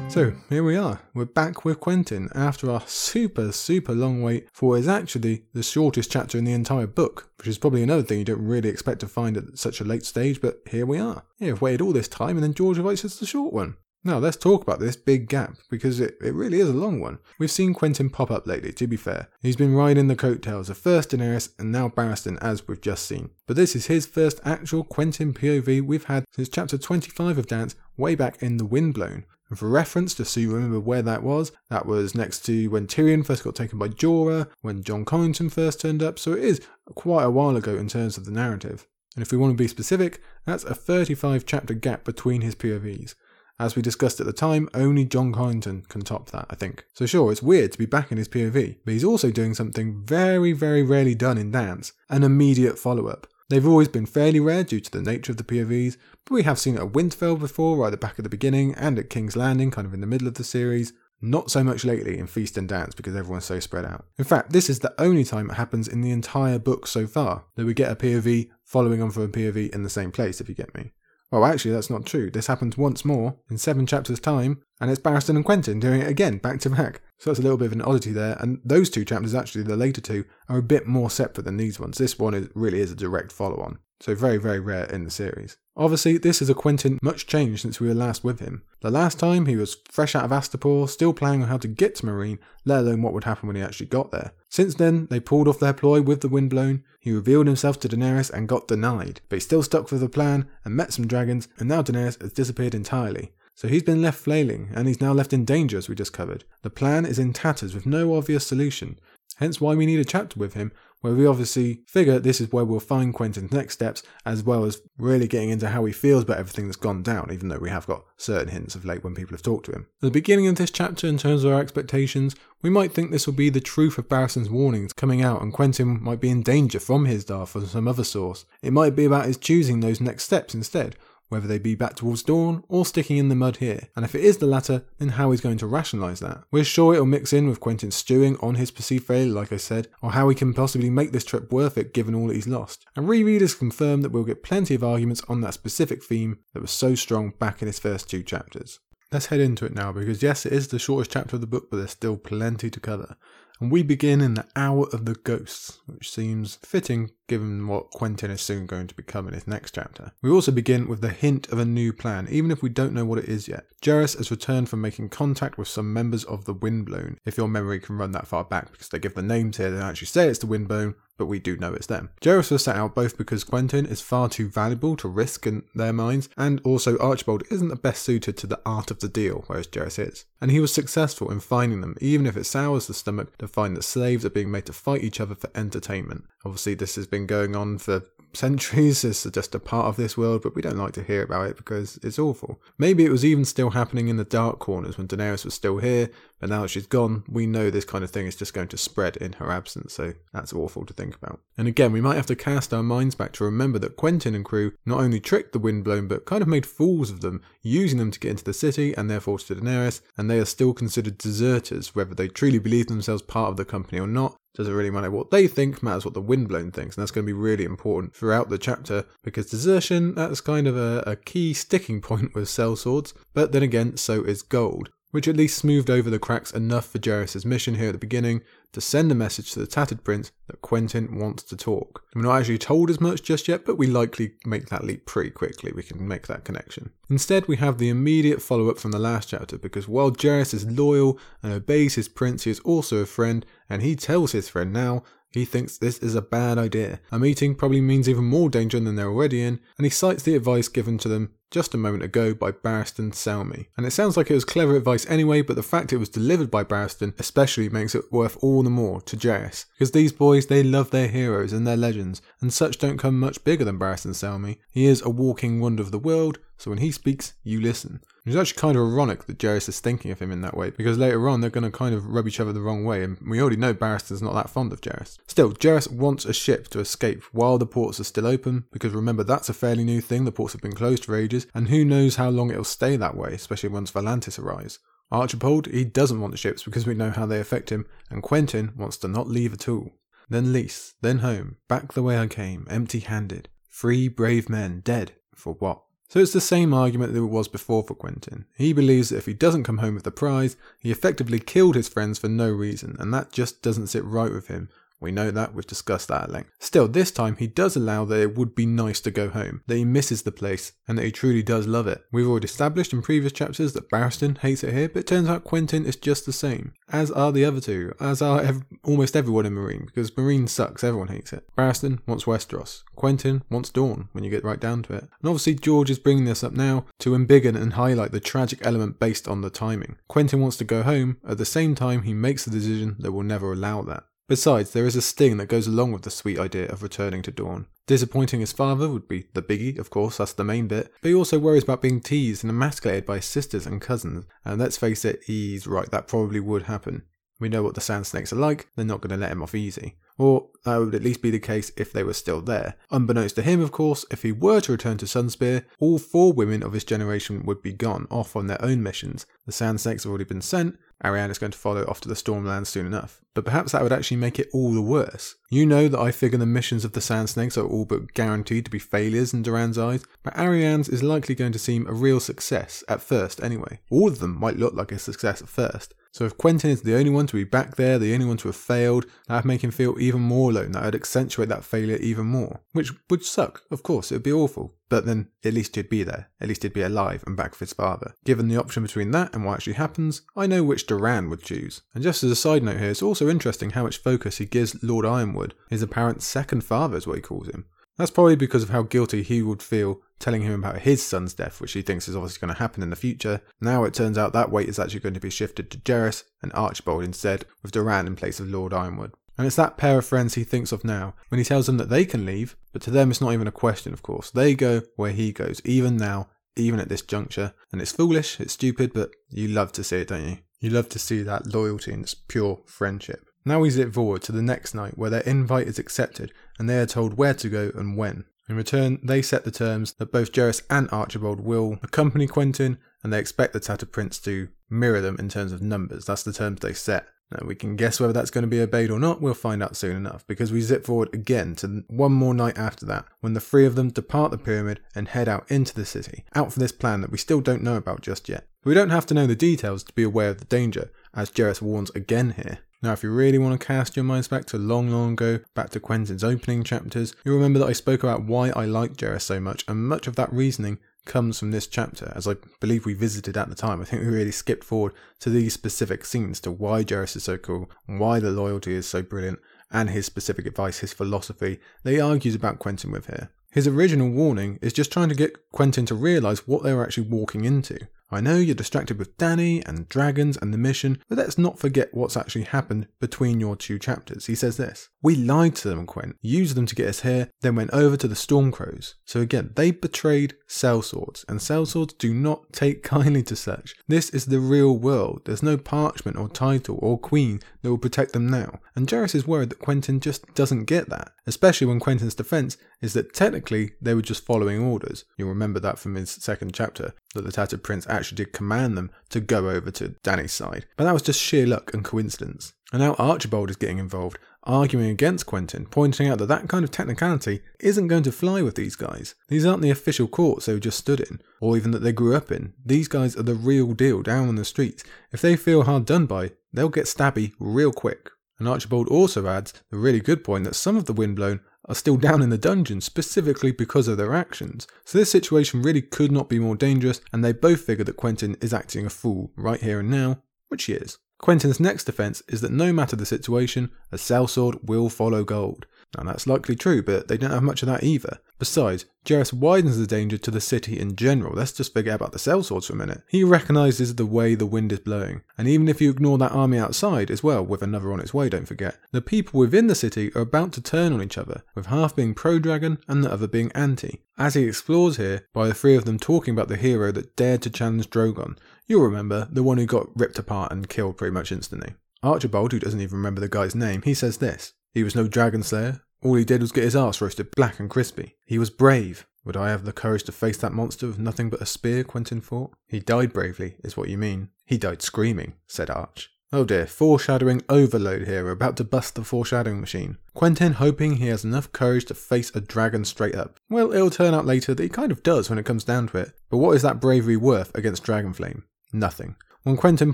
So here we are. We're back with Quentyn after our super, super long wait for what is actually the shortest chapter in the entire book, which is probably another thing you don't really expect to find at such a late stage, but here we are. Yeah, we've waited all this time and then George invites us the short one. Now let's talk about this big gap, because it, it really is a long one. We've seen Quentyn pop up lately, to be fair. He's been riding the coattails of first Daenerys and now Barristan, as we've just seen. But this is his first actual Quentyn POV we've had since chapter 25 of Dance, way back in The Windblown. And for reference, just so you remember where that was, that was next to when Tyrion first got taken by Jorah, when Jon Connington first turned up, so it is quite a while ago in terms of the narrative. And if we want to be specific, that's a 35 chapter gap between his POVs. As we discussed at the time, only Jon Connington can top that, I think. So sure, it's weird to be back in his POV, but he's also doing something very, very rarely done in Dance, an immediate follow-up. They've always been fairly rare due to the nature of the POVs, but we have seen it at Winterfell before, right at the back at the beginning, and at King's Landing, kind of in the middle of the series. Not so much lately in Feast and Dance because everyone's so spread out. In fact, this is the only time it happens in the entire book so far that we get a POV following on from a POV in the same place, if you get me. Well, actually, that's not true. This happens once more in seven chapters' time, and it's Barristan and Quentyn doing it again, back to back. So that's a little bit of an oddity there. And those two chapters, actually, the later two, are a bit more separate than these ones. This one is, really is a direct follow on. So very, very rare in the series. Obviously, this is a Quentyn much changed since we were last with him. The last time he was fresh out of Astapor, still planning on how to get to Meereen, let alone what would happen when he actually got there. Since then, they pulled off their ploy with the Windblown, he revealed himself to Daenerys and got denied, but he still stuck with the plan and met some dragons, and now Daenerys has disappeared entirely. So he's been left flailing, and he's now left in danger as we just covered. The plan is in tatters with no obvious solution, hence why we need a chapter with him where we obviously figure this is where we'll find Quentyn's next steps, as well as really getting into how he feels about everything that's gone down, even though we have got certain hints of late when people have talked to him. At the beginning of this chapter, in terms of our expectations, we might think this will be the truth of Barristan's warnings coming out, and Quentyn might be in danger from Hizdahr or some other source. It might be about his choosing those next steps instead, whether they be back towards Dorne or sticking in the mud here. And if it is the latter, then how he's going to rationalise that. We're sure it'll mix in with Quentyn stewing on his perceived failure, like I said, or how he can possibly make this trip worth it given all that he's lost. And rereaders confirm that we'll get plenty of arguments on that specific theme that was so strong back in his first two chapters. Let's head into it now because yes, it is the shortest chapter of the book, but there's still plenty to cover. And we begin in the Hour of the Ghosts, which seems fitting given what Quentyn is soon going to become in his next chapter. We also begin with the hint of a new plan, even if we don't know what it is yet. Gerris has returned from making contact with some members of the Windblown, if your memory can run that far back, because they give the names here, they don't actually say it's the Windblown, but we do know it's them. Gerris was set out both because Quentyn is far too valuable to risk in their minds, and also Archibald isn't the best suited to the art of the deal, whereas Gerris is. And he was successful in finding them, even if it sours the stomach to find that slaves are being made to fight each other for entertainment. Obviously, this has been going on for centuries. It's just a part of this world, but we don't like to hear about it because it's awful. Maybe it was even still happening in the dark corners when Daenerys was still here, but now that she's gone, we know this kind of thing is just going to spread in her absence, so that's awful to think about. And again, we might have to cast our minds back to remember that Quentyn and crew not only tricked the Windblown, but kind of made fools of them, using them to get into the city and therefore to Daenerys, and they are still considered deserters, whether they truly believe themselves part of the company or not, doesn't really matter what they think, matters what the windblown thinks. And that's going to be really important throughout the chapter because desertion, that's kind of a, a key sticking point with sellswords. But then again, so is gold. Which at least smoothed over the cracks enough for Gerris' mission here at the beginning to send a message to the Tattered Prince that Quentyn wants to talk. We're not actually told as much just yet, but we likely make that leap pretty quickly. We can make that connection. Instead, we have the immediate follow up from the last chapter because while Gerris is loyal and obeys his prince, he is also a friend, and he tells his friend now he thinks this is a bad idea. A meeting probably means even more danger than they're already in, and he cites the advice given to them just a moment ago by Barristan Selmy. And it sounds like it was clever advice anyway, but the fact it was delivered by Barristan especially makes it worth all the more to Gerris. Because these boys, they love their heroes and their legends, and such don't come much bigger than Barristan Selmy. He is a walking wonder of the world, so when he speaks, you listen. It's actually kind of ironic that Gerris is thinking of him in that way, because later on they're going to kind of rub each other the wrong way, and we already know Barristan's not that fond of Gerris. Still, Gerris wants a ship to escape while the ports are still open, because remember that's a fairly new thing, the ports have been closed for ages, and who knows how long it'll stay that way, especially once Volantis arrives. Archibald, he doesn't want the ships because we know how they affect him, and Quentyn wants to not leave at all. Then Lys, then home, back the way I came, empty handed. Three brave men dead. For what? So it's the same argument that it was before for Quentyn. He believes that if he doesn't come home with the prize, he effectively killed his friends for no reason, and that just doesn't sit right with him, we know that, we've discussed that at length. Still, this time he does allow that it would be nice to go home, that he misses the place, and that he truly does love it. We've already established in previous chapters that Barristan hates it here, but it turns out Quentyn is just the same, as are the other two, as are ev- almost everyone in Meereen, because Meereen sucks, everyone hates it. Barristan wants Westeros, Quentyn wants Dorne, when you get right down to it. And obviously George is bringing this up now to embiggen and highlight the tragic element based on the timing. Quentyn wants to go home, at the same time he makes the decision that will never allow that. Besides, there is a sting that goes along with the sweet idea of returning to Dorne. Disappointing his father would be the biggie, of course, that's the main bit, but he also worries about being teased and emasculated by his sisters and cousins, and let's face it, he's right, that probably would happen. We know what the Sand Snakes are like, they're not going to let him off easy. Or that would at least be the case if they were still there. Unbeknownst to him, of course, if he were to return to Sunspear, all four women of his generation would be gone, off on their own missions. The Sand Snakes have already been sent, Arianne is going to follow off to the Stormlands soon enough. But perhaps that would actually make it all the worse. You know that I figure the missions of the Sand Snakes are all but guaranteed to be failures in Doran's eyes, but Arianne's is likely going to seem a real success, at first anyway. All of them might look like a success at first, so if Quentyn is the only one to be back there, the only one to have failed, that would make him feel even more alone. That would accentuate that failure even more. Which would suck, of course, it would be awful. But then at least he'd be there. At least he'd be alive and back with his father. Given the option between that and what actually happens, I know which Duran would choose. And just as a side note here, it's also interesting how much focus he gives Lord Ironwood, his apparent second father is what he calls him. That's probably because of how guilty he would feel telling him about his son's death, which he thinks is obviously going to happen in the future. Now it turns out that weight is actually going to be shifted to Gerris and Archibald instead, with Doran in place of Lord Ironwood. And it's that pair of friends he thinks of now when he tells them that they can leave, but to them it's not even a question, of course. They go where he goes, even now, even at this juncture. And it's foolish, it's stupid, but you love to see it, don't you? You love to see that loyalty and pure friendship. Now we zip forward to the next night where their invite is accepted and they are told where to go and when. In return, they set the terms that both Gerris and Archibald will accompany Quentyn and they expect the Tattered Prince to mirror them in terms of numbers. That's the terms they set. Now, we can guess whether that's going to be obeyed or not, we'll find out soon enough, because we zip forward again to one more night after that, when the three of them depart the pyramid and head out into the city, out for this plan that we still don't know about just yet. We don't have to know the details to be aware of the danger, as Gerris warns again here. Now, if you really want to cast your minds back to long, long ago, back to Quentyn's opening chapters, you'll remember that I spoke about why I like Gerris so much, and much of that reasoning comes from this chapter, as I believe we visited at the time. I think we really skipped forward to these specific scenes to why Gerris is so cool, why the loyalty is so brilliant, and his specific advice, his philosophy that he argues about Quentyn with here. His original warning is just trying to get Quentyn to realise what they were actually walking into. I know you're distracted with Dany and dragons and the mission, but let's not forget what's actually happened between your two chapters. He says this We lied to them, Quent, used them to get us here, then went over to the Stormcrows. So again, they betrayed sellswords, and sellswords do not take kindly to such. This is the real world. There's no parchment or title or queen that will protect them now. And Gerris is worried that Quentyn just doesn't get that, especially when Quentyn's defense is that technically they were just following orders. You'll remember that from his second chapter, that the Tattered Prince actually did command them to go over to Dany's side. But that was just sheer luck and coincidence. And now Archibald is getting involved, arguing against Quentyn, pointing out that that kind of technicality isn't going to fly with these guys. These aren't the official courts they just stood in, or even that they grew up in. These guys are the real deal down on the streets. If they feel hard done by, they'll get stabby real quick. And Archibald also adds the really good point that some of the windblown are still down in the dungeon specifically because of their actions. So this situation really could not be more dangerous, and they both figure that Quentyn is acting a fool right here and now, which he is. Quentyn's next defense is that no matter the situation, a sellsword will follow gold. Now that's likely true, but they don't have much of that either. Besides, Gerris widens the danger to the city in general. Let's just forget about the sellswords for a minute. He recognises the way the wind is blowing. And even if you ignore that army outside as well, with another on its way, don't forget, the people within the city are about to turn on each other, with half being pro-dragon and the other being anti. As he explores here, by the three of them talking about the hero that dared to challenge Drogon. You'll remember, the one who got ripped apart and killed pretty much instantly. Archibald, who doesn't even remember the guy's name, he says this. He was no dragon slayer. All he did was get his ass roasted black and crispy. He was brave. Would I have the courage to face that monster with nothing but a spear? Quentyn thought. He died bravely, is what you mean. He died screaming, said Arch. Oh dear, foreshadowing overload here. We're about to bust the foreshadowing machine. Quentyn hoping he has enough courage to face a dragon straight up. Well, it'll turn out later that he kind of does when it comes down to it. But what is that bravery worth against Dragonflame? Nothing. When Quentyn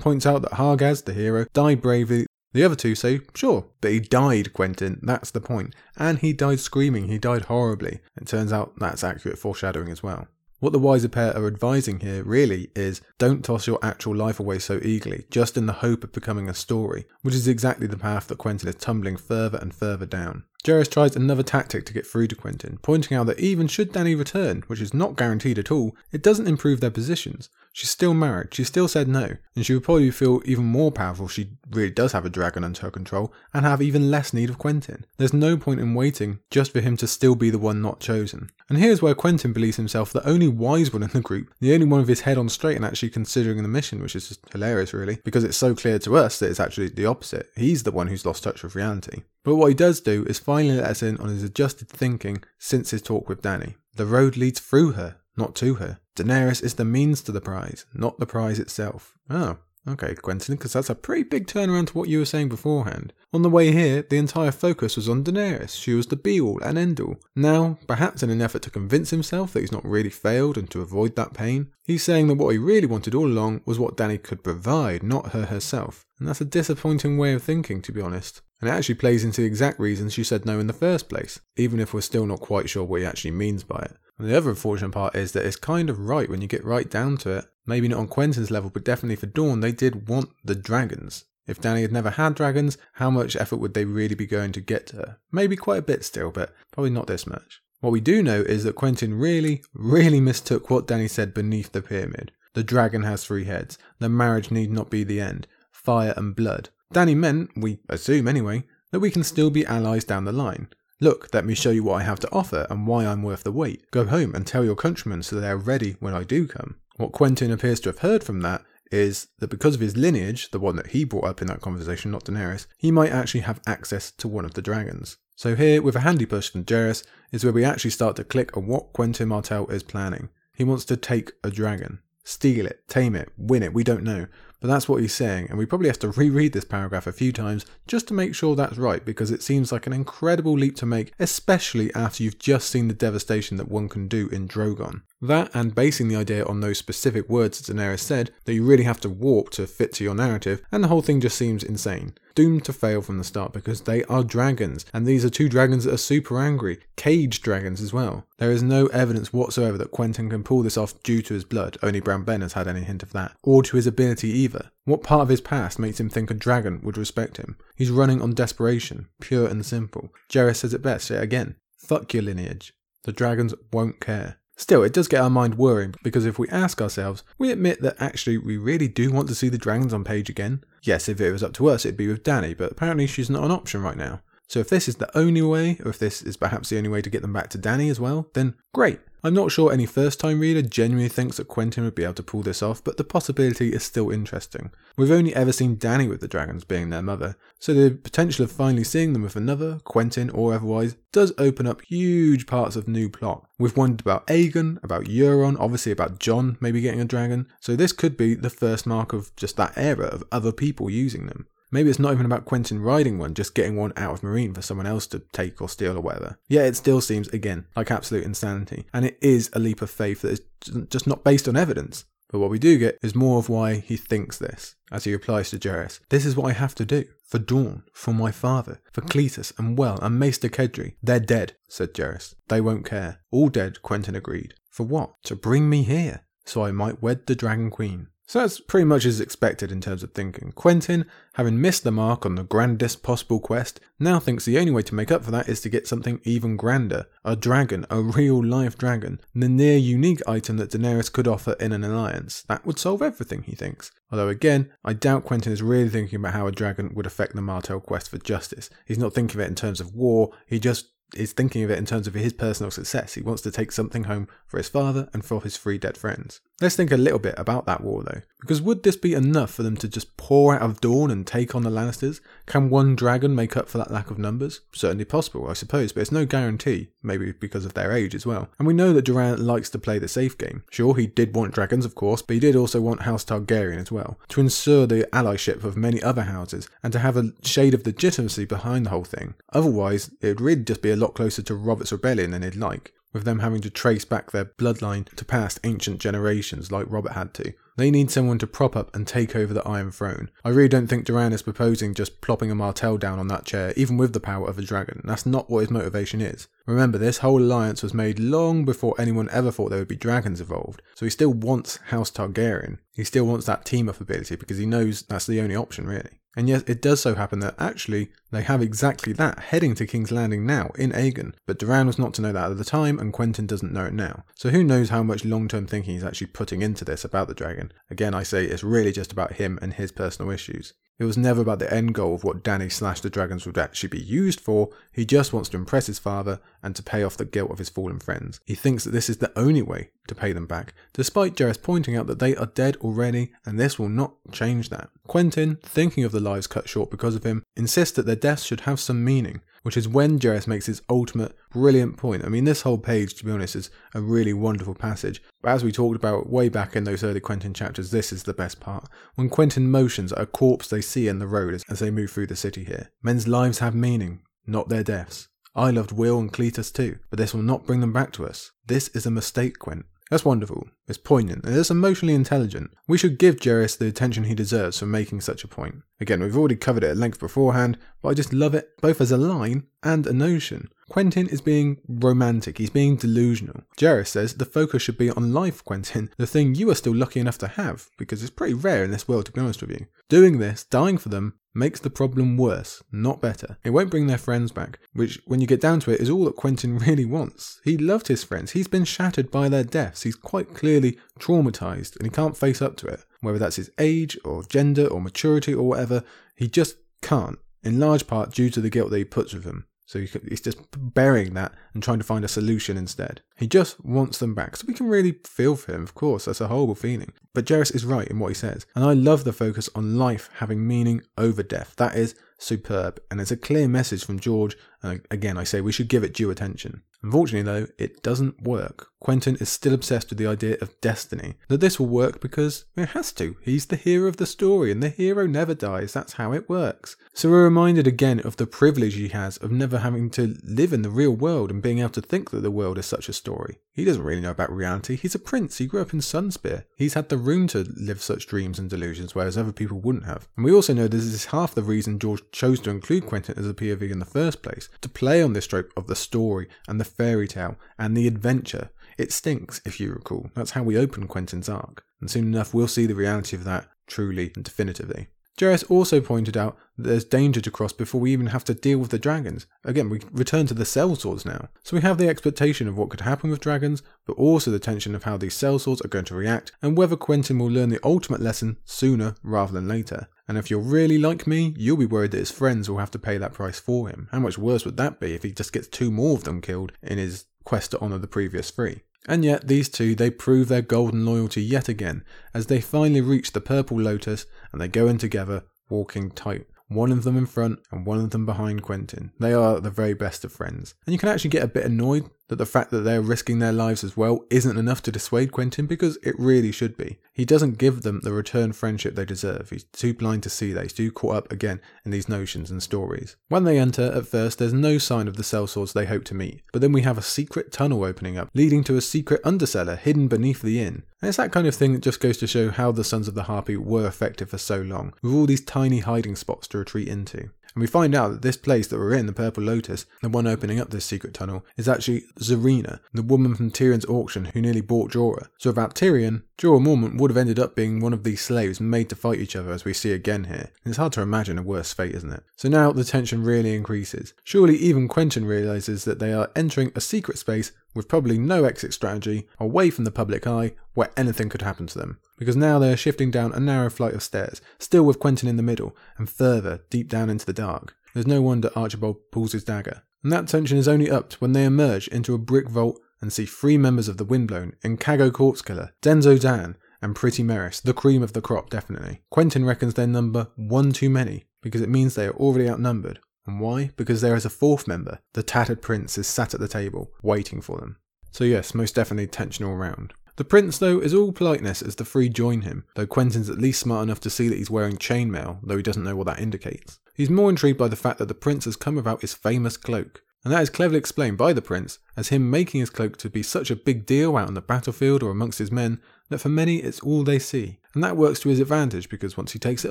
points out that Harghaz, the hero, died bravely, the other two say, sure, but he died, Quentyn, that's the point. And he died screaming, he died horribly. It turns out that's accurate foreshadowing as well. What the wiser pair are advising here really is don't toss your actual life away so eagerly, just in the hope of becoming a story, which is exactly the path that Quentyn is tumbling further and further down. Gerris tries another tactic to get through to Quentyn, pointing out that even should Dany return, which is not guaranteed at all, it doesn't improve their positions. She's still married, she still said no, and she would probably feel even more powerful if she really does have a dragon under her control and have even less need of Quentyn. There's no point in waiting just for him to still be the one not chosen. And here's where Quentyn believes himself the only wise one in the group, the only one with his head on straight and actually considering the mission, which is hilarious really, because it's so clear to us that it's actually the opposite. He's the one who's lost touch with reality. But what he does do is finally let us in on his adjusted thinking since his talk with Dany. The road leads through her, not to her. Daenerys is the means to the prize, not the prize itself. Oh, okay, Quentyn, because that's a pretty big turnaround to what you were saying beforehand. On the way here, the entire focus was on Daenerys. She was the be all and end all. Now, perhaps in an effort to convince himself that he's not really failed and to avoid that pain, he's saying that what he really wanted all along was what Dany could provide, not her herself. And that's a disappointing way of thinking, to be honest. And it actually plays into the exact reasons she said no in the first place, even if we're still not quite sure what he actually means by it. And the other unfortunate part is that it's kind of right when you get right down to it. Maybe not on Quentyn's level, but definitely for Dorne, they did want the dragons. If Dany had never had dragons, how much effort would they really be going to get to her? Maybe quite a bit still, but probably not this much. What we do know is that Quentyn really, really mistook what Dany said beneath the pyramid. The dragon has three heads. The marriage need not be the end. Fire and blood. Dany meant, we assume anyway, that we can still be allies down the line. Look, let me show you what I have to offer and why I'm worth the wait. Go home and tell your countrymen so they are ready when I do come. What Quentyn appears to have heard from that is that because of his lineage, the one that he brought up in that conversation, not Daenerys, he might actually have access to one of the dragons. So here, with a handy push from Gerris, is where we actually start to click on what Quentyn Martell is planning. He wants to take a dragon, steal it, tame it, win it, we don't know. But that's what he's saying, and we probably have to reread this paragraph a few times just to make sure that's right, because it seems like an incredible leap to make, especially after you've just seen the devastation that one can do in Drogon. That, and basing the idea on those specific words Daenerys said, that you really have to warp to fit to your narrative, and the whole thing just seems insane doomed to fail from the start because they are dragons, and these are two dragons that are super angry, caged dragons as well. There is no evidence whatsoever that Quentyn can pull this off due to his blood, only Brown Ben has had any hint of that, or to his ability either. What part of his past makes him think a dragon would respect him? He's running on desperation, pure and simple. Gerris says it best, yet again. Fuck your lineage. The dragons won't care. Still, it does get our mind worrying because if we ask ourselves, we admit that actually we really do want to see the dragons on page again. Yes, if it was up to us, it'd be with Dany, but apparently she's not an option right now. So if this is the only way, or if this is perhaps the only way to get them back to Dany as well, then great. I'm not sure any first time reader genuinely thinks that Quentyn would be able to pull this off, but the possibility is still interesting. We've only ever seen Dany with the dragons being their mother, so the potential of finally seeing them with another, Quentyn or otherwise, does open up huge parts of new plot. We've wondered about Aegon, about Euron, obviously about Jon maybe getting a dragon, so this could be the first mark of just that era of other people using them. Maybe it's not even about Quentyn riding one, just getting one out of Meereen for someone else to take or steal or whatever. Yeah, it still seems, again, like absolute insanity. And it is a leap of faith that is just not based on evidence. But what we do get is more of why he thinks this, as he replies to Gerris. This is what I have to do. For Dorne, for my father, for Cletus and Will and Maester Kedry. They're dead, said Gerris. They won't care. All dead, Quentyn agreed. For what? To bring me here, so I might wed the Dragon Queen. So that's pretty much as expected in terms of thinking. Quentyn, having missed the mark on the grandest possible quest, now thinks the only way to make up for that is to get something even grander a dragon, a real life dragon, the near unique item that Daenerys could offer in an alliance. That would solve everything, he thinks. Although, again, I doubt Quentyn is really thinking about how a dragon would affect the Martell quest for justice. He's not thinking of it in terms of war, he just is thinking of it in terms of his personal success. He wants to take something home for his father and for his three dead friends. Let's think a little bit about that war though, because would this be enough for them to just pour out of Dorne and take on the Lannisters? Can one dragon make up for that lack of numbers? Certainly possible, I suppose, but it's no guarantee, maybe because of their age as well. And we know that Doran likes to play the safe game. Sure, he did want dragons, of course, but he did also want House Targaryen as well, to ensure the allyship of many other houses and to have a shade of legitimacy behind the whole thing. Otherwise, it would really just be a lot closer to Robert's Rebellion than he'd like with them having to trace back their bloodline to past ancient generations like Robert had to. They need someone to prop up and take over the Iron Throne. I really don't think Doran is proposing just plopping a Martell down on that chair, even with the power of a dragon. That's not what his motivation is. Remember, this whole alliance was made long before anyone ever thought there would be dragons involved, so he still wants House Targaryen. He still wants that team up ability because he knows that's the only option, really. And yet, it does so happen that actually they have exactly that heading to King's Landing now in Aegon. But Doran was not to know that at the time, and Quentyn doesn't know it now. So who knows how much long term thinking he's actually putting into this about the dragon. Again, I say it's really just about him and his personal issues. It was never about the end goal of what Dany slash the dragons would actually be used for. He just wants to impress his father and to pay off the guilt of his fallen friends. He thinks that this is the only way to pay them back, despite Gerris pointing out that they are dead already and this will not change that. Quentyn, thinking of the lives cut short because of him, insists that their deaths should have some meaning, which is when Gerris makes his ultimate brilliant point. I mean, this whole page, to be honest, is a really wonderful passage. But as we talked about way back in those early Quentyn chapters, this is the best part. When Quentyn motions at a corpse they see in the road as they move through the city here. Men's lives have meaning, not their deaths. I loved Will and Cletus too, but this will not bring them back to us. This is a mistake, Quent. That's wonderful. It's poignant and it's emotionally intelligent. We should give Gerris the attention he deserves for making such a point. Again, we've already covered it at length beforehand, but I just love it both as a line and a notion. Quentyn is being romantic, he's being delusional. Gerris says the focus should be on life, Quentyn, the thing you are still lucky enough to have, because it's pretty rare in this world to be honest with you. Doing this, dying for them, makes the problem worse, not better. It won't bring their friends back, which, when you get down to it, is all that Quentyn really wants. He loved his friends, he's been shattered by their deaths, he's quite clearly traumatized, and he can't face up to it. Whether that's his age, or gender, or maturity, or whatever, he just can't, in large part due to the guilt that he puts with them. So he's just burying that and trying to find a solution instead. He just wants them back. So we can really feel for him, of course. That's a horrible feeling. But Gerris is right in what he says. And I love the focus on life having meaning over death. That is superb. And it's a clear message from George. And again, I say we should give it due attention. Unfortunately, though, it doesn't work. Quentyn is still obsessed with the idea of destiny. That this will work because it has to. He's the hero of the story, and the hero never dies. That's how it works. So we're reminded again of the privilege he has of never having to live in the real world and being able to think that the world is such a story. He doesn't really know about reality. He's a prince. He grew up in Sunspear. He's had the room to live such dreams and delusions, whereas other people wouldn't have. And we also know this is half the reason George chose to include Quentyn as a POV in the first place, to play on this trope of the story and the fairy tale and the adventure. It stinks, if you recall. That's how we open Quentyn's arc. And soon enough, we'll see the reality of that truly and definitively. Gerris also pointed out there's danger to cross before we even have to deal with the dragons. Again, we return to the sellswords now. So we have the expectation of what could happen with dragons, but also the tension of how these sellswords are going to react and whether Quentyn will learn the ultimate lesson sooner rather than later. And if you're really like me, you'll be worried that his friends will have to pay that price for him. How much worse would that be if he just gets two more of them killed in his quest to honour the previous three? And yet, these two, they prove their golden loyalty yet again as they finally reach the Purple Lotus and they go in together, walking tight one of them in front and one of them behind Quentyn. They are the very best of friends. And you can actually get a bit annoyed that the fact that they're risking their lives as well isn't enough to dissuade Quentyn because it really should be. He doesn't give them the return friendship they deserve. He's too blind to see that. He's too caught up again in these notions and stories. When they enter, at first, there's no sign of the sellswords they hope to meet. But then we have a secret tunnel opening up, leading to a secret undercellar hidden beneath the inn. And it's that kind of thing that just goes to show how the Sons of the Harpy were effective for so long, with all these tiny hiding spots to retreat into. And we find out that this place that we're in, the Purple Lotus, the one opening up this secret tunnel, is actually Zahrina, the woman from Tyrion's auction who nearly bought Jorah. So without Tyrion, Jorah Mormont would have ended up being one of these slaves made to fight each other as we see again here. And it's hard to imagine a worse fate, isn't it? So now the tension really increases. Surely even Quentyn realizes that they are entering a secret space with probably no exit strategy, away from the public eye, where anything could happen to them. Because now they are shifting down a narrow flight of stairs, still with Quentyn in the middle, and further, deep down into the dark. There's no wonder Archibald pulls his dagger. And that tension is only upped when they emerge into a brick vault and see three members of the Windblown, Inkago Corpsekiller, Denzo D'han, and Pretty Meris, the cream of the crop, definitely. Quentyn reckons their number one too many, because it means they are already outnumbered, and why? Because there is a fourth member. The tattered prince is sat at the table, waiting for them. So, yes, most definitely tension all round. The prince, though, is all politeness as the three join him, though Quentyn's at least smart enough to see that he's wearing chainmail, though he doesn't know what that indicates. He's more intrigued by the fact that the prince has come without his famous cloak, and that is cleverly explained by the prince as him making his cloak to be such a big deal out on the battlefield or amongst his men that for many it's all they see. And that works to his advantage because once he takes it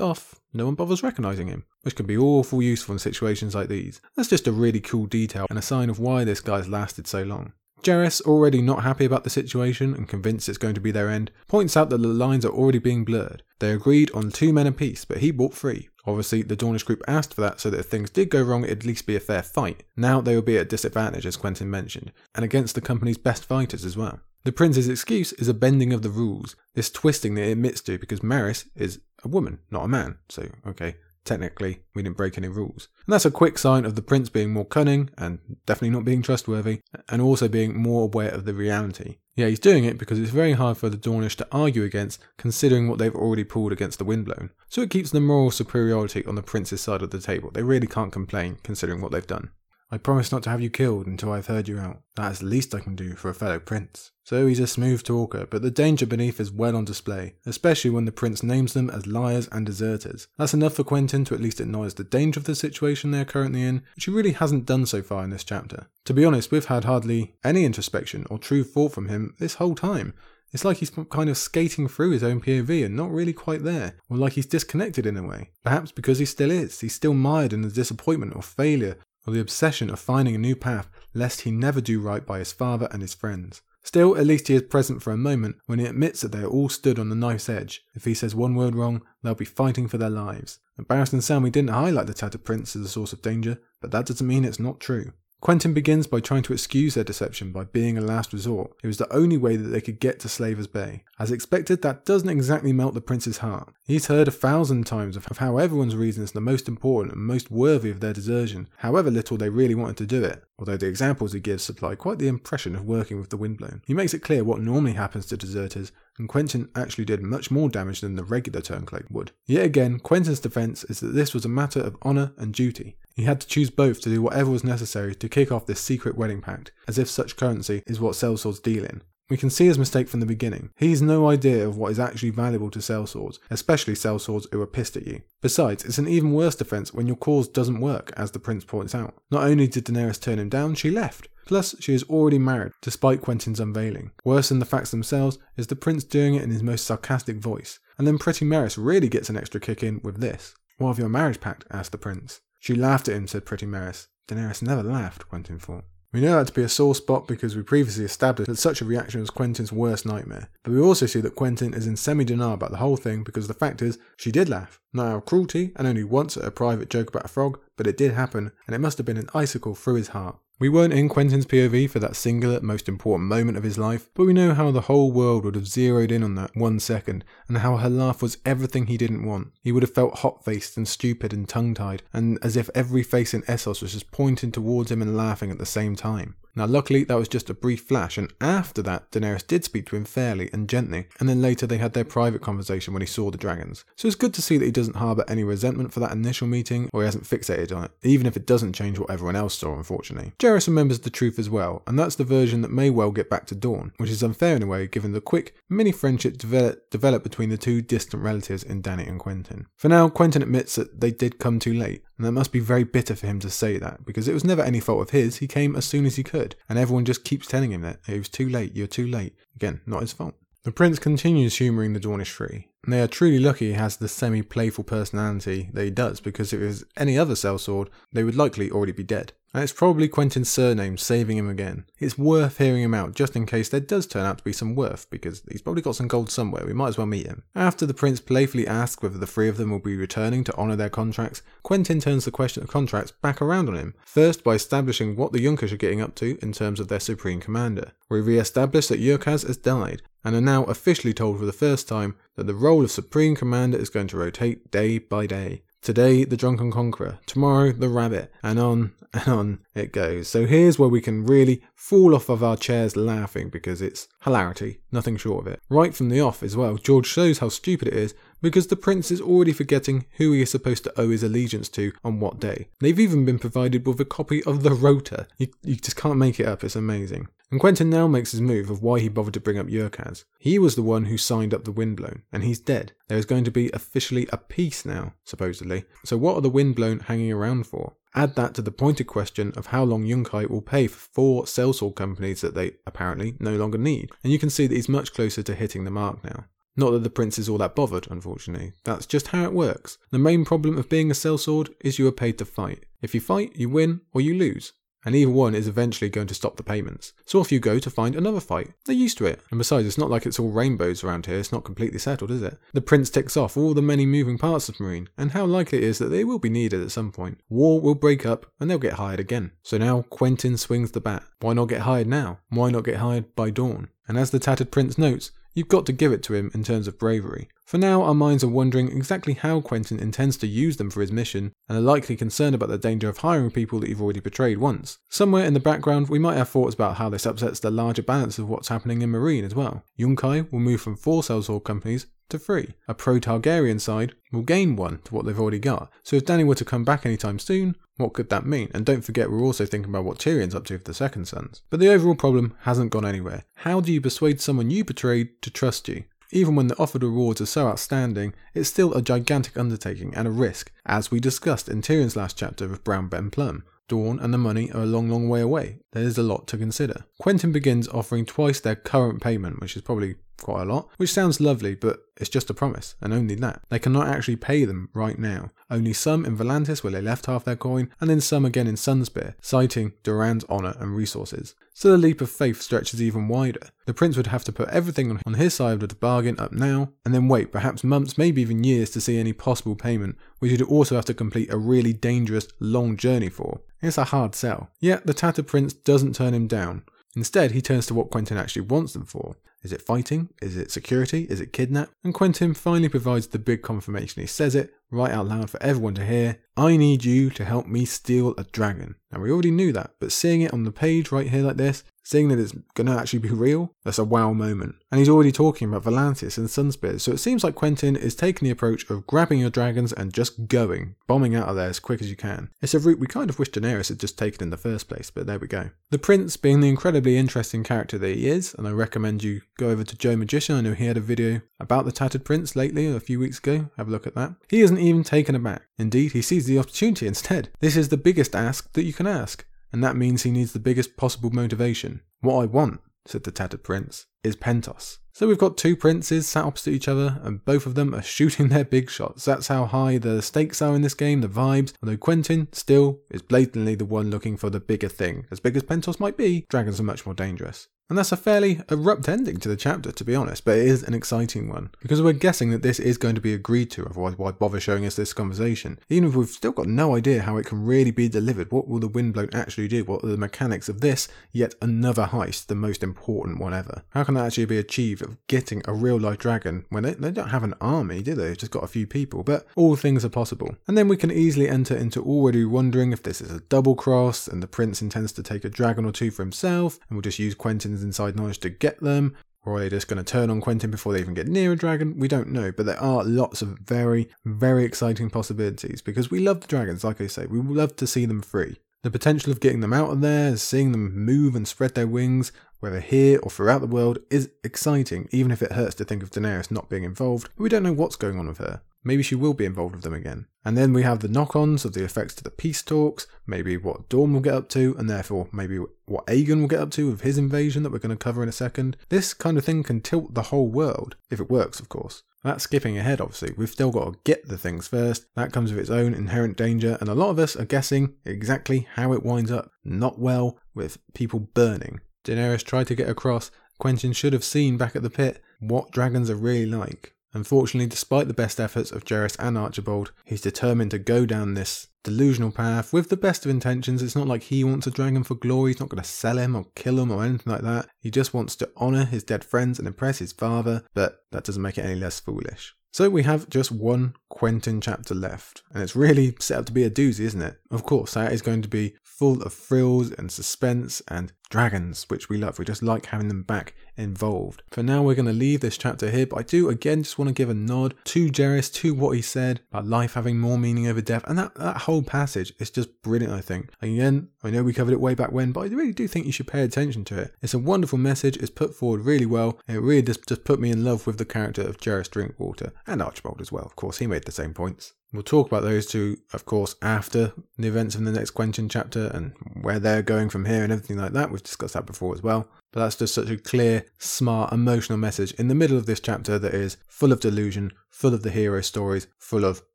off, no one bothers recognising him, which can be awful useful in situations like these. That's just a really cool detail and a sign of why this guy's lasted so long. Gerris, already not happy about the situation and convinced it's going to be their end, points out that the lines are already being blurred. They agreed on two men apiece, but he bought three. Obviously, the Dornish group asked for that so that if things did go wrong, it'd at least be a fair fight. Now they will be at a disadvantage, as Quentyn mentioned, and against the company's best fighters as well. The prince's excuse is a bending of the rules, this twisting that it admits to because Meris is a woman, not a man. So, okay, technically, we didn't break any rules. And that's a quick sign of the prince being more cunning and definitely not being trustworthy, and also being more aware of the reality. Yeah, he's doing it because it's very hard for the Dornish to argue against, considering what they've already pulled against the Windblown. So it keeps the moral superiority on the prince's side of the table. They really can't complain, considering what they've done. I promise not to have you killed until I've heard you out. That is the least I can do for a fellow prince. So he's a smooth talker, but the danger beneath is well on display, especially when the prince names them as liars and deserters. That's enough for Quentyn to at least acknowledge the danger of the situation they are currently in, which he really hasn't done so far in this chapter. To be honest, we've had hardly any introspection or true thought from him this whole time. It's like he's kind of skating through his own POV and not really quite there, or like he's disconnected in a way. Perhaps because he still is. He's still mired in the disappointment or failure or the obsession of finding a new path lest he never do right by his father and his friends. Still, at least he is present for a moment when he admits that they are all stood on the knife's edge. If he says one word wrong, they'll be fighting for their lives. And Barristan Selmy didn't highlight the tattered prince as a source of danger, but that doesn't mean it's not true. Quentyn begins by trying to excuse their deception by being a last resort. It was the only way that they could get to Slaver's Bay. As expected, that doesn't exactly melt the prince's heart. He's heard a thousand times of how everyone's reason is the most important and most worthy of their desertion, however little they really wanted to do it, although the examples he gives supply quite the impression of working with the Windblown. He makes it clear what normally happens to deserters and Quentyn actually did much more damage than the regular Turncloak would. Yet again, Quentyn's defense is that this was a matter of honour and duty. He had to choose both to do whatever was necessary to kick off this secret wedding pact, as if such currency is what sellswords deal in. We can see his mistake from the beginning. He has no idea of what is actually valuable to sellswords, especially sellswords who are pissed at you. Besides, it's an even worse defense when your cause doesn't work, as the prince points out. Not only did Daenerys turn him down, she left. Plus, she is already married, despite Quentyn's unveiling. Worse than the facts themselves is the prince doing it in his most sarcastic voice. And then Pretty Meris really gets an extra kick in with this. What of your marriage pact? asked the prince. She laughed at him, said Pretty Meris. Daenerys never laughed, Quentyn thought. We know that to be a sore spot because we previously established that such a reaction was Quentyn's worst nightmare. But we also see that Quentyn is in semi denial about the whole thing because the fact is, she did laugh. Not out of cruelty, and only once at a private joke about a frog, but it did happen, and it must have been an icicle through his heart. We weren't in Quentyn's POV for that singular, most important moment of his life, but we know how the whole world would have zeroed in on that one second, and how her laugh was everything he didn't want. He would have felt hot faced and stupid and tongue tied, and as if every face in Essos was just pointing towards him and laughing at the same time. Now, luckily, that was just a brief flash, and after that, Daenerys did speak to him fairly and gently, and then later they had their private conversation when he saw the dragons. So it's good to see that he doesn't harbour any resentment for that initial meeting, or he hasn't fixated on it, even if it doesn't change what everyone else saw, unfortunately. Jaehaerys remembers the truth as well, and that's the version that may well get back to Dorne, which is unfair in a way given the quick mini friendship develop, developed between the two distant relatives in Dany and Quentyn. For now, Quentyn admits that they did come too late, and that must be very bitter for him to say that, because it was never any fault of his, he came as soon as he could, and everyone just keeps telling him that it was too late, you're too late. Again, not his fault. The prince continues humouring the Dornish Free, and they are truly lucky he has the semi playful personality that he does, because if it was any other sellsword, they would likely already be dead. And it's probably Quentyn's surname saving him again. It's worth hearing him out just in case there does turn out to be some worth, because he's probably got some gold somewhere, we might as well meet him. After the prince playfully asks whether the three of them will be returning to honour their contracts, Quentyn turns the question of contracts back around on him, first by establishing what the Junkers are getting up to in terms of their supreme commander. We re-establish that Yurkhaz has died, and are now officially told for the first time that the role of Supreme Commander is going to rotate day by day. Today, the Drunken Conqueror. Tomorrow, the Rabbit. And on and on it goes. So here's where we can really fall off of our chairs laughing because it's hilarity, nothing short of it. Right from the off as well, George shows how stupid it is because the prince is already forgetting who he is supposed to owe his allegiance to on what day. They've even been provided with a copy of the Rota. You, you just can't make it up, it's amazing. And Quentyn now makes his move of why he bothered to bring up Yurkhaz. He was the one who signed up the Windblown, and he's dead. There is going to be officially a peace now, supposedly. So what are the Windblown hanging around for? Add that to the pointed question of how long Yunkai will pay for four sellsword companies that they apparently no longer need, and you can see that he's much closer to hitting the mark now. Not that the prince is all that bothered, unfortunately. That's just how it works. The main problem of being a sellsword is you are paid to fight. If you fight, you win or you lose and either one is eventually going to stop the payments. So off you go to find another fight. They're used to it. And besides, it's not like it's all rainbows around here, it's not completely settled, is it? The prince ticks off all the many moving parts of Meereen, and how likely it is that they will be needed at some point. War will break up, and they'll get hired again. So now Quentyn swings the bat. Why not get hired now? Why not get hired by Dorne? And as the tattered prince notes, You've got to give it to him in terms of bravery. For now, our minds are wondering exactly how Quentyn intends to use them for his mission, and are likely concerned about the danger of hiring people that you've already betrayed once. Somewhere in the background, we might have thoughts about how this upsets the larger balance of what's happening in Meereen as well. Yunkai will move from four sellsword companies to three. A pro Targaryen side will gain one to what they've already got. So if Dany were to come back anytime soon, what could that mean? And don't forget, we're also thinking about what Tyrion's up to for the Second Sons. But the overall problem hasn't gone anywhere. How do you persuade someone you betrayed to trust you? Even when the offered rewards are so outstanding, it's still a gigantic undertaking and a risk, as we discussed in Tyrion's last chapter with Brown Ben Plum. Dorne and the money are a long, long way away. There is a lot to consider. Quentyn begins offering twice their current payment, which is probably quite a lot, which sounds lovely, but it's just a promise, and only that. They cannot actually pay them right now. Only some in Volantis where they left half their coin, and then some again in Sunspear, citing Doran's honour and resources. So the leap of faith stretches even wider. The prince would have to put everything on his side of the bargain up now, and then wait perhaps months, maybe even years to see any possible payment, which he'd also have to complete a really dangerous, long journey for. It's a hard sell. Yet the tattered prince doesn't turn him down. Instead, he turns to what Quentyn actually wants them for. Is it fighting? Is it security? Is it kidnap? And Quentin finally provides the big confirmation. He says it right out loud for everyone to hear. I need you to help me steal a dragon. Now we already knew that, but seeing it on the page right here like this, seeing that it's going to actually be real, that's a wow moment. And he's already talking about Volantis and Sunspear, so it seems like Quentyn is taking the approach of grabbing your dragons and just going, bombing out of there as quick as you can. It's a route we kind of wish Daenerys had just taken in the first place, but there we go. The Prince being the incredibly interesting character that he is, and I recommend you go over to Joe Magician, I know he had a video about the Tattered Prince lately, a few weeks ago, have a look at that. He isn't even taken aback. Indeed, he sees the opportunity instead. This is the biggest ask that you can ask and that means he needs the biggest possible motivation. What I want, said the tattered prince, is Pentos. So we've got two princes sat opposite each other, and both of them are shooting their big shots. That's how high the stakes are in this game, the vibes. Although Quentyn still is blatantly the one looking for the bigger thing. As big as Pentos might be, dragons are much more dangerous. And that's a fairly abrupt ending to the chapter, to be honest, but it is an exciting one. Because we're guessing that this is going to be agreed to, otherwise, why bother showing us this conversation? Even if we've still got no idea how it can really be delivered, what will the Windblown actually do? What are the mechanics of this, yet another heist, the most important one ever? How can that actually be achieved of getting a real life dragon when they, they don't have an army, do they? They've just got a few people, but all things are possible. And then we can easily enter into already wondering if this is a double cross and the prince intends to take a dragon or two for himself and we'll just use Quentyn's inside knowledge to get them. Or are they just going to turn on Quentyn before they even get near a dragon? We don't know, but there are lots of very, very exciting possibilities because we love the dragons, like I say. We love to see them free. The potential of getting them out of there, seeing them move and spread their wings, whether here or throughout the world, is exciting, even if it hurts to think of Daenerys not being involved. We don't know what's going on with her. Maybe she will be involved with them again. And then we have the knock ons of the effects to the peace talks, maybe what Dorne will get up to, and therefore maybe what Aegon will get up to with his invasion that we're going to cover in a second. This kind of thing can tilt the whole world, if it works, of course. That's skipping ahead, obviously. We've still got to get the things first. That comes with its own inherent danger, and a lot of us are guessing exactly how it winds up. Not well, with people burning. Daenerys tried to get across. Quentyn should have seen back at the pit what dragons are really like. Unfortunately, despite the best efforts of Gerris and Archibald, he's determined to go down this delusional path with the best of intentions. It's not like he wants a dragon for glory, he's not going to sell him or kill him or anything like that. He just wants to honour his dead friends and impress his father, but that doesn't make it any less foolish. So we have just one Quentyn chapter left, and it's really set up to be a doozy, isn't it? Of course, that is going to be full of thrills and suspense and dragons, which we love. We just like having them back involved. For now, we're going to leave this chapter here, but I do again just want to give a nod to Gerris, to what he said about life having more meaning over death. And that, that whole passage is just brilliant, I think. Again, I know we covered it way back when, but I really do think you should pay attention to it. It's a wonderful message, it's put forward really well, it really just, just put me in love with the character of Gerris Drinkwater, and Archibald as well, of course, he made the same points. We'll talk about those two, of course, after the events of the next Quentyn chapter and where they're going from here and everything like that. We've discussed that before as well. But that's just such a clear, smart, emotional message in the middle of this chapter that is full of delusion, full of the hero stories, full of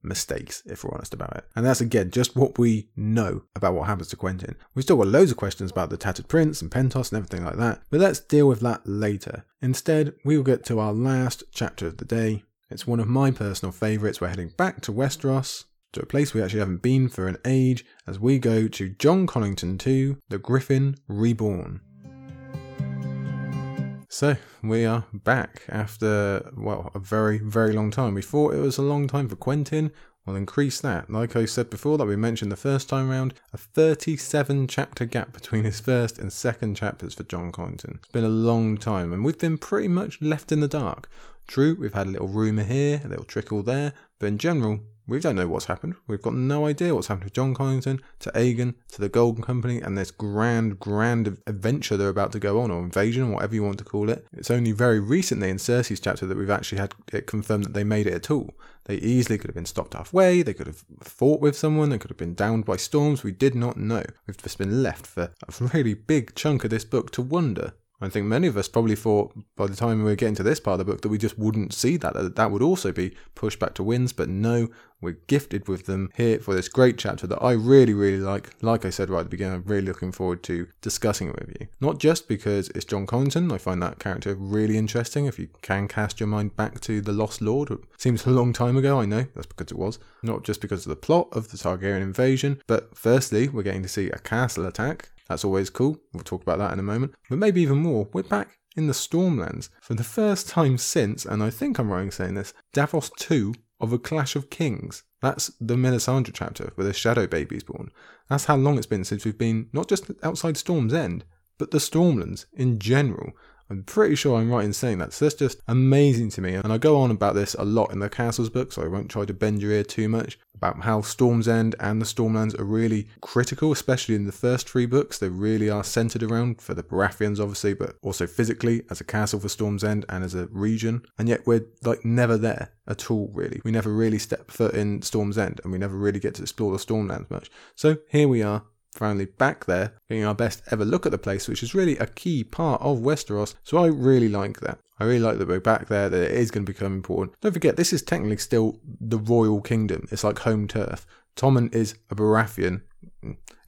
mistakes, if we're honest about it. And that's again just what we know about what happens to Quentyn. We've still got loads of questions about the Tattered Prince and Pentos and everything like that, but let's deal with that later. Instead, we will get to our last chapter of the day, it's one of my personal favourites. We're heading back to Westeros, to a place we actually haven't been for an age, as we go to Jon Connington 2, The Griffin Reborn. So, we are back after, well, a very, very long time. We thought it was a long time for Quentyn. We'll increase that. Like I said before, that we mentioned the first time round, a 37 chapter gap between his first and second chapters for Jon Connington. It's been a long time, and we've been pretty much left in the dark. True, we've had a little rumour here, a little trickle there, but in general, we don't know what's happened. We've got no idea what's happened to Jon Connington, to Aegon, to the Golden Company, and this grand, grand adventure they're about to go on, or invasion, or whatever you want to call it. It's only very recently in Cersei's chapter that we've actually had it confirmed that they made it at all. They easily could have been stopped halfway, they could have fought with someone, they could have been downed by storms, we did not know. We've just been left for a really big chunk of this book to wonder I think many of us probably thought by the time we were getting to this part of the book that we just wouldn't see that, that that would also be pushed back to Winds, but no, we're gifted with them here for this great chapter that I really, really like. Like I said right at the beginning, I'm really looking forward to discussing it with you. Not just because it's Jon Connington, I find that character really interesting. If you can cast your mind back to The Lost Lord, it seems a long time ago, I know, that's because it was. Not just because of the plot of the Targaryen invasion, but firstly, we're getting to see a castle attack that's always cool. We'll talk about that in a moment. But maybe even more, we're back in the Stormlands for the first time since, and I think I'm right in saying this, Davos 2 of A Clash of Kings. That's the Melisandre chapter where the Shadow Baby's born. That's how long it's been since we've been not just outside Storm's End, but the Stormlands in general. I'm pretty sure I'm right in saying that. So that's just amazing to me. And I go on about this a lot in the Castles book, so I won't try to bend your ear too much about how Storm's End and the Stormlands are really critical, especially in the first three books. They really are centered around for the Baratheons, obviously, but also physically as a castle for Storm's End and as a region. And yet we're like never there at all, really. We never really step foot in Storm's End and we never really get to explore the Stormlands much. So here we are finally back there, getting our best ever look at the place, which is really a key part of Westeros. So I really like that. I really like that we're back there, that it is going to become important. Don't forget, this is technically still the royal kingdom. It's like home turf. Tommen is a Baratheon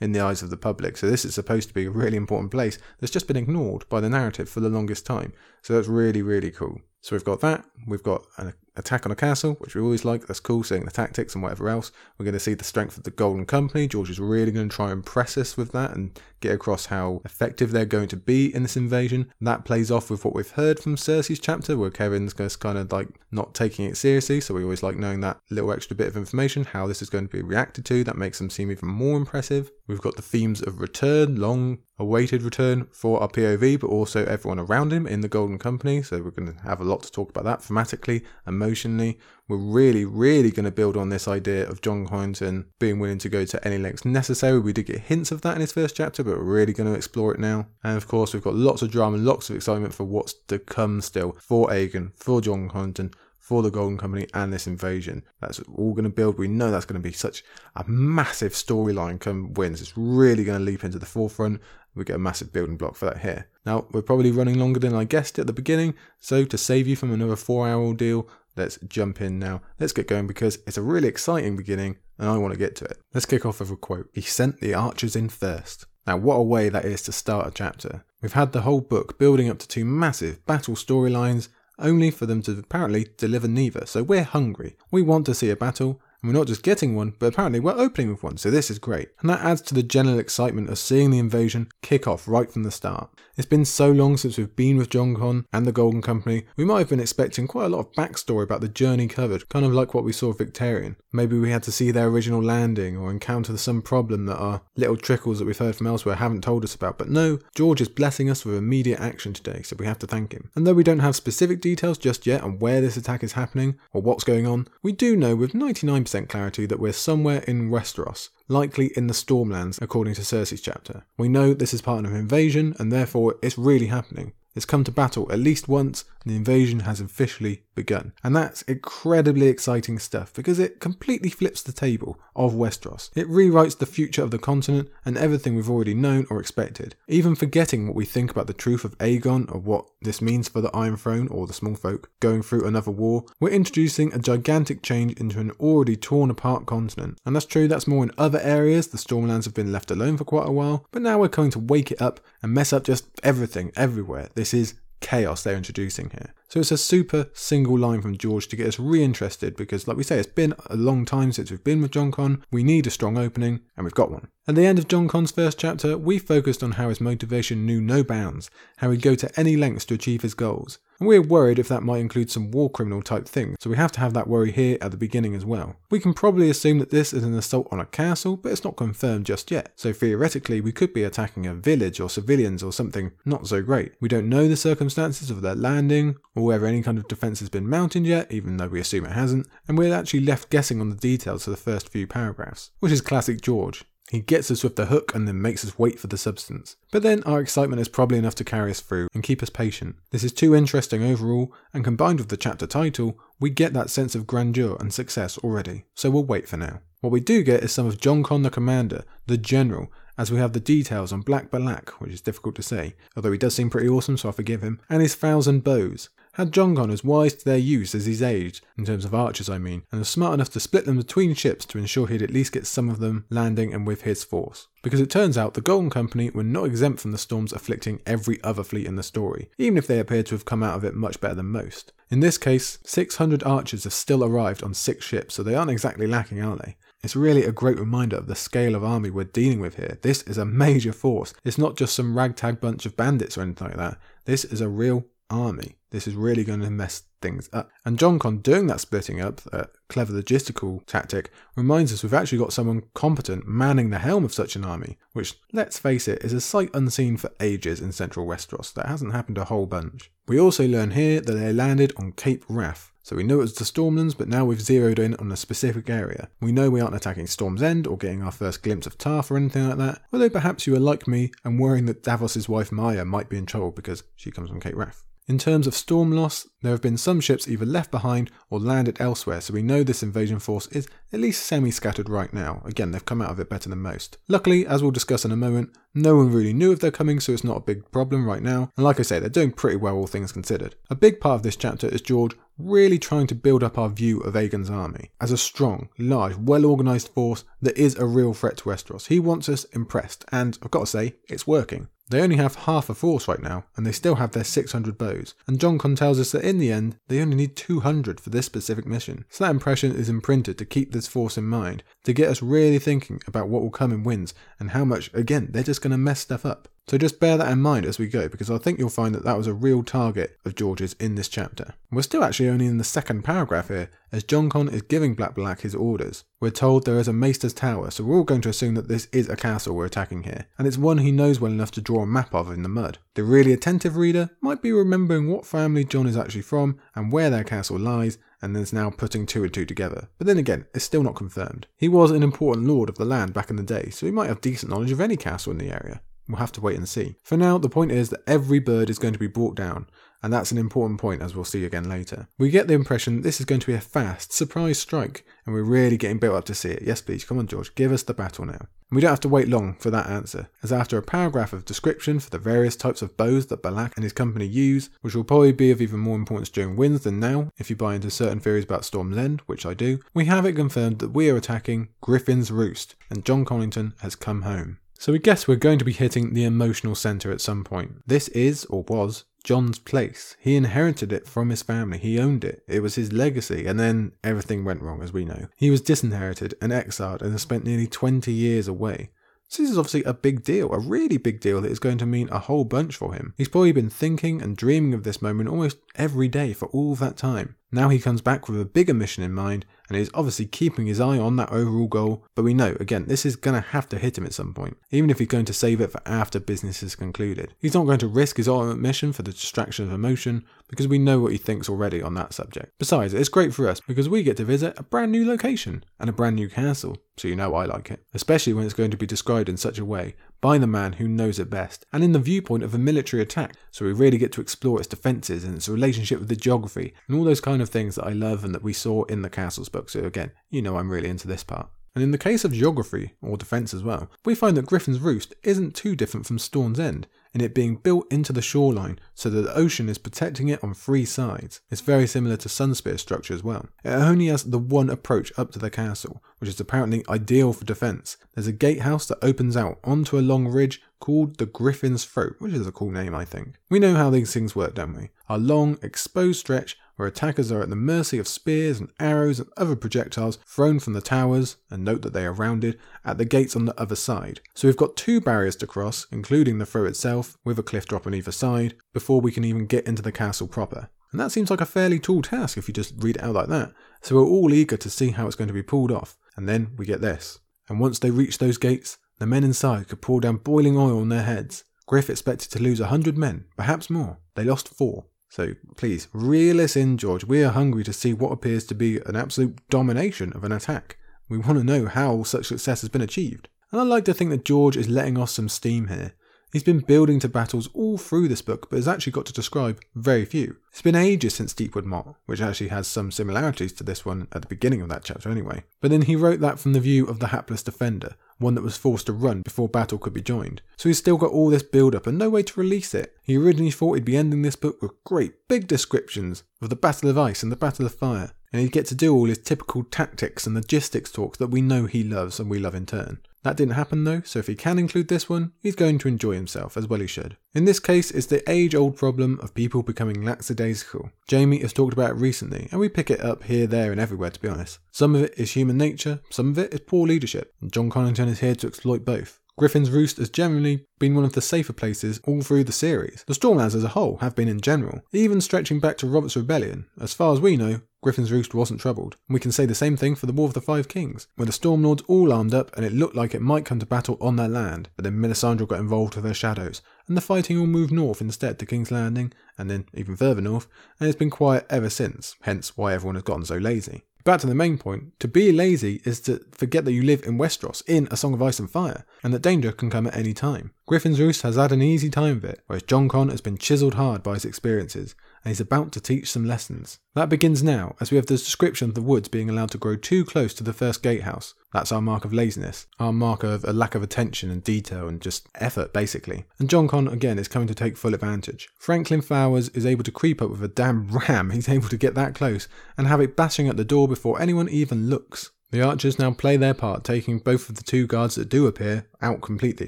in the eyes of the public. So this is supposed to be a really important place that's just been ignored by the narrative for the longest time. So that's really, really cool. So we've got that. We've got a attack on a castle, which we always like. That's cool, seeing the tactics and whatever else. We're going to see the strength of the Golden Company. George is really going to try and impress us with that and get across how effective they're going to be in this invasion. That plays off with what we've heard from Cersei's chapter, where Kevan's just kind of like not taking it seriously. So we always like knowing that little extra bit of information, how this is going to be reacted to. That makes them seem even more impressive. We've got the themes of return, long awaited return for our POV, but also everyone around him in the Golden Company. So we're going to have a lot to talk about that thematically, emotionally. We're really, really going to build on this idea of Jon Connington being willing to go to any lengths necessary. We did get hints of that in his first chapter, but we're really going to explore it now. And of course, we've got lots of drama, lots of excitement for what's to come still for Aegon, for Jon Connington, for the Golden Company and this invasion. That's all going to build. We know that's going to be such a massive storyline come Winds. It's really going to leap into the forefront. We get a massive building block for that here. Now, we're probably running longer than I guessed at the beginning, so to save you from another four hour ordeal, let's jump in now. Let's get going because it's a really exciting beginning and I want to get to it. Let's kick off with a quote. He sent the archers in first. Now, what a way that is to start a chapter. We've had the whole book building up to two massive battle storylines only for them to apparently deliver neither. So we're hungry. We want to see a battle, and we're not just getting one, but apparently we're opening with one, so this is great. And that adds to the general excitement of seeing the invasion kick off right from the start. It's been so long since we've been with Jon Con and the Golden Company, we might have been expecting quite a lot of backstory about the journey covered, kind of like what we saw with Victarion. Maybe we had to see their original landing or encounter some problem that our little trickles that we've heard from elsewhere haven't told us about. But no, George is blessing us with immediate action today, so we have to thank him. And though we don't have specific details just yet on where this attack is happening or what's going on, we do know with 99% clarity that we're somewhere in Westeros, likely in the Stormlands, according to Cersei's chapter. We know this is part of an invasion, and therefore it's really happening. It's come to battle at least once, the invasion has officially begun. And that's incredibly exciting stuff because it completely flips the table of Westeros. It rewrites the future of the continent and everything we've already known or expected, even forgetting what we think about the truth of Aegon or what this means for the Iron Throne or the small folk going through another war. We're introducing a gigantic change into an already torn apart continent. And that's true, that's more in other areas. The Stormlands have been left alone for quite a while, but now we're going to wake it up and mess up just everything everywhere. This is chaos they're introducing here. So it's a super single line from George to get us reinterested because, like we say, it's been a long time since we've been with Jon Con. We need a strong opening, and we've got one. At the end of Jon Con's first chapter, we focused on how his motivation knew no bounds, how he'd go to any lengths to achieve his goals. And we're worried if that might include some war criminal type things, so we have to have that worry here at the beginning as well. We can probably assume that this is an assault on a castle, but it's not confirmed just yet, so theoretically we could be attacking a village or civilians or something not so great. We don't know the circumstances of their landing, or whether any kind of defence has been mounted yet, even though we assume it hasn't, and we're actually left guessing on the details for the first few paragraphs, which is classic George. He gets us with the hook and then makes us wait for the substance. But then our excitement is probably enough to carry us through and keep us patient. This is too interesting overall, and combined with the chapter title, we get that sense of grandeur and success already. So we'll wait for now. What we do get is some of Jon Con the commander, the general, as we have the details on Black Balak, which is difficult to say, although he does seem pretty awesome, so I forgive him, and his thousand bows. Had Jon Con as wise to their use as he's aged, in terms of archers I mean, and was smart enough to split them between ships to ensure he'd at least get some of them landing and with his force. Because it turns out the Golden Company were not exempt from the storms afflicting every other fleet in the story, even if they appear to have come out of it much better than most. In this case, 600 archers have still arrived on six ships, so they aren't exactly lacking, are they? It's really a great reminder of the scale of army we're dealing with here. This is a major force. It's not just some ragtag bunch of bandits or anything like that. This is a real army. This is really going to mess things up. And Jon Con doing that splitting up, that clever logistical tactic, reminds us we've actually got someone competent manning the helm of such an army, which, let's face it, is a sight unseen for ages in central Westeros. That hasn't happened a whole bunch. We also learn here that they landed on Cape Wrath. So we know it was the Stormlands, but now we've zeroed in on a specific area. We know we aren't attacking Storm's End or getting our first glimpse of Tarth or anything like that, although perhaps you are like me and worrying that Davos's wife Marya might be in trouble because she comes from Cape Wrath. In terms of storm loss, there have been some ships either left behind or landed elsewhere, so we know this invasion force is at least semi scattered right now. Again, they've come out of it better than most. Luckily, as we'll discuss in a moment, no one really knew if they're coming, so it's not a big problem right now. And like I say, they're doing pretty well, all things considered. A big part of this chapter is George really trying to build up our view of Aegon's army as a strong, large, well organised force that is a real threat to Westeros. He wants us impressed, and I've got to say, it's working. They only have half a force right now, and they still have their 600 bows. And Jon Con tells us that in the end, they only need 200 for this specific mission. So that impression is imprinted to keep this force in mind, to get us really thinking about what will come in Winds and how much, again, they're just going to mess stuff up. So just bear that in mind as we go, because I think you'll find that that was a real target of George's in this chapter. We're still actually only in the second paragraph here, as Jon Con is giving Black Balak his orders. We're told there is a Maester's Tower, so we're all going to assume that this is a castle we're attacking here, and it's one he knows well enough to draw a map of in the mud. The really attentive reader might be remembering what family Jon is actually from and where their castle lies, and is now putting two and two together. But then again, it's still not confirmed. He was an important lord of the land back in the day, so he might have decent knowledge of any castle in the area. We'll have to wait and see. For now, the point is that every bird is going to be brought down, and that's an important point as we'll see again later. We get the impression this is going to be a fast, surprise strike, and we're really getting built up to see it. Yes, please, come on, George, give us the battle now. And we don't have to wait long for that answer, as after a paragraph of description for the various types of bows that Balak and his company use, which will probably be of even more importance during Winds than now, if you buy into certain theories about Storm's End, which I do, we have it confirmed that we are attacking Griffin's Roost, and Jon Connington has come home. So we guess we're going to be hitting the emotional centre at some point. This is, or was, Jon's place. He inherited it from his family. He owned it. It was his legacy. And then everything went wrong, as we know. He was disinherited and exiled and has spent nearly 20 years away. So this is obviously a big deal, a really big deal that is going to mean a whole bunch for him. He's probably been thinking and dreaming of this moment almost every day for all that time. Now he comes back with a bigger mission in mind and is obviously keeping his eye on that overall goal. But we know, again, this is going to have to hit him at some point, even if he's going to save it for after business is concluded. He's not going to risk his ultimate mission for the distraction of emotion because we know what he thinks already on that subject. Besides, it's great for us because we get to visit a brand new location and a brand new castle, so you know I like it, especially when it's going to be described in such a way by the man who knows it best, and in the viewpoint of a military attack, so we really get to explore its defences and its relationship with the geography, and all those kind of things that I love and that we saw in the Castles book. So again, you know I'm really into this part. And in the case of geography, or defence as well, we find that Griffin's Roost isn't too different from Storm's End, in it being built into the shoreline so that the ocean is protecting it on three sides. It's very similar to Sunspear's structure as well. It only has the one approach up to the castle, which is apparently ideal for defence. There's a gatehouse that opens out onto a long ridge called the Griffin's Throat, which is a cool name, I think. We know how these things work, don't we? A long, exposed stretch where attackers are at the mercy of spears and arrows and other projectiles thrown from the towers, and note that they are rounded, at the gates on the other side. So we've got two barriers to cross, including the throw itself, with a cliff drop on either side, before we can even get into the castle proper. And that seems like a fairly tall task if you just read it out like that. So we're all eager to see how it's going to be pulled off. And then we get this. And once they reach those gates, the men inside could pour down boiling oil on their heads. Griff expected to lose a hundred men, perhaps more. They lost four. So please, reel us in, George. We are hungry to see what appears to be an absolute domination of an attack. We want to know how such success has been achieved. And I like to think that George is letting off some steam here. He's been building to battles all through this book, but has actually got to describe very few. It's been ages since Deepwood Motte, which actually has some similarities to this one at the beginning of that chapter anyway. But then he wrote that from the view of the hapless defender, one that was forced to run before battle could be joined. So he's still got all this build up and no way to release it. He originally thought he'd be ending this book with great big descriptions of the Battle of Ice and the Battle of Fire, and he'd get to do all his typical tactics and logistics talks that we know he loves and we love in turn. That didn't happen though, so if he can include this one, he's going to enjoy himself as well he should. In this case, it's the age old problem of people becoming lackadaisical. Jaime has talked about it recently, and we pick it up here, there, and everywhere to be honest. Some of it is human nature, some of it is poor leadership, and Jon Connington is here to exploit both. Griffin's Roost has generally been one of the safer places all through the series. The Stormlands as a whole have been in general, even stretching back to Robert's Rebellion. As far as we know, Griffin's Roost wasn't troubled. And we can say the same thing for the War of the Five Kings, where the Stormlords all armed up and it looked like it might come to battle on their land, but then Melisandre got involved with her shadows, and the fighting all moved north instead to King's Landing, and then even further north, and it's been quiet ever since, hence why everyone has gotten so lazy. Back to the main point, to be lazy is to forget that you live in Westeros, in A Song of Ice and Fire, and that danger can come at any time. Griffin's Roost has had an easy time of it, whereas Jon Con has been chiselled hard by his experiences, and he's about to teach some lessons. That begins now, as we have the description of the woods being allowed to grow too close to the first gatehouse. That's our mark of laziness, our mark of a lack of attention and detail and just effort, basically. And Jon Con, again, is coming to take full advantage. Franklin Flowers is able to creep up with a damn ram, he's able to get that close, and have it bashing at the door before anyone even looks. The archers now play their part, taking both of the two guards that do appear out completely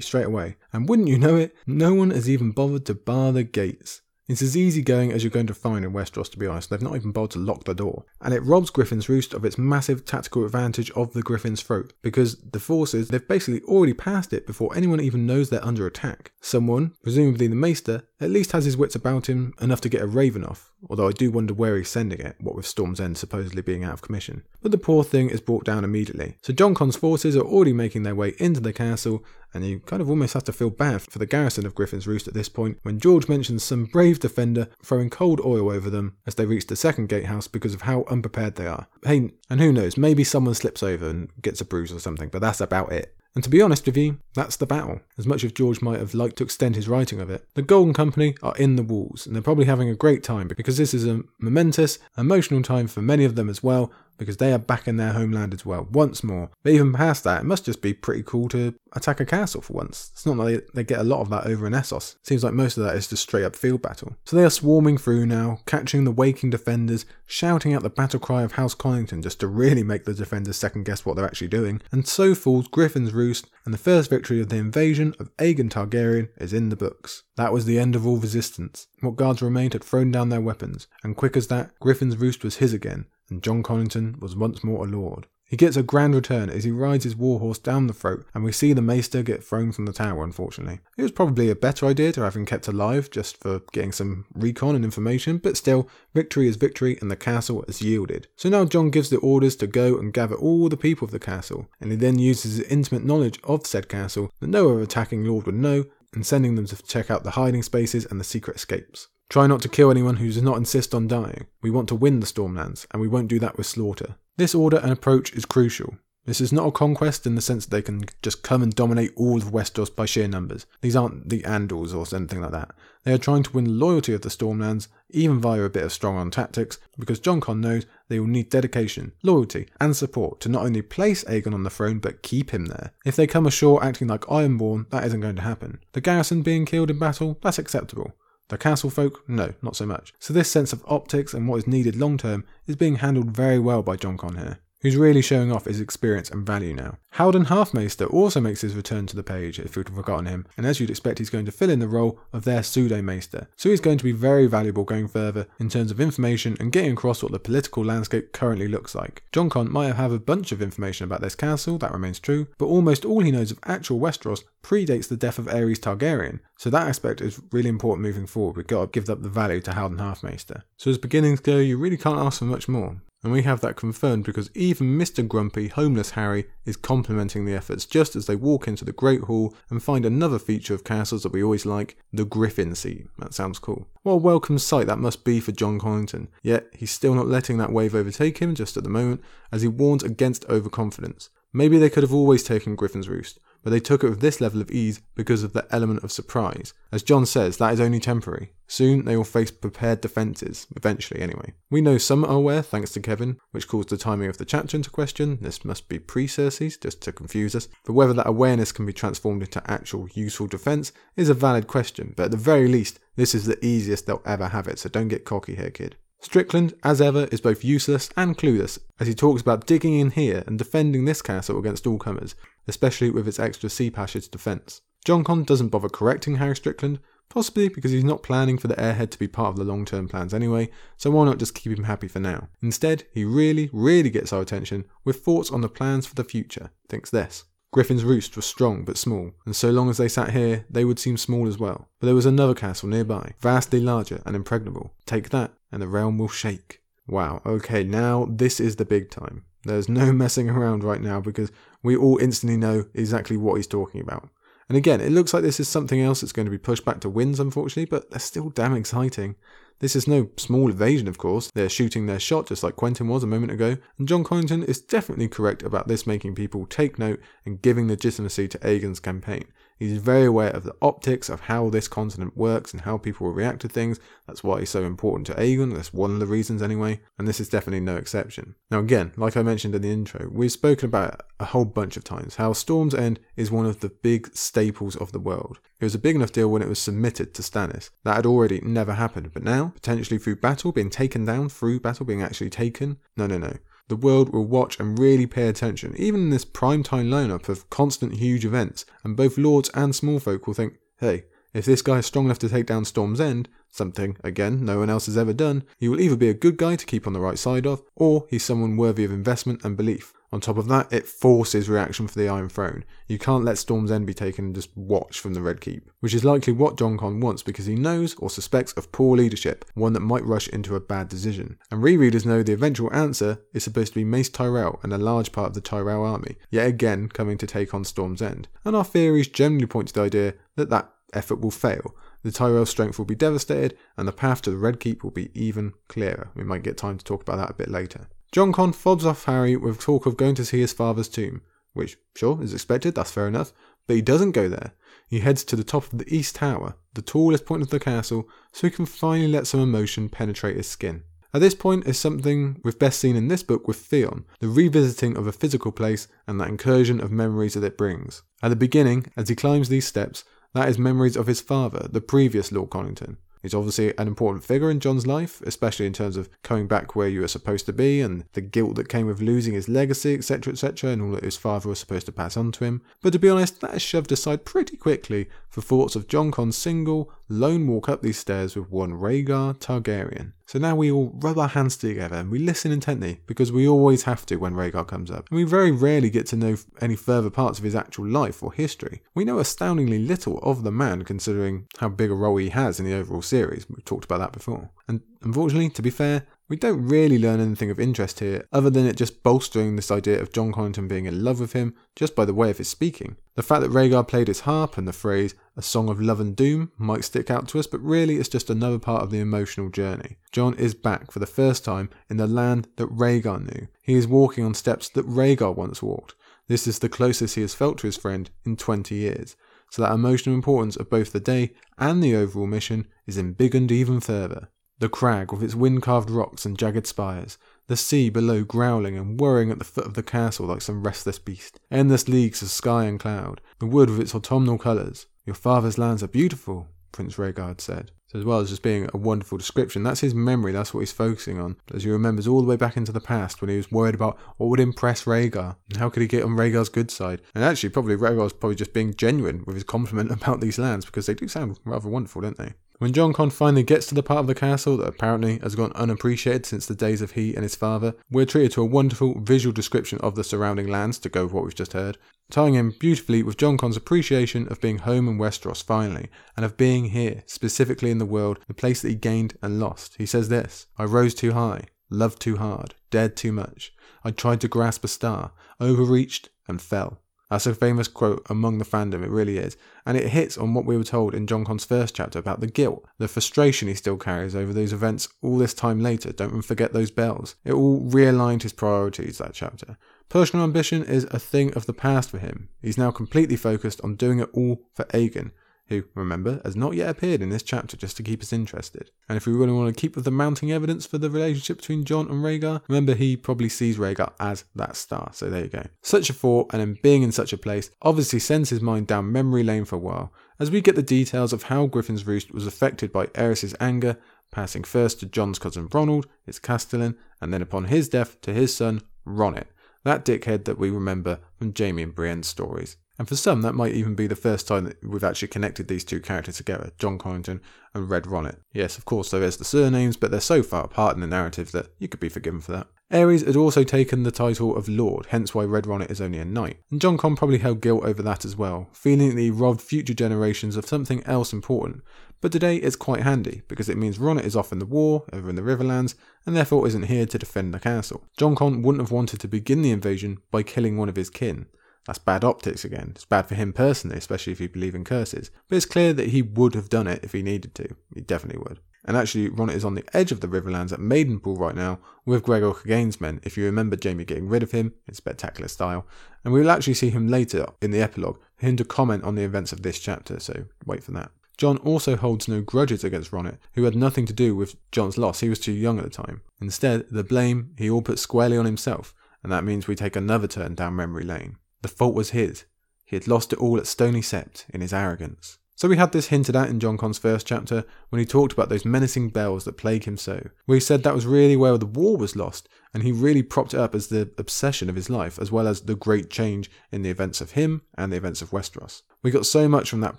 straight away. And wouldn't you know it, no one has even bothered to bar the gates. It's as easy going as you're going to find in Westeros, to be honest. They've not even bothered to lock the door. And it robs Griffin's Roost of its massive tactical advantage of the Griffin's Throat, because the forces, they've basically already passed it before anyone even knows they're under attack. Someone, presumably the Maester, at least has his wits about him enough to get a Raven off, although I do wonder where he's sending it, what with Storm's End supposedly being out of commission. But the poor thing is brought down immediately. So Jon Con's forces are already making their way into the castle, and you kind of almost have to feel bad for the garrison of Griffin's Roost at this point when George mentions some brave defender throwing cold oil over them as they reach the second gatehouse because of how unprepared they are. Hey, and who knows, maybe someone slips over and gets a bruise or something, but that's about it. And to be honest with you, that's the battle. As much as George might have liked to extend his writing of it, the Golden Company are in the walls, and they're probably having a great time because this is a momentous, emotional time for many of them as well, because they are back in their homeland as well, once more. But even past that, it must just be pretty cool to attack a castle for once. It's not like they get a lot of that over in Essos. Seems like most of that is just straight up field battle. So they are swarming through now, catching the waking defenders, shouting out the battle cry of House Connington just to really make the defenders second guess what they're actually doing. And so falls Griffin's Roost, and the first victory of the invasion of Aegon Targaryen is in the books. That was the end of all resistance. What guards remained had thrown down their weapons, and quick as that, Griffin's Roost was his again, and Jon Connington was once more a lord. He gets a grand return as he rides his warhorse down the throat, and we see the maester get thrown from the tower, unfortunately. It was probably a better idea to have him kept alive just for getting some recon and information, but still, victory is victory and the castle has yielded. So now Jon gives the orders to go and gather all the people of the castle, and he then uses his intimate knowledge of said castle that no other attacking lord would know, and sending them to check out the hiding spaces and the secret escapes. Try not to kill anyone who does not insist on dying. We want to win the Stormlands, and we won't do that with slaughter. This order and approach is crucial. This is not a conquest in the sense that they can just come and dominate all of Westeros by sheer numbers. These aren't the Andals or anything like that. They are trying to win loyalty of the Stormlands, even via a bit of strong on tactics, because Jon Con knows they will need dedication, loyalty, and support to not only place Aegon on the throne, but keep him there. If they come ashore acting like Ironborn, that isn't going to happen. The garrison being killed in battle, that's acceptable. The castle folk, no, not so much. So this sense of optics and what is needed long term is being handled very well by Jon Con here who's really showing off his experience and value now. Haldon Halfmaester also makes his return to the page if you'd forgotten him, and as you'd expect, he's going to fill in the role of their pseudo maester. So he's going to be very valuable going further in terms of information and getting across what the political landscape currently looks like. Jon Con might have a bunch of information about this castle, that remains true, but almost all he knows of actual Westeros predates the death of Aerys Targaryen, so that aspect is really important moving forward. We've got to give up the value to Haldon Halfmaester. So as beginnings go, you really can't ask for much more. And we have that confirmed because even Mr. Grumpy, homeless Harry, is complimenting the efforts just as they walk into the Great Hall and find another feature of castles that we always like the Griffin Seat. That sounds cool. What a welcome sight that must be for Jon Connington. Yet he's still not letting that wave overtake him just at the moment, as he warns against overconfidence. Maybe they could have always taken Griffin's Roost, but they took it with this level of ease because of the element of surprise. As Jon says, that is only temporary. Soon they will face prepared defences, eventually anyway. We know some are aware, thanks to Kevan, which calls the timing of the chapter into question. This must be pre Cersei's, just to confuse us. But whether that awareness can be transformed into actual useful defence is a valid question, but at the very least, this is the easiest they'll ever have it, so don't get cocky here, kid. Strickland, as ever, is both useless and clueless as he talks about digging in here and defending this castle against all comers, especially with its extra sea passage defence. Jon Con doesn't bother correcting Harry Strickland, possibly because he's not planning for the airhead to be part of the long term plans anyway, so why not just keep him happy for now? Instead, he really, really gets our attention with thoughts on the plans for the future. Thinks this. Griffin's Roost was strong but small, and so long as they sat here, they would seem small as well. But there was another castle nearby, vastly larger and impregnable. Take that, and the realm will shake. Wow, okay, now this is the big time. There's no messing around right now because we all instantly know exactly what he's talking about. And again, it looks like this is something else that's going to be pushed back to Winds, unfortunately, but they're still damn exciting. This is no small evasion, of course. They're shooting their shot just like Quentyn was a moment ago, and Jon Connington is definitely correct about this making people take note and giving legitimacy to Aegon's campaign. He's very aware of the optics of how this continent works and how people will react to things. That's why he's so important to Aegon. That's one of the reasons, anyway. And this is definitely no exception. Now, again, like I mentioned in the intro, we've spoken about a whole bunch of times how Storm's End is one of the big staples of the world. It was a big enough deal when it was submitted to Stannis. That had already never happened, but now, potentially through battle, being taken down, through battle being actually taken, no, no, no. The world will watch and really pay attention, even in this primetime lineup of constant huge events, and both lords and small folk will think, hey, if this guy is strong enough to take down Storm's End, something, again, no one else has ever done, he will either be a good guy to keep on the right side of, or he's someone worthy of investment and belief. On top of that, it forces reaction for the Iron Throne. You can't let Storm's End be taken and just watch from the Red Keep, which is likely what Jon Con wants because he knows or suspects of poor leadership, one that might rush into a bad decision. And rereaders know the eventual answer is supposed to be Mace Tyrell and a large part of the Tyrell army, yet again coming to take on Storm's End. And our theories generally point to the idea that that effort will fail, the Tyrell strength will be devastated, and the path to the Red Keep will be even clearer. We might get time to talk about that a bit later. Jon Con fobs off Harry with talk of going to see his father's tomb, which, sure, is expected, that's fair enough, but he doesn't go there. He heads to the top of the East Tower, the tallest point of the castle, so he can finally let some emotion penetrate his skin. At this point is something we've best seen in this book with Theon, the revisiting of a physical place and that incursion of memories that it brings. At the beginning, as he climbs these steps, that is memories of his father, the previous Lord Connington. He's obviously an important figure in Jon's life, especially in terms of coming back where you were supposed to be and the guilt that came with losing his legacy, etc., etc., and all that his father was supposed to pass on to him. But to be honest, that is shoved aside pretty quickly for thoughts of Jon Con's single, lone walk up these stairs with one Rhaegar Targaryen. So now we all rub our hands together and we listen intently because we always have to when Rhaegar comes up. And we very rarely get to know any further parts of his actual life or history. We know astoundingly little of the man considering how big a role he has in the overall series. We've talked about that before. And unfortunately, to be fair, we don't really learn anything of interest here, other than it just bolstering this idea of Jon Connington being in love with him just by the way of his speaking. The fact that Rhaegar played his harp and the phrase, a song of love and doom, might stick out to us, but really it's just another part of the emotional journey. Jon is back for the first time in the land that Rhaegar knew. He is walking on steps that Rhaegar once walked. This is the closest he has felt to his friend in 20 years. So that emotional importance of both the day and the overall mission is embiggened even further. The crag with its wind carved rocks and jagged spires, the sea below growling and whirring at the foot of the castle like some restless beast, endless leagues of sky and cloud, the wood with its autumnal colours. Your father's lands are beautiful, Prince Rhaegar said. So as well as just being a wonderful description, that's his memory, that's what he's focusing on. As he remembers all the way back into the past when he was worried about what would impress Rhaegar and how could he get on Rhaegar's good side. And actually probably Rhaegar's probably just being genuine with his compliment about these lands because they do sound rather wonderful, don't they? When Jon Con finally gets to the part of the castle that apparently has gone unappreciated since the days of he and his father, we're treated to a wonderful visual description of the surrounding lands to go with what we've just heard, tying in beautifully with Jon Con's appreciation of being home in Westeros finally, and of being here, specifically in the world, the place that he gained and lost. He says this I rose too high, loved too hard, dared too much. I tried to grasp a star, overreached, and fell. That's a famous quote among the fandom, it really is. And it hits on what we were told in Jon Con's first chapter about the guilt, the frustration he still carries over those events all this time later. Don't forget those bells. It all realigned his priorities, that chapter. Personal ambition is a thing of the past for him. He's now completely focused on doing it all for Aegon, who, remember, has not yet appeared in this chapter just to keep us interested. And if we really want to keep with the mounting evidence for the relationship between Jon and Rhaegar, remember he probably sees Rhaegar as that star, so there you go. Such a thought, and then being in such a place, obviously sends his mind down memory lane for a while, as we get the details of how Griffin's Roost was affected by Aerys's anger, passing first to Jon's cousin Ronald, his castellan, and then upon his death to his son, Ronnet, that dickhead that we remember from Jaime and Brienne's stories. And for some, that might even be the first time that we've actually connected these two characters together, Jon Connington and Red Ronnet. Yes, of course, there is the surnames, but they're so far apart in the narrative that you could be forgiven for that. Aerys had also taken the title of Lord, hence why Red Ronnet is only a knight. And Jon Con probably held guilt over that as well, feeling that he robbed future generations of something else important. But today it's quite handy, because it means Ronnet is off in the war, over in the Riverlands, and therefore isn't here to defend the castle. Jon Con wouldn't have wanted to begin the invasion by killing one of his kin. That's bad optics again. It's bad for him personally, especially if you believe in curses. But it's clear that he would have done it if he needed to. He definitely would. And actually, Ronnet is on the edge of the Riverlands at Maidenpool right now with Gregor Clegane's men, if you remember Jaime getting rid of him in spectacular style. And we will actually see him later in the epilogue for him to comment on the events of this chapter, so wait for that. Jon also holds no grudges against Ronnet, who had nothing to do with Jon's loss. He was too young at the time. Instead, the blame he all put squarely on himself, and that means we take another turn down memory lane. The fault was his. He had lost it all at Stony Sept in his arrogance. So we had this hinted at in Jon Con's first chapter when he talked about those menacing bells that plague him so, where he said that was really where the war was lost, and he really propped it up as the obsession of his life, as well as the great change in the events of him and the events of Westeros. We got so much from that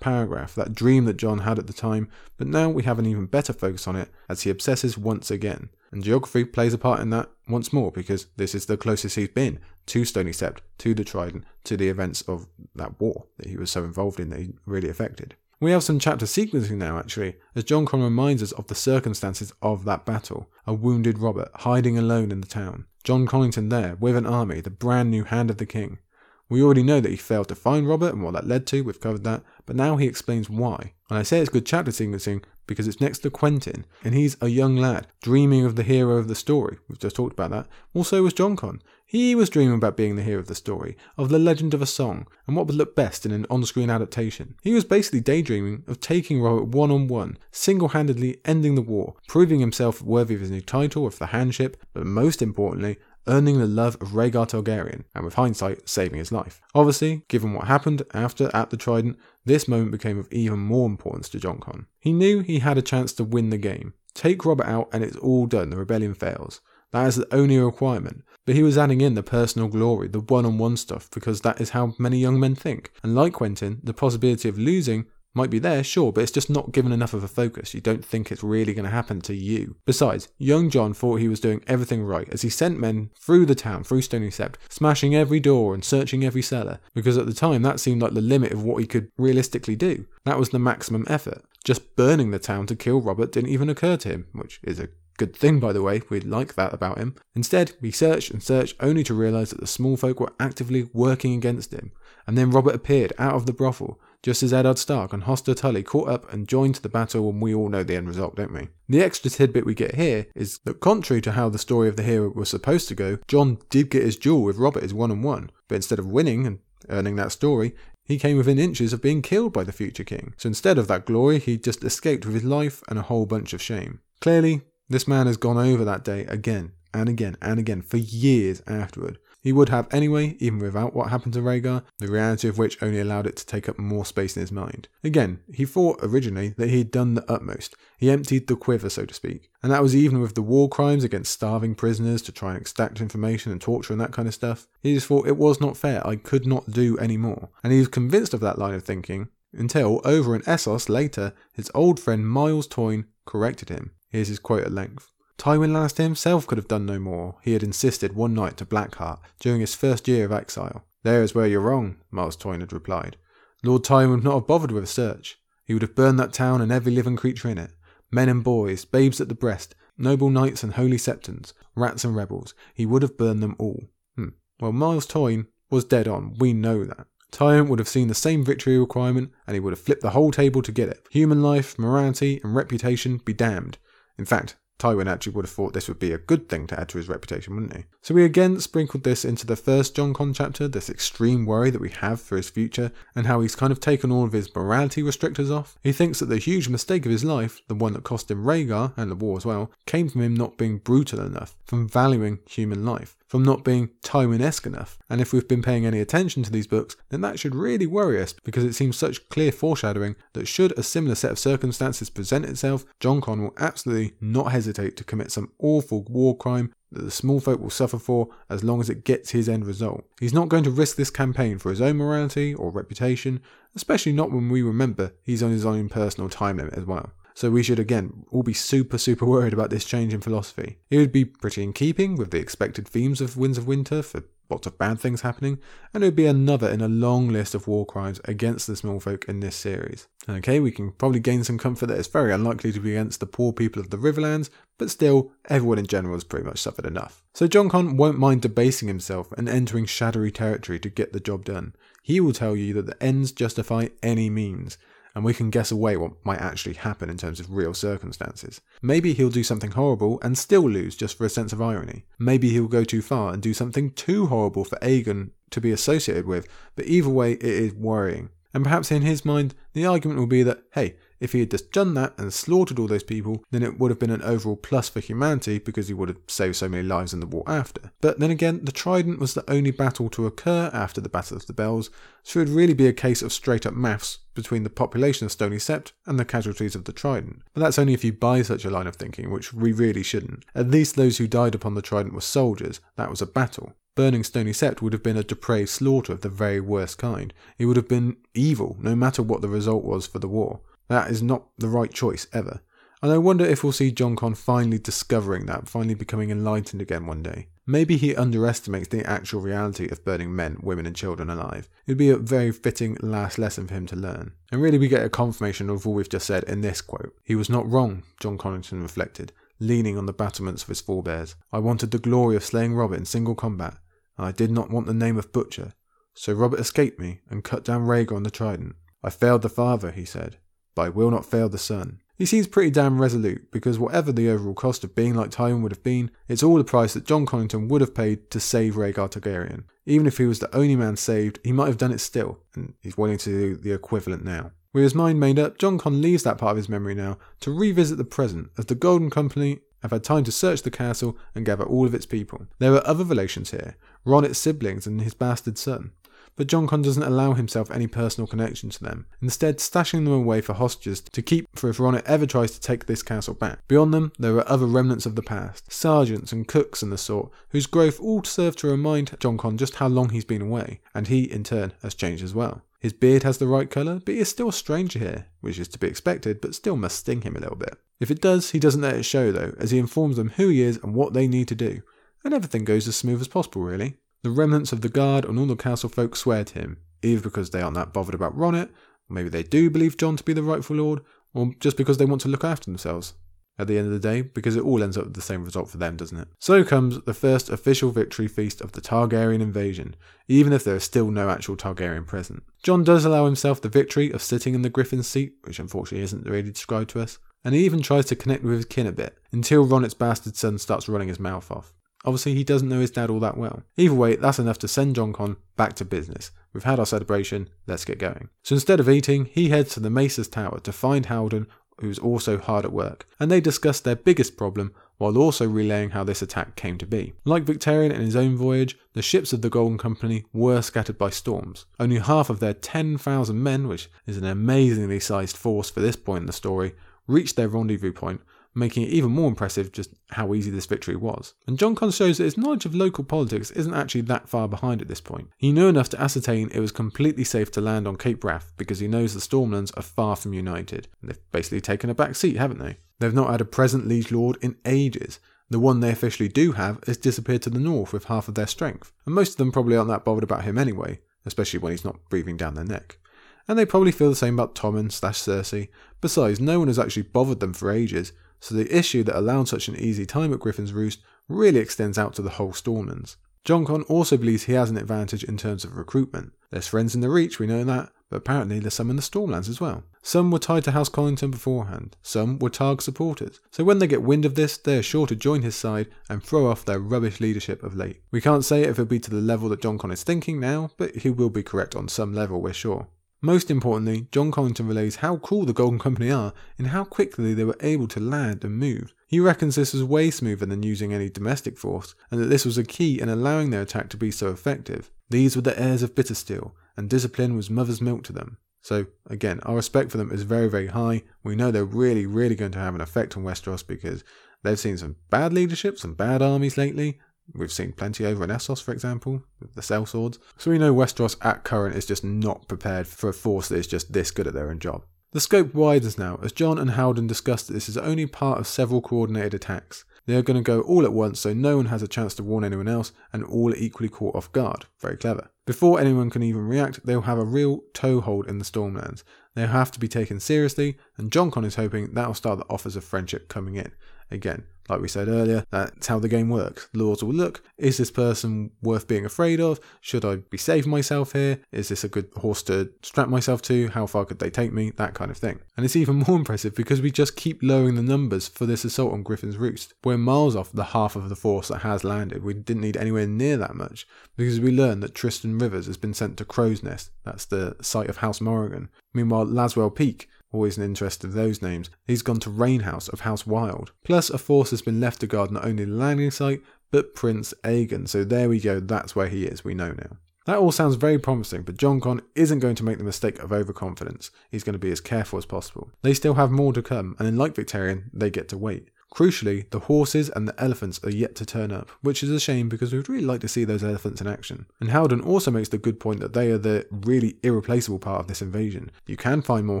paragraph, that dream that Jon had at the time, but now we have an even better focus on it as he obsesses once again. And geography plays a part in that once more because this is the closest he's been to Stony Sept, to the Trident, to the events of that war that he was so involved in that he really affected. We have some chapter sequencing now, actually, as Jon Con reminds us of the circumstances of that battle. A wounded Robert hiding alone in the town. Jon Connington there, with an army, the brand new Hand of the King. We already know that he failed to find Robert and what that led to, we've covered that, but now he explains why. And I say it's good chapter sequencing because it's next to Quentyn, and he's a young lad, dreaming of the hero of the story. We've just talked about that. Also was Jon Con. He was dreaming about being the hero of the story, of the legend of a song, and what would look best in an on screen adaptation. He was basically daydreaming of taking Robert one on one, single handedly ending the war, proving himself worthy of his new title of the Handship, but most importantly, earning the love of Rhaegar Targaryen, and with hindsight, saving his life. Obviously, given what happened after at the Trident, this moment became of even more importance to Jon Con. He knew he had a chance to win the game. Take Robert out and it's all done, the rebellion fails. That is the only requirement. But he was adding in the personal glory, the one on one stuff, because that is how many young men think. And like Quentyn, the possibility of losing might be there, sure, but it's just not given enough of a focus. You don't think it's really going to happen to you. Besides, young Jon thought he was doing everything right as he sent men through the town, through Stony Sept, smashing every door and searching every cellar, because at the time that seemed like the limit of what he could realistically do. That was the maximum effort. Just burning the town to kill Robert didn't even occur to him, which is a Good thing, by the way, we like that about him. Instead, he searched and searched only to realise that the small folk were actively working against him. And then Robert appeared out of the brothel, just as Eddard Stark and Hoster Tully caught up and joined the battle, and we all know the end result, don't we? The extra tidbit we get here is that contrary to how the story of the hero was supposed to go, Jon did get his duel with Robert as one on one, but instead of winning and earning that story, he came within inches of being killed by the future king. So instead of that glory, he just escaped with his life and a whole bunch of shame. Clearly, this man has gone over that day again and again and again for years afterward. He would have anyway, even without what happened to Rhaegar, the reality of which only allowed it to take up more space in his mind. Again, he thought originally that he had done the utmost. He emptied the quiver, so to speak. And that was even with the war crimes against starving prisoners to try and extract information and torture and that kind of stuff. He just thought it was not fair, I could not do any more. And he was convinced of that line of thinking until, over in Essos later, his old friend Myles Toyne corrected him. Here's his quote at length. Tywin Lannister himself could have done no more, he had insisted one night to Blackheart during his first year of exile. There is where you're wrong, Myles Toyne had replied. Lord Tywin would not have bothered with a search. He would have burned that town and every living creature in it. Men and boys, babes at the breast, noble knights and holy septons, rats and rebels. He would have burned them all. Hmm. Well, Myles Toyne was dead on. We know that. Tywin would have seen the same victory requirement and he would have flipped the whole table to get it. Human life, morality, and reputation be damned. In fact, Tywin actually would have thought this would be a good thing to add to his reputation, wouldn't he? So we again sprinkled this into the first Jon Con chapter, this extreme worry that we have for his future, and how he's kind of taken all of his morality restrictors off. He thinks that the huge mistake of his life, the one that cost him Rhaegar and the war as well, came from him not being brutal enough, from valuing human life from not being Tywin-esque enough. And if we've been paying any attention to these books, then that should really worry us because it seems such clear foreshadowing that should a similar set of circumstances present itself, Jon Con will absolutely not hesitate to commit some awful war crime that the small folk will suffer for as long as it gets his end result. He's not going to risk this campaign for his own morality or reputation, especially not when we remember he's on his own personal time limit as well. So we should again all be super, super worried about this change in philosophy. It would be pretty in keeping with the expected themes of Winds of Winter for lots of bad things happening, and it would be another in a long list of war crimes against the small folk in this series. Okay, we can probably gain some comfort that it's very unlikely to be against the poor people of the Riverlands, but still, everyone in general has pretty much suffered enough. So Jon Con won't mind debasing himself and entering shadowy territory to get the job done. He will tell you that the ends justify any means, and we can guess away what might actually happen in terms of real circumstances. Maybe he'll do something horrible and still lose just for a sense of irony. Maybe he'll go too far and do something too horrible for Aegon to be associated with, but either way, it is worrying. And perhaps in his mind, the argument will be that, hey, If he had just done that and slaughtered all those people, then it would have been an overall plus for humanity because he would have saved so many lives in the war after. But then again, the Trident was the only battle to occur after the Battle of the Bells, so it would really be a case of straight up maths between the population of Stony Sept and the casualties of the Trident. But that's only if you buy such a line of thinking, which we really shouldn't. At least those who died upon the Trident were soldiers, that was a battle. Burning Stony Sept would have been a depraved slaughter of the very worst kind. It would have been evil, no matter what the result was for the war. That is not the right choice ever. And I wonder if we'll see Jon Con finally discovering that, finally becoming enlightened again one day. Maybe he underestimates the actual reality of burning men, women, and children alive. It would be a very fitting last lesson for him to learn. And really, we get a confirmation of all we've just said in this quote. He was not wrong, Jon Connington reflected, leaning on the battlements of his forebears. I wanted the glory of slaying Robert in single combat, and I did not want the name of Butcher, so Robert escaped me and cut down Rhaegar on the Trident. I failed the father, he said, I will not fail the son. He seems pretty damn resolute because whatever the overall cost of being like Tywin would have been, it's all the price that Jon Connington would have paid to save Rhaegar Targaryen. Even if he was the only man saved, he might have done it still, and he's willing to do the equivalent now. With his mind made up, Jon Con leaves that part of his memory now to revisit the present as the Golden Company have had time to search the castle and gather all of its people. There are other relations here, Ronnet's siblings and his bastard son. But Jon Con doesn't allow himself any personal connection to them, instead stashing them away for hostages to keep for if Ronnet ever tries to take this castle back. Beyond them, there are other remnants of the past, sergeants and cooks and the sort, whose growth all serve to remind Jon Con just how long he's been away, and he, in turn, has changed as well. His beard has the right colour, but he is still a stranger here, which is to be expected, but still must sting him a little bit. If it does, he doesn't let it show though, as he informs them who he is and what they need to do, and everything goes as smooth as possible really. The remnants of the guard and all the castle folk swear to him, either because they aren't that bothered about Ronnet, or maybe they do believe Jon to be the rightful lord, or just because they want to look after themselves. At the end of the day, because it all ends up with the same result for them, doesn't it? So comes the first official victory feast of the Targaryen invasion, even if there is still no actual Targaryen present. Jon does allow himself the victory of sitting in the Griffin's seat, which unfortunately isn't really described to us, and he even tries to connect with his kin a bit, until Ronnet's bastard son starts running his mouth off. Obviously, he doesn't know his dad all that well. Either way, that's enough to send Jon Con back to business. We've had our celebration, let's get going. So instead of eating, he heads to the Maester's Tower to find Haldon, who's also hard at work, and they discuss their biggest problem while also relaying how this attack came to be. Like Victarion in his own voyage, the ships of the Golden Company were scattered by storms. Only half of their 10,000 men, which is an amazingly sized force for this point in the story, reached their rendezvous point, making it even more impressive just how easy this victory was. And Jon Con shows that his knowledge of local politics isn't actually that far behind at this point. He knew enough to ascertain it was completely safe to land on Cape Wrath because he knows the Stormlands are far from united. They've basically taken a back seat, haven't they? They've not had a present liege lord in ages. The one they officially do have has disappeared to the north with half of their strength, and most of them probably aren't that bothered about him anyway, especially when he's not breathing down their neck. And they probably feel the same about Tommen slash Cersei. Besides, no one has actually bothered them for ages, so the issue that allowed such an easy time at Griffin's Roost really extends out to the whole Stormlands. Jon Con also believes he has an advantage in terms of recruitment. There's friends in the Reach, we know that, but apparently there's some in the Stormlands as well. Some were tied to House Connington beforehand, some were Targ supporters, so when they get wind of this, they are sure to join his side and throw off their rubbish leadership of late. We can't say if it'll be to the level that Jon Con is thinking now, but he will be correct on some level, we're sure. Most importantly, Jon Connington relays how cool the Golden Company are and how quickly they were able to land and move. He reckons this was way smoother than using any domestic force, and that this was a key in allowing their attack to be so effective. These were the heirs of Bittersteel, and discipline was mother's milk to them. So, again, our respect for them is very, very high. We know they're really, really going to have an effect on Westeros because they've seen some bad leadership, some bad armies lately, We've seen plenty over in Essos, for example, with the sellswords. So we know Westeros at current is just not prepared for a force that is just this good at their own job. The scope widens now, as Jon and Haldon discuss that this is only part of several coordinated attacks. They are going to go all at once so no one has a chance to warn anyone else and all are equally caught off guard. Very clever. Before anyone can even react, they'll have a real toehold in the Stormlands. They'll have to be taken seriously, and Jon Con is hoping that'll start the offers of friendship coming in. Again, like we said earlier, that's how the game works. Lords will look, is this person worth being afraid of? Should I be saving myself here? Is this a good horse to strap myself to? How far could they take me? That kind of thing. And it's even more impressive because we just keep lowering the numbers for this assault on Griffin's Roost. We're miles off the half of the force that has landed. We didn't need anywhere near that much because we learned that Tristan Rivers has been sent to Crow's Nest. That's the site of House Morrigen. Meanwhile, Laswell Peake always an interest in those names, he's gone to Rainhouse of House Wylde. Plus, a force has been left to guard not only the landing site, but Prince Aegon. So there we go, that's where he is, we know now. That all sounds very promising, but Jon Con isn't going to make the mistake of overconfidence. He's going to be as careful as possible. They still have more to come, and unlike Victarion, they get to wait. Crucially, the horses and the elephants are yet to turn up, which is a shame because we'd really like to see those elephants in action. And Haldon also makes the good point that they are the really irreplaceable part of this invasion. You can find more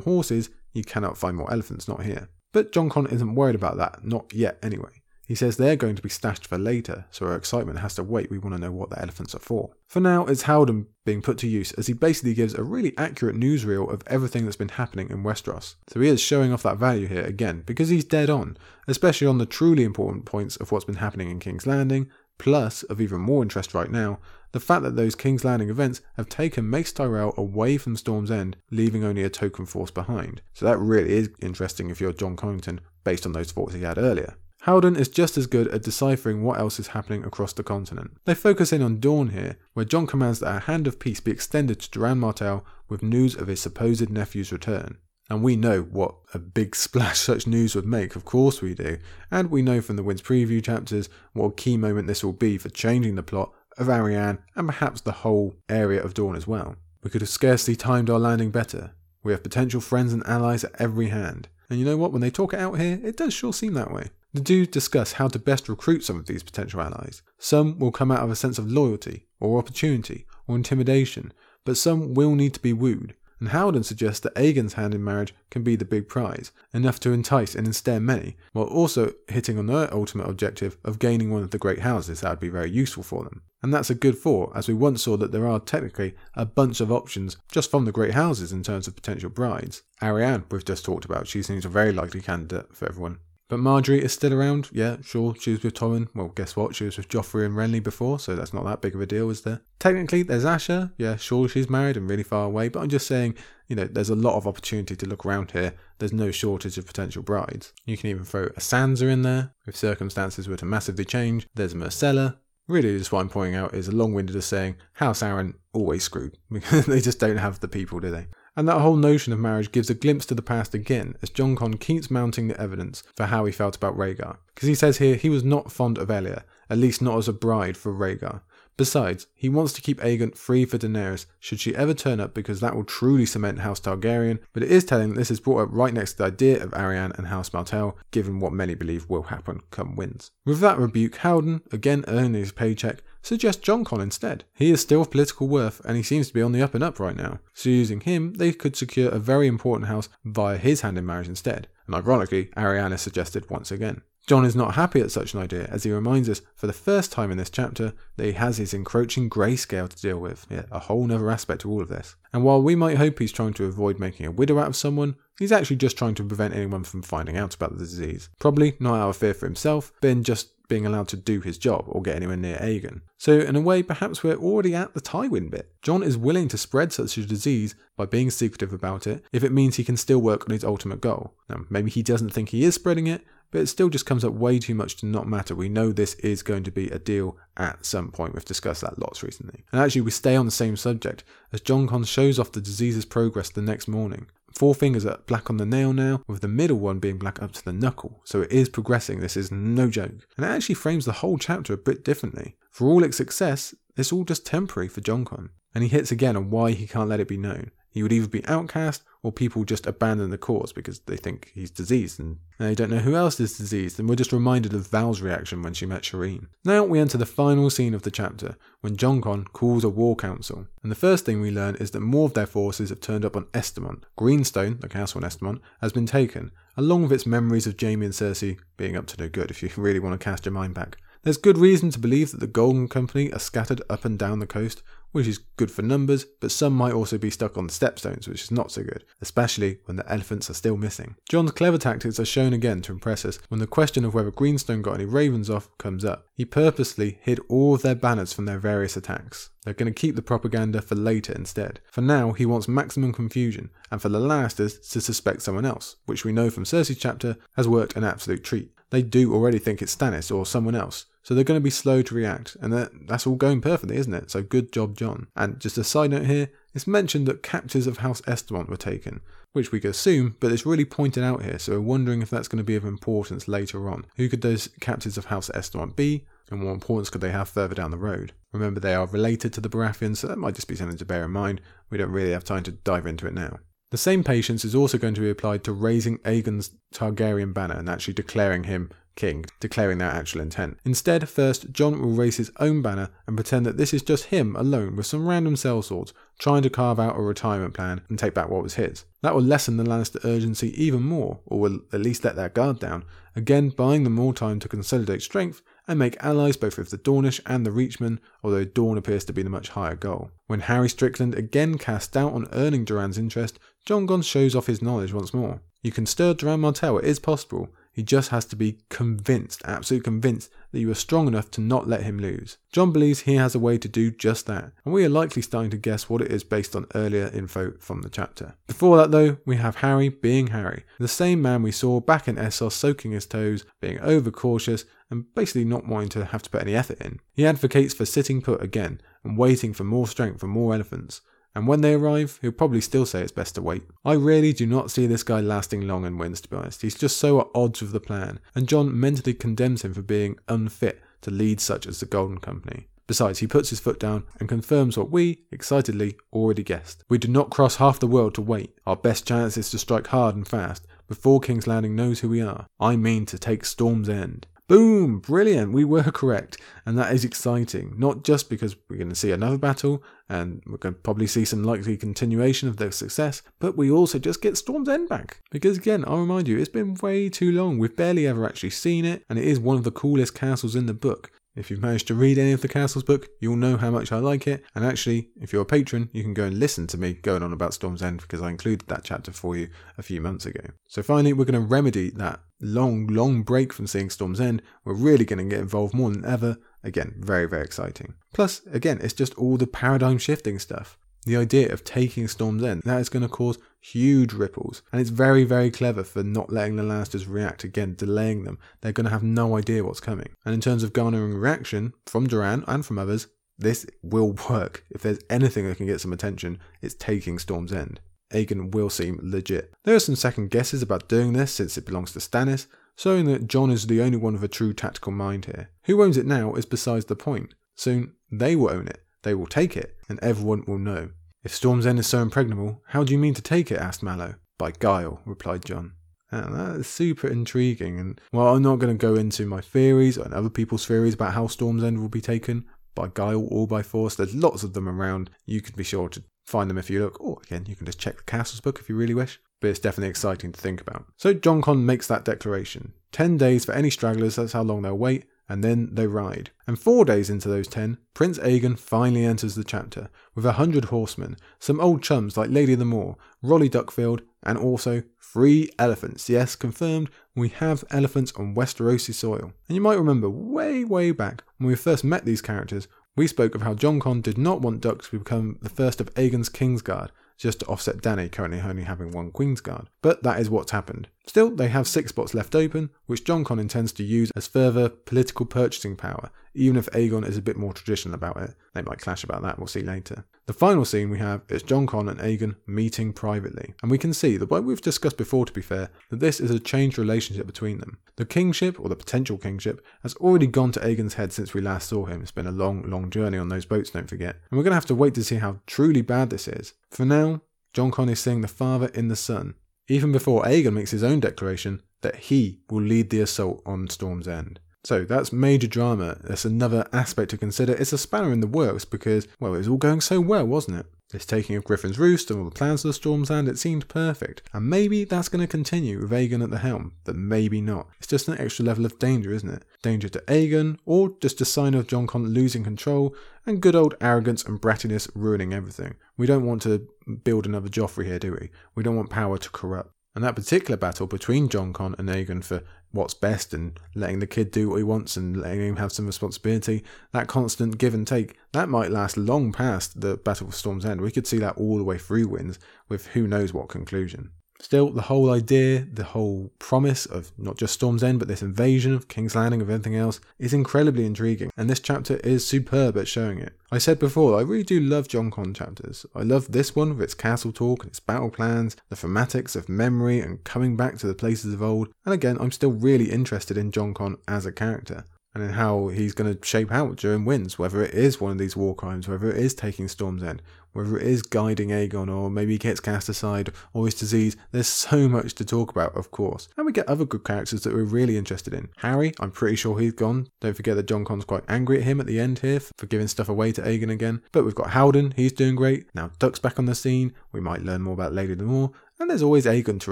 horses, you cannot find more elephants, not here. But Jon Con isn't worried about that, not yet anyway. He says they're going to be stashed for later, so our excitement has to wait. We want to know what the elephants are for. For now, it's Haldon being put to use as he basically gives a really accurate newsreel of everything that's been happening in Westeros. So he is showing off that value here again because he's dead on, especially on the truly important points of what's been happening in King's Landing, plus, of even more interest right now, the fact that those King's Landing events have taken Mace Tyrell away from Storm's End, leaving only a token force behind. So that really is interesting if you're Jon Connington, based on those thoughts he had earlier. Haldon is just as good at deciphering what else is happening across the continent. They focus in on Dorne here, where Jon commands that a hand of peace be extended to Doran Martell with news of his supposed nephew's return. And we know what a big splash such news would make, of course we do. And we know from the Winds preview chapters what a key moment this will be for changing the plot of Arianne, and perhaps the whole area of Dorne as well. We could have scarcely timed our landing better. We have potential friends and allies at every hand. And you know what, when they talk it out here, it does sure seem that way. The do discuss how to best recruit some of these potential allies. Some will come out of a sense of loyalty, or opportunity, or intimidation, but some will need to be wooed. And Haldon suggests that Aegon's hand in marriage can be the big prize, enough to entice and ensnare many, while also hitting on their ultimate objective of gaining one of the great houses that would be very useful for them. And that's a good thought, as we once saw that there are technically a bunch of options just from the great houses in terms of potential brides. Arianne, we've just talked about, she seems a very likely candidate for everyone. But Margaery is still around. Yeah, sure, she was with Tommen. Well, guess what? She was with Joffrey and Renly before, so that's not that big of a deal, is there? Technically, there's Asha. Yeah, sure, she's married and really far away, but I'm just saying, you know, there's a lot of opportunity to look around here. There's no shortage of potential brides. You can even throw a Sansa in there if circumstances were to massively change. There's Myrcella. Really, just what I'm pointing out is a long-winded of saying House Arryn always screwed because they just don't have the people, do they? And that whole notion of marriage gives a glimpse to the past again as Jon Con keeps mounting the evidence for how he felt about Rhaegar. Because he says here he was not fond of Elia, at least not as a bride for Rhaegar. Besides, he wants to keep Aegon free for Daenerys should she ever turn up because that will truly cement House Targaryen, but it is telling that this is brought up right next to the idea of Arianne and House Martell, given what many believe will happen come Winds. With that rebuke, Haldon, again earning his paycheck, suggests Jon Con instead. He is still of political worth and he seems to be on the up and up right now. So using him, they could secure a very important house via his hand in marriage instead. And ironically, Arianne is suggested once again. Jon is not happy at such an idea, as he reminds us for the first time in this chapter that he has his encroaching grayscale to deal with. Yeah, a whole other aspect to all of this. And while we might hope he's trying to avoid making a widow out of someone, he's actually just trying to prevent anyone from finding out about the disease. Probably not out of fear for himself, but in just being allowed to do his job or get anywhere near Aegon. So, in a way, perhaps we're already at the Tywin bit. Jon is willing to spread such a disease by being secretive about it if it means he can still work on his ultimate goal. Now, maybe he doesn't think he is spreading it, but it still just comes up way too much to not matter. We know this is going to be a deal at some point. We've discussed that lots recently. And actually, we stay on the same subject as Jon Con shows off the disease's progress the next morning. Four fingers are black on the nail now, with the middle one being black up to the knuckle. So it is progressing, this is no joke. And it actually frames the whole chapter a bit differently. For all its success, it's all just temporary for Jon Con. And he hits again on why he can't let it be known. He would either be outcast or people just abandon the cause because they think he's diseased and they don't know who else is diseased. And we're just reminded of Val's reaction when she met Shireen. Now we enter the final scene of the chapter when Jon Con calls a war council. And the first thing we learn is that more of their forces have turned up on Estermont. Greenstone, the castle on Estermont, has been taken, along with its memories of Jaime and Cersei being up to no good if you really want to cast your mind back. There's good reason to believe that the Golden Company are scattered up and down the coast, which is good for numbers, but some might also be stuck on the stepstones, which is not so good, especially when the elephants are still missing. Jon's clever tactics are shown again to impress us when the question of whether Greenstone got any ravens off comes up. He purposely hid all of their banners from their various attacks. They're going to keep the propaganda for later instead. For now, he wants maximum confusion, and for the Lannisters to suspect someone else, which we know from Cersei's chapter has worked an absolute treat. They do already think it's Stannis or someone else, so they're going to be slow to react, and that, that's all going perfectly, isn't it? So good job, Jon. And just a side note here, it's mentioned that captives of House Estmont were taken, which we could assume, but it's really pointed out here, so we're wondering if that's going to be of importance later on. Who could those captives of House Estmont be? And what importance could they have further down the road? Remember, they are related to the Baratheons, so that might just be something to bear in mind. We don't really have time to dive into it now. The same patience is also going to be applied to raising Aegon's Targaryen banner and actually declaring him king, declaring their actual intent. Instead, first, Jon will raise his own banner and pretend that this is just him alone with some random sellswords, trying to carve out a retirement plan and take back what was his. That will lessen the Lannister urgency even more, or will at least let their guard down, again buying them more time to consolidate strength and make allies both with the Dornish and the Reachmen, although Dorne appears to be the much higher goal. When Harry Strickland again casts doubt on earning Doran's interest, Jon Con shows off his knowledge once more. You can stir Doran Martell, it is possible, he just has to be convinced, absolutely convinced, that you are strong enough to not let him lose. Jon believes he has a way to do just that, and we are likely starting to guess what it is based on earlier info from the chapter. Before that, though, we have Harry being Harry, the same man we saw back in Essos soaking his toes, being overcautious, and basically not wanting to have to put any effort in. He advocates for sitting put again and waiting for more strength from more elephants and when they arrive, he'll probably still say it's best to wait. I really do not see this guy lasting long in Winds, to be honest. He's just so at odds with the plan, and Jon mentally condemns him for being unfit to lead such as the Golden Company. Besides, he puts his foot down and confirms what we, excitedly, already guessed. We do not cross half the world to wait. Our best chance is to strike hard and fast, before King's Landing knows who we are. I mean to take Storm's End. Boom! Brilliant! We were correct. And that is exciting. Not just because we're going to see another battle and we're going to probably see some likely continuation of their success, but we also just get Storm's End back. Because again, I'll remind you, it's been way too long. We've barely ever actually seen it, and it is one of the coolest castles in the book. If you've managed to read any of the Castles book, you'll know how much I like it. And actually, if you're a patron, you can go and listen to me going on about Storm's End because I included that chapter for you a few months ago. So finally, we're going to remedy that long, long break from seeing Storm's End. We're really going to get involved more than ever. Again, very, very exciting. Plus, again, it's just all the paradigm shifting stuff. The idea of taking Storm's End, that is going to cause huge ripples. And it's very, very clever for not letting the Lannisters react again, delaying them. They're going to have no idea what's coming. And in terms of garnering reaction from Doran and from others, this will work. If there's anything that can get some attention, it's taking Storm's End. Aegon will seem legit. There are some second guesses about doing this since it belongs to Stannis, showing that Jon is the only one with a true tactical mind here. Who owns it now is besides the point. Soon, they will own it, they will take it, and everyone will know. If Storm's End is so impregnable, how do you mean to take it? asked Malo. By guile, replied Jon. And ah, that is super intriguing. And while I'm not going to go into my theories and other people's theories about how Storm's End will be taken, by guile or by force, there's lots of them around. You can be sure to find them if you look. Or again, you can just check the Castles book if you really wish. But it's definitely exciting to think about. So Jon Con makes that declaration. Ten days for any stragglers, that's how long they'll wait and then they ride. And four days into those ten, Prince Aegon finally enters the chapter with a hundred horsemen, some old chums like Lady Lemore, Rolly Duckfield, and also three elephants. Yes, confirmed, we have elephants on Westerosi soil. And you might remember way, way back when we first met these characters, we spoke of how Jon Con did not want Duck to become the first of Aegon's Kingsguard, just to offset Dany currently only having one Queensguard. But that is what's happened. Still, they have six spots left open, which Jon Con intends to use as further political purchasing power, even if Aegon is a bit more traditional about it. They might clash about that, we'll see later. The final scene we have is Jon Con and Aegon meeting privately, and we can see that what we've discussed before, to be fair, that this is a changed relationship between them. The kingship, or the potential kingship, has already gone to Aegon's head since we last saw him. It's been a long, long journey on those boats, don't forget. And we're going to have to wait to see how truly bad this is. For now, Jon Con is seeing the father in the son, even before Aegon makes his own declaration that he will lead the assault on Storm's End. So that's major drama. That's another aspect to consider. It's a spanner in the works because, well, it was all going so well, wasn't it? This taking of Griffin's Roost and all the plans for the Storm's End, it seemed perfect. And maybe that's going to continue with Aegon at the helm, but maybe not. It's just an extra level of danger, isn't it? Danger to Aegon, or just a sign of Jon Con losing control, and good old arrogance and brattiness ruining everything. We don't want to build another Joffrey here, do we? We don't want power to corrupt. And that particular battle between Jon Con and Aegon for what's best and letting the kid do what he wants and letting him have some responsibility, that constant give and take, that might last long past the Battle of Storm's End. We could see that all the way through Winds with who knows what conclusion. Still, the whole idea, the whole promise of not just Storm's End, but this invasion of King's Landing, of everything else, is incredibly intriguing, and this chapter is superb at showing it. I said before, I really do love Jon Con chapters. I love this one with its castle talk and its battle plans, the thematics of memory and coming back to the places of old, and again, I'm still really interested in Jon Con as a character and in how he's going to shape out during Winds, whether it is one of these war crimes, whether it is taking Storm's End, whether it is guiding Aegon, or maybe he gets cast aside, or his disease. There's so much to talk about, of course. And we get other good characters that we're really interested in. Harry, I'm pretty sure he's gone. Don't forget that Jon Con's quite angry at him at the end here for giving stuff away to Aegon again. But we've got Haldon, he's doing great. Now Duck's back on the scene. We might learn more about Lady Lemore. And there's always Aegon to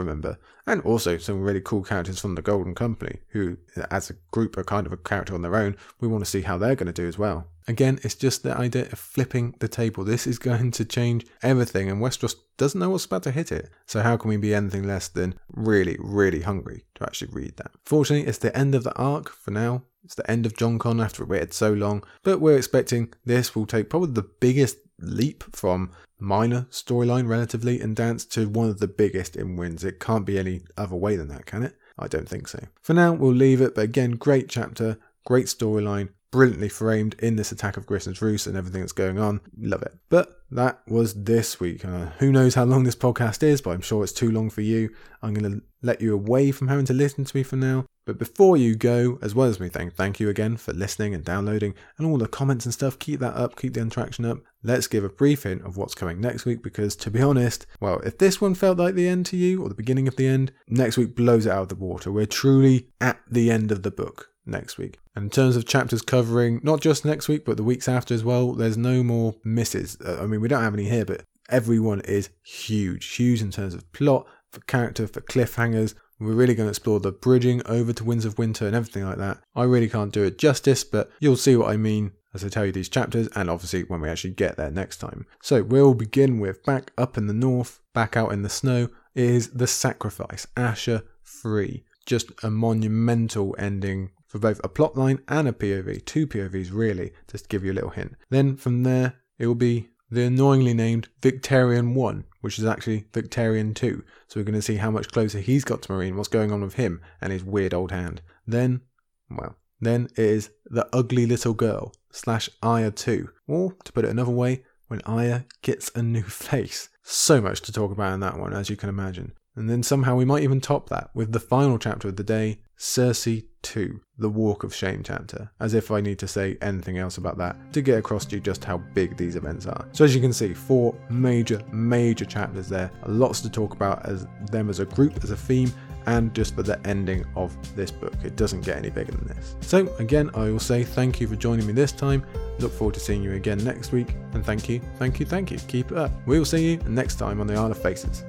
remember. And also some really cool characters from the Golden Company, who, as a group, are kind of a character on their own. We want to see how they're going to do as well. Again, it's just the idea of flipping the table. This is going to change everything, and Westeros doesn't know what's about to hit it. So, how can we be anything less than really, really hungry to actually read that? Fortunately, it's the end of the arc for now. It's the end of Jon Con after it waited so long, but we're expecting this will take probably the biggest leap from minor storyline relatively in Dance to one of the biggest in Winds. It can't be any other way than that, can it? I don't think so. For now, we'll leave it, but again, great chapter, great storyline, brilliantly framed in this attack of Griffin's Roost and everything that's going on. Love it. But that was this week. Uh, who knows how long this podcast is, but I'm sure it's too long for you. I'm going to let you away from having to listen to me for now. But before you go, as well as me saying thank you again for listening and downloading and all the comments and stuff, keep that up, keep the interaction up. Let's give a brief hint of what's coming next week because, to be honest, well, if this one felt like the end to you or the beginning of the end, next week blows it out of the water. We're truly at the end of the book next week. And in terms of chapters covering not just next week, but the weeks after as well, there's no more misses. Uh, I mean, we don't have any here, but everyone is huge, huge in terms of plot, for character, for cliffhangers. We're really going to explore the bridging over to Winds of Winter and everything like that. I really can't do it justice, but you'll see what I mean as I tell you these chapters, and obviously when we actually get there next time. So we'll begin with back up in the north, back out in the snow, is the sacrifice, Asha free. Just a monumental ending for both a plotline and a POV, two POVs really, just to give you a little hint. Then from there, it will be the annoyingly named Victarion 1, which is actually Victarion 2. So we're going to see how much closer he's got to Meereen, what's going on with him and his weird old hand. Then, well, then it is The Ugly Little Girl slash Arya 2. Or, to put it another way, when Arya gets a new face. So much to talk about in that one, as you can imagine. And then somehow we might even top that with the final chapter of the day, Cersei 2, the Walk of Shame chapter, as if I need to say anything else about that to get across to you just how big these events are. So as you can see, four major, major chapters there, lots to talk about as them as a group, as a theme, and just for the ending of this book. It doesn't get any bigger than this. So again, I will say thank you for joining me this time. Look forward to seeing you again next week, and thank you, thank you, thank you. Keep it up. We will see you next time on the Isle of Faces.